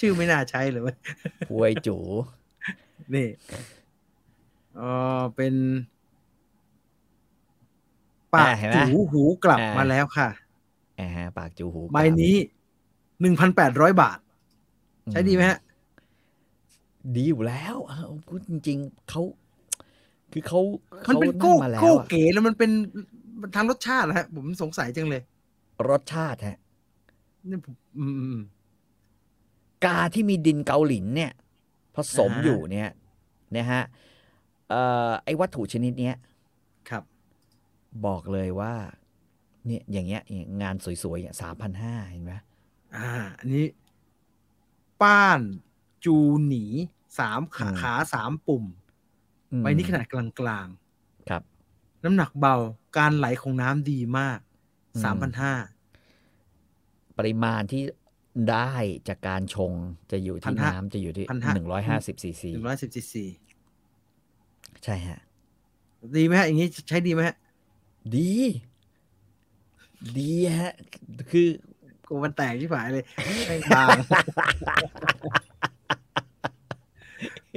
ชื่อไม่น่าใช้เลยเว้ยพวยจู นี่ เออเป็นปากอ่าเห็นไหมจูหูกลับอ่ามมาแล้วค่ะอ่าฮะปากจูหูใบนี้หนึ่งพันแปดร้อยบาท ใช้ดีไหมฮะ ดีอยู่แล้วเอาพูดจริง ๆเขาคือเขามันเขาเป็นนั่โก้งมาแล้วโก้อะเก๋แล้วมันเป็นมันทางรสชาตินะฮะ ผมสงสัยจังเลย รสชาติฮะนี่ผมอืมอืมกาที่มีดินเกาหลินเนี่ย ผสมอ่าอยู่เนี่ยนะฮะ เอ่อไอ้วัตถุชนิดเนี้ยครับ บอกเลยว่า เนี่ยอย่างเงี้ยอย่างงานสวยๆเนี่ยสามพันห้าเห็นไหมอ่า อันนี้ ป้านจูหนีสามขาขาสามปุ่มอืมใบนี้ขนาดกลางครับๆน้ำหนักเบาการไหลของน้ำดีมากอืมสามพันห้าปริมาณที่ได้จากการชงจะอยู่ที่1,500น้ำจะอยู่ที่1,500หนึ่งร้อยห้าสิบซีซีหนึ่งร้อยสิบซีซี ใช่ฮะ ดีไหมฮะ อย่างนี้ใช้ดีไหมฮะ ดี ดีฮะ คือกูมันแตกที่ฝายเลยแม่งบาง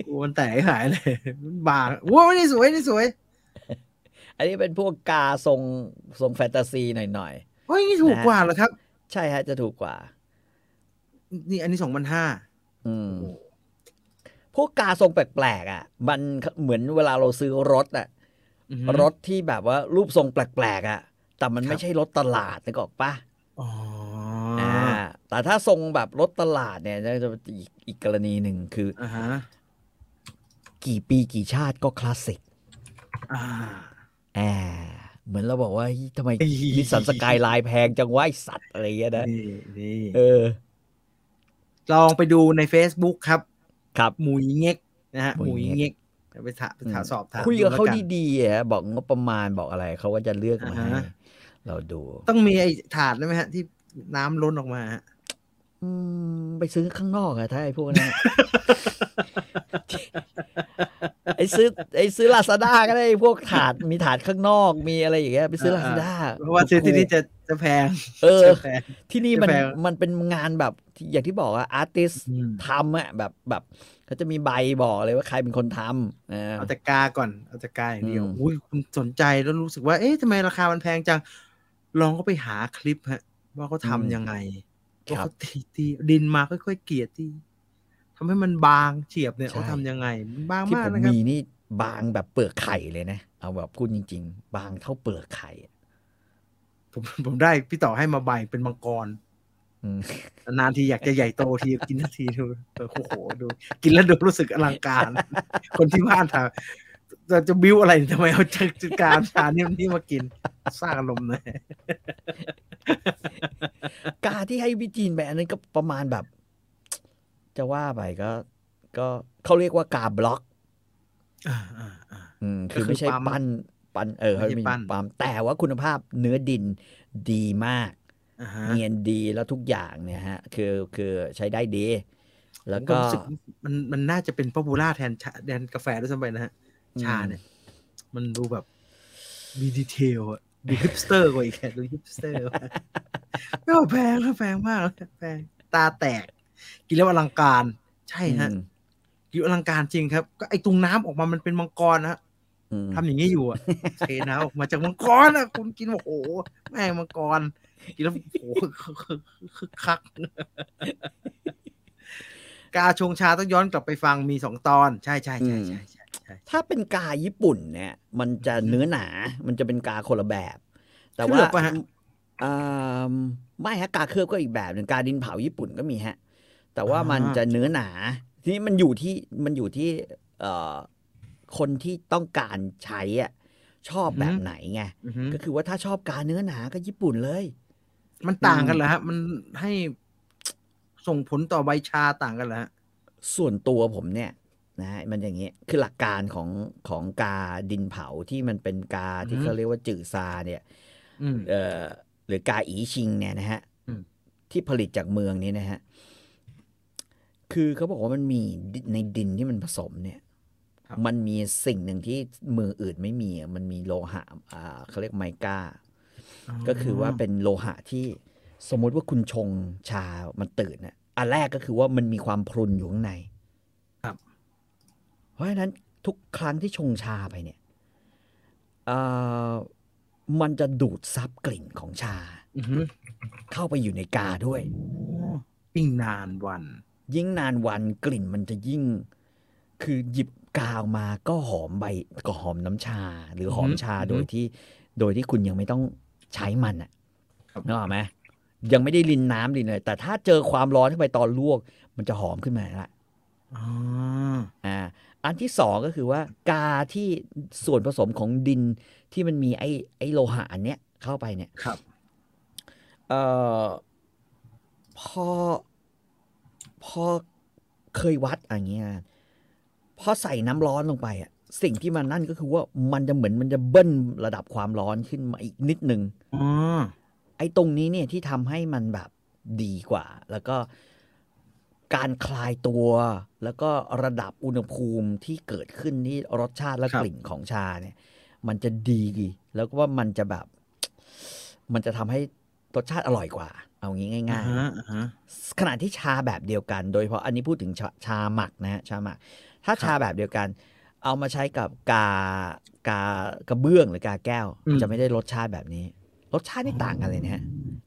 กูมันแตกที่ฝายเลยมันบางว้าวนี่สวยนี่สวย อันนี้เป็นพวกกาทรงทรงแฟนตาซีหน่อยเฮ้ยนี่ถูกกว่าเหรอครับๆใช่ฮะจะถูกกว่า นี่อันนี้สองพันห้าอืม พวกกาทรงแปลกๆอะ มันเหมือนเวลาเราซื้อรถอะรถที่แบบว่ารูปทรงแปลกๆอะ แต่มันไม่ใช่รถตลาดนึกออกปะอ๋ออ่าแต่ถ้าทรงแบบรถตลาดเนี่ยจะเป็นอีกอีกกรณีหนึ่งคืออ่าฮะกี่ปีกี่ชาติก็คลาสสิกอ่าอ่าเหมือนเราบอกว่าเฮ้ยทำไมเอ้ยนิสสันสกายไลน์แพงจังวะไอสัตว์อะไรอย่างเงี้ยนะนี่นี่เออ ลองไปดูใน Facebook ครับ ครับหมุยเง็กนะฮะหหมุมุยยเง็กเง็กไปถามไปถามสอบถามคุยกับเขาแล้วนดีๆอะบอกงบประมาณบอกอะไรเขาก็จะเลือกมาอ่าให้ฮะเราดู ต้องมีไอ้ถาดได้ไหมฮะ ที่น้ำล้นออกมาฮะอืมไปซื้อข้างนอกอะถ้าไอ้พวกนั้น ไอ้ซื้อไอ้ซื้อลาซาด้าก็ได้ไอ้พวกถาดมีถาดข้างนอกมีอะไรอย่างเงี้ยไปซื้อลาซาด้าเพราะว่าซื้อที่นี่จะจะแพงเออจะแพงที่นี่มันจะแพงมันเป็นงานแบบที่อย่างที่บอกอะอาร์ติสอืมทำอะแบบแบบเขาจะมีใบบอกเลยว่าใครเป็นคนทำเออเอาแต่กาก่อนเอาแต่กาอย่างเดียวอืมอุ้ยคุณสนใจแล้วรู้สึกว่าเอ๊ะทำไมราคามันแพงจัง ลองก็ไปหาคลิปฮะ ว่าเขาทำยังไงว่าเขาตีตีดินมาค่อยๆเกลี่ยตี ทำให้มันบางเฉียบเนี่ยเขาทำยังไงมันบางที่มากผมนะครับมีนี่บางแบบเปลือกไข่เลยนะ เอาแบบพูดจริง ๆ บางเท่าเปลือกไข่อะผมผมได้พี่ต่อให้มาใบเป็นมังกรอืมนานทีอยากจะใหญ่โตทีกินทันทีดูเออโอ้โหดู กินแล้วดูรู้สึกอลังการ คนที่บ้านถามจะจะบิ้วอะไรทำไมเอาจัดการชาเนี่ยนี่มากิน สร้างอารมณ์เลยกาที่ให้พี่จีนไปอันนั้นก็ประมาณแบบ จะว่าไปก็ ก็เขาเรียกว่ากาบล็อกอ่าอ่าอ่าอืมคือก็คือไม่ใช่ปั๊มปั้นปั้นเออไม่ใช่เขาไม่ปั้นปั๊มแต่ว่าคุณภาพเนื้อดินดีมากอ่าฮะเนียนดีแล้วทุกอย่างเนี่ยฮะ คือคือใช้ได้ดี แล้วผมก็รู้สึกมันมันน่าจะเป็น popular แทนชาแทนกาแฟด้วยซ้ำไปนะฮะ ชาเนี่ย มันดูแบบมี detail อะดูฮิปสเตอร์กว่าอีกแค่ดูฮิปสเตอร์ไม่ว่าแพงก็แพงมากเลยแพงตาแตก กินแล้วอลังการ ใช่ฮะอืมกินอลังการจริงครับ ก็ไอตรงน้ำออกมามันเป็นมังกรนะฮะอืมทำอย่างนี้อยู่อะเทน้ำออกมาจากมังกรอะคุณกินโอ้โหแม่งมังกรกินแล้วโอ้โหคึกคัก กาชงชาต้องย้อนกลับไปฟังมีสองตอน ใช่ใช่ใช่ใช่ใช่ใช่ถ้าเป็นกาญี่ปุ่นเนี่ย มันจะเนื้อหนา มันจะเป็นกาคนละแบบ แต่ว่าเคลือบปะฮะอ่าไม่ฮะกาเคลือบก็อีกแบบหนึ่งกาดินเผาญี่ปุ่นก็มีฮะ แต่แต่ว่ามันอ่าจะเนื้อหนา ทีนี้มันอยู่ที่มันอยู่ที่เอ่อคนที่ต้องการใช้อะชอบแบบไหนไงอือฮึก็คือว่าถ้าชอบการเนื้อหนาก็ญี่ปุ่นเลย มันต่างกันเหรอฮะมันให้ส่งผลต่อใบชาต่างกันเหรอฮะส่วนตัวผมเนี่ยนะฮะมันอย่างเงี้ยคือหลักการของของกาดินเผาที่มันเป็นกาที่อือฮึเขาเรียกว่าจือซาเนี่ยอืมเอ่อหรือกาอีชิงเนี่ยนะฮะอืมที่ผลิตจากเมืองนี้นะฮะ คือเขาบอกว่ามันมีดิในดินที่มันผสมเนี่ย มันมีสิ่งหนึ่งที่เมืองอื่นไม่มีอะมันมีโลหะอ่าเขาเรียกไมก้า ก็คือว่าเป็นโลหะที่สมมุติว่าคุณชงชา มันตื่นน่ะอันแรกก็คือว่ามันมีความพรุนอยู่ข้างใน ครับ เพราะฉะนั้นทุกครั้งที่ชงชาไปเนี่ยเอ่อมันจะดูดซับกลิ่นของชาอือฮึเข้าไปอยู่ในกาด้วย ปิ้งนานวัน ยิ่งนานวันกลิ่นมันจะยิ่ง คือหยิบกาวมาก็หอมใบก็หอมน้ำชา หรือหอมอือฮึชาอือฮึโดยที่ โดยที่คุณยังไม่ต้องใช้มันอะครับนึกออกไหมยังไม่ได้ลินน้ำลินเลยแต่ถ้าเจอความร้อนเข้าไปตอนลวก มันจะหอมขึ้นมาละอ๋ออ่าอันที่สองก็คือว่ากาที่ส่วนผสมของดินที่มันมีไอ้ไอ้โลหะอันเนี้ยเข้าไปเนี่ยครับ เอ่อพอ พอเคยวัดอย่างเงี้ยพอใส่น้ำร้อนลงไปอะสิ่งที่มันนั่นก็คือว่ามันจะเหมือนมันจะเบิ้ลระดับความร้อนขึ้นมาอีกนิดนึงอ๋อไอ้ตรงนี้เนี่ยที่ทำให้มันแบบดีกว่า แล้วก็การคลายตัว แล้วก็ระดับอุณหภูมิที่เกิดขึ้นที่รสชาติและกลิ่นของชาเนี่ย มันจะดี แล้วก็ว่ามันจะแบบ มันจะทำให้รสชาติอร่อยกว่า เอางี้อ่าง่ายฮะอ่าฮะๆขณะที่ชาแบบเดียวกัน โดยเฉพาะอันนี้พูดถึงชาชาหมักนะฮะชาหมัก ถ้าชาแบบเดียวกัน เอามาใช้กับกากากระเบื้องหรือกาแก้ว จะไม่ได้รสชาติแบบนี้ รสชาตินี่ต่างกันเลยนะฮะ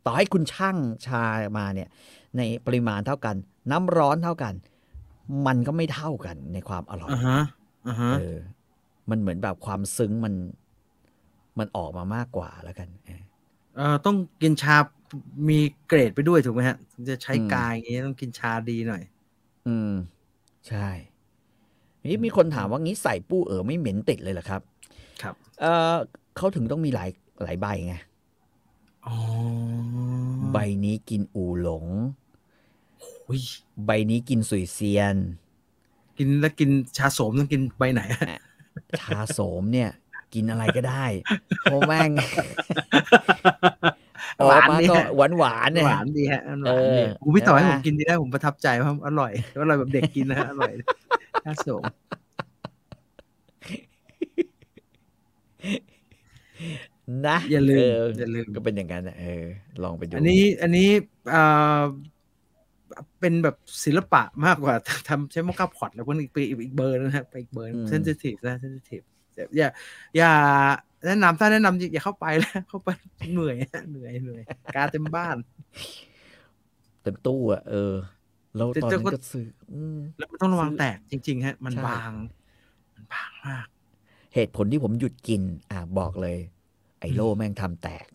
ต่อให้คุณช่างชามาเนี่ย ในปริมาณเท่ากัน น้ำร้อนเท่ากัน มันก็ไม่เท่ากันในความอร่อยอ่าฮะอ่าฮะเออมันเหมือนแบบความซึ้งมันมันออกมามากกว่าแล้วกัน เออเอ่อต้องกินชา มีเกรดไปด้วยถูกไหมฮะถึงจะใช้อืมกายอย่างเงี้ยต้องกินชาดีหน่อย อืม ใช่นี่มีคนถามว่างี้ใส่ปู้เอ๋อไม่เหม็นติดเลยเหรอครับ ครับ เออเขาถึงต้องมีหลายหลายใบไงอ๋อใบนี้กินอูหลงอุ้ยใบนี้กินสุยเซียน กินแล้วกินชาโสมต้องกินใบไหนฮะชาโสมเนี่ย กินอะไรก็ได้เพราะแม่งออกมาก็หวานหวานๆเนี่ยหวานดีฮะหวานดีเออผมพี่ต่อให้ใช่ผไหมมกินดีได้ผมประทับใจเพราะอร่อยอร่อยแบบเด็กกินนะฮะอร่อยชาโสมนะอย่าลืมเอย่าลืมก็เป็นอย่างนั้นนะเออ ลองไปดูอันนี้ อันนี้เอ่อเป็นแบบศิลปะมากกว่าทำใช้โมกาพอดแล้วพวกนี้ไปอีกเบอร์นะฮะไปอีกเบอร์เซนซิทีฟนะเซนซิทีฟ อย่าอย่าแนะนำถ้าแนะนำอย่าเข้าไปแล้วเข้าไปเหนื่อยฮะเหนื่อยเหนื่อยการเต็มบ้าน เต็มตู้อะเออแล้วแต่ตอนแต่นั้นก็ก็ซื้ออืมแล้วมันต้องระวังซื้อแตกจริง ๆ ฮะ มันใช่บาง มันบางมาก เหตุผลที่ผมหยุดกิน อะบอกเลย ไอโลแม่งทำแตก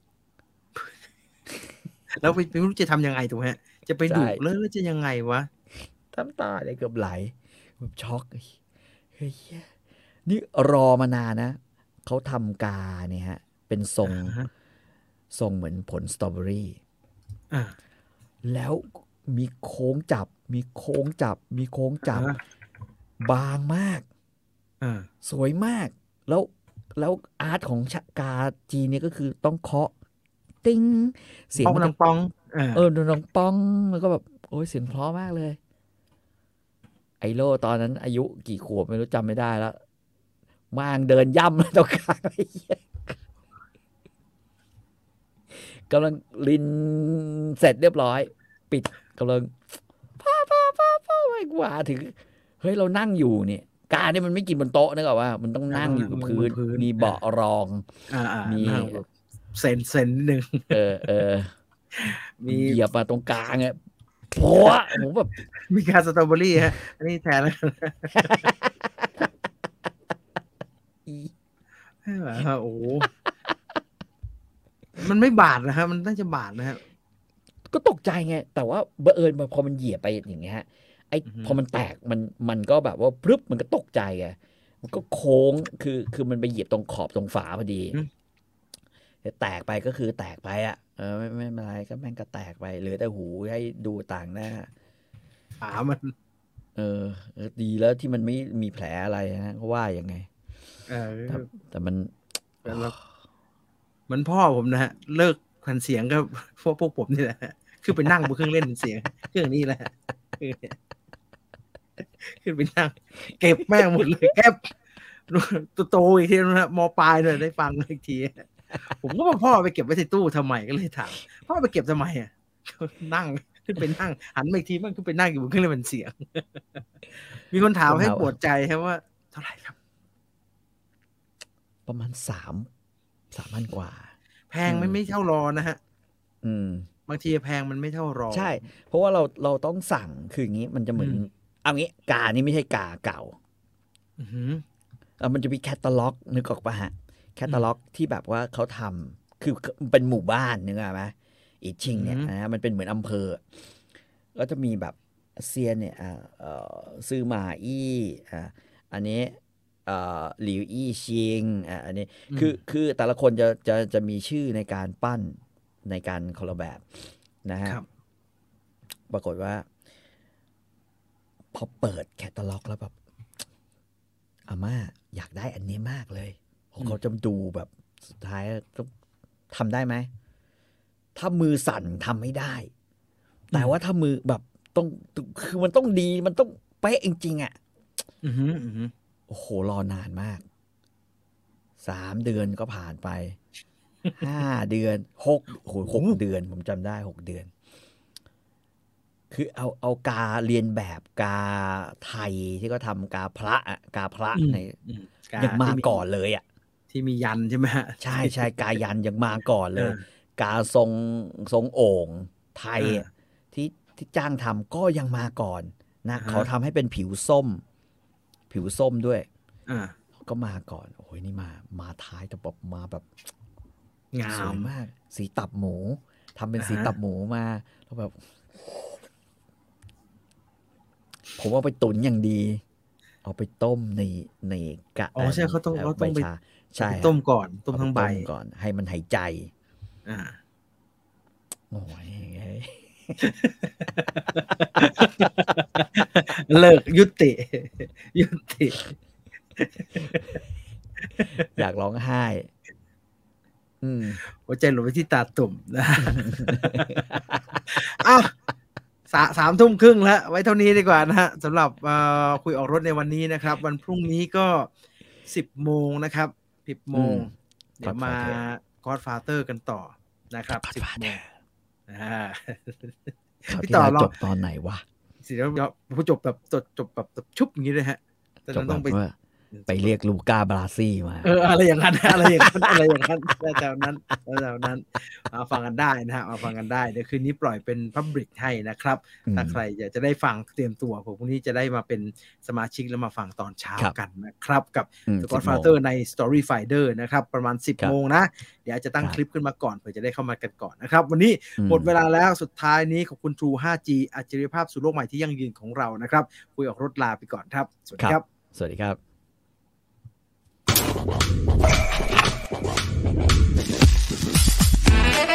แล้วไม่ไม่รู้จะทำยังไงถูกไหมฮะ จะไปดูใช่แล้วแล้วจะยังไงวะทำตาเลยเกือบไหลแบบช็อกเฮ้ยเหี้ย นี่รอมานานนะเขาทำกาเนี่ยฮะ เป็นทรงอ่าฮะทรงเหมือนผลสตรอเบอรี่อ่าแล้วมีโค้งจับ มีโค้งจับ มีโค้งจับอ่าบางมากอ่าสวยมาก แล้วแล้วอาร์ตของชะกาจีนเนี่ยก็คือต้องเคาะ ติ้ง เสียงปองมันนัจะงปองอ่าเออน้องป้องแล้วก็แบบ โอ้ยเสียงเพราะมากเลย ไอโลตอนนั้นอายุกี่ขวบไม่รู้จำไม่ได้แล้ว มางเดินย่ำตรงกลางไอ้เหี้ยกำลังลินเสร็จเรียบร้อย ปิดกำลังพ่อพ่อพ่อพ่อไม่กว่าถึงเฮ้ยเรานั่งอยู่เนี่ยการเนี่ยมันไม่กินบนโต๊ะนึกออกว่า มันต้องนั่งอยู่กับพื้น มีเบาะรองอ่าอ่ามีนั่งแบบเซนเซนนิดนึงเออเออมีเหยียบมาตรงกลางเนี่ยโผัวผมแบบมีการสตรอเบอรี่ฮะอันนี้แทนแล้ว กันไม่ไหวครับโอ้โหมันไม่บาดนะฮะมันน่าจะบาดนะฮะก็ตกใจไง แต่ว่าบังเอิญพอมันเหยียบไปอย่างเงี้ยไอ้พอมันแตกมันมันก็แบบว่าพรึบมันก็ตกใจไงมันก็โค้งคือคือมันไปเหยียบตรงขอบตรงฝาพอดีแตกไปก็คือแตกไปอะเออไม่ไม่เป็นไรก็แม่งก็แตกไปเหลือแต่หูให้ดูต่างหน้าขามัน เออ ดีแล้วที่มันไม่มีแผลอะไรนะก็ว่ายังไงเออ แต่มันมันพ่อผมนะฮะ เลิกแผ่นเสียงก็พวกพวกผมนี่แหละคือไปนั่งบนเครื่องเล่นเสียงเครื่องนี้แหละขึ้นไปนั่ง เก็บแม่งหมดเลยเก็บตัวโตอีกทีนะมอปลายเลยได้ฟังอีกที ผมก็บอกพ่อไปเก็บไว้ในตู้ทำไมก็เลยถามพ่อไปเก็บทำไมอะนั่งขึ้นไปนั่ง หันมาอีกทีมันขึ้นไปนั่งอยู่บนเครื่องเล่นเสียง มีคนถามให้ปวดใจครับว่า เท่าไหร่ครับ ประมาณสามสามพันกว่า แพงไม่ไม่เท่ารอนะฮะ อืม บางทีแพงมันไม่เท่ารอ ใช่ เพราะว่าเราเราต้องสั่งคืออย่างนี้มันจะเหมือน เอางี้กานี่ไม่ใช่กาเก่าเออมันจะมีแคตตาล็อก นึกออกปะฮะ แคตตาล็อกที่แบบว่าเขาทำคือเป็นหมู่บ้านนึกออกไหมอีชิงเนี่ยนะมันเป็นเหมือนอำเภอ ก็จะมีแบบเซียนเนี่ยซื้อมาอี้อ่าอันนี้ หลิวอี้ชิงอ่าอันนี้คือคือแต่ละคนจะจะจะมีชื่อในการปั้นในการคนละแบบนะฮะปรากฏว่า พอเปิดแคตตาล็อกแล้วแบบอาม่าอยากได้อันนี้มากเลยเขาจะดูแบบสุดท้ายต้องทำได้ไหม ถ้ามือสั่นทำไม่ได้ แต่ว่าถ้ามือแบบต้องคือมันต้องดีมันต้องเป๊ะจริงๆอะ โอ้โห รอนานมาก สามเดือนก็ผ่านไป ห้าเดือนหกโหหกเดือน ผมจำได้หกเดือน คือเอาเอากาเรียนแบบกาไทยที่ก็ทำกาพระอะกาพระในยังมาก่อนเลยอะ ที่มียันใช่ไหมใช่ใช่กายันยังมาก่อนเลย กาทรงทรงโอ่งไทยที่ที่จ้างทำก็ยังมาก่อนนะเขาทำให้เป็นผิวส้ม ผิวส้มด้วย อ่าก็มาก่อน โอ้ยนี่มา มาท้ายแต่แบบมาแบบงามมาก สีตับหมูทำเป็นสีตับหมูมาแล้วแบบ ผมเอาไปตุ๋นอย่างดี เอาไปต้มในในกะอ๋อใช่เขาต้องเขาต้องไปใช่ต้มก่อนต้มทั้งใบก่อน ให้มันหายใจ อ่าโอ้ย เลิกยุติ ยุติ อยากร้องไห้อืมหัวใจหลงไปที่ตาตุ่มนะอ้าวสาสามทุ่มครึ่งแล้ว ไว้เท่านี้ดีกว่านะฮะสำหรับคุยออกรถในวันนี้นะครับ วันพรุ่งนี้ก็สิบโมงนะครับสิบโมง เดี๋ยวมา g o ดฟาเตอร์กันต่อนะครับสิบโมง พี่ต่อรอจบตอนไหนวะสิแล้วผู้จบแบบจบจบแบบชุบอย่างนี้เลยฮะแต่ต้องไป ไปเรียกลูกาบราซี่มา เอออะไรอย่างนั้นอะไรอย่างนั้นอะไรอย่างนั้นแถวนั้นแถวนั้นมาฟังกันได้นะฮะมาฟังกันได้เดี๋ยวคืนนี้ปล่อยเป็นพับริกให้นะครับถ้าใครอยากจะได้ฟังเตรียมตัวผมพรุ่งนี้จะได้มาเป็นสมาชิกแล้วมาฟังตอนเช้ากันนะครับ กับ The Godfather ใน Story Finder นะครับ ประมาณ 10โมงนะ เดี๋ยวจะตั้งคลิปขึ้นมาก่อนเพื่อจะได้เข้ามากันก่อนนะครับ วันนี้หมดเวลาแล้วสุดท้ายนี้ขอบคุณ True 5G อัจฉริยภาพสู่โลกใหม่ที่ยั่งยืนของเรานะครับคุยออกรถลาไปก่อนครับสวัสดีครับ สวัสดีครับ Thank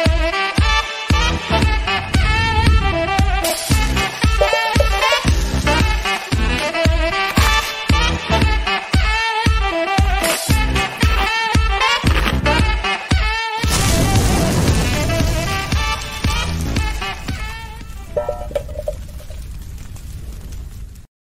you.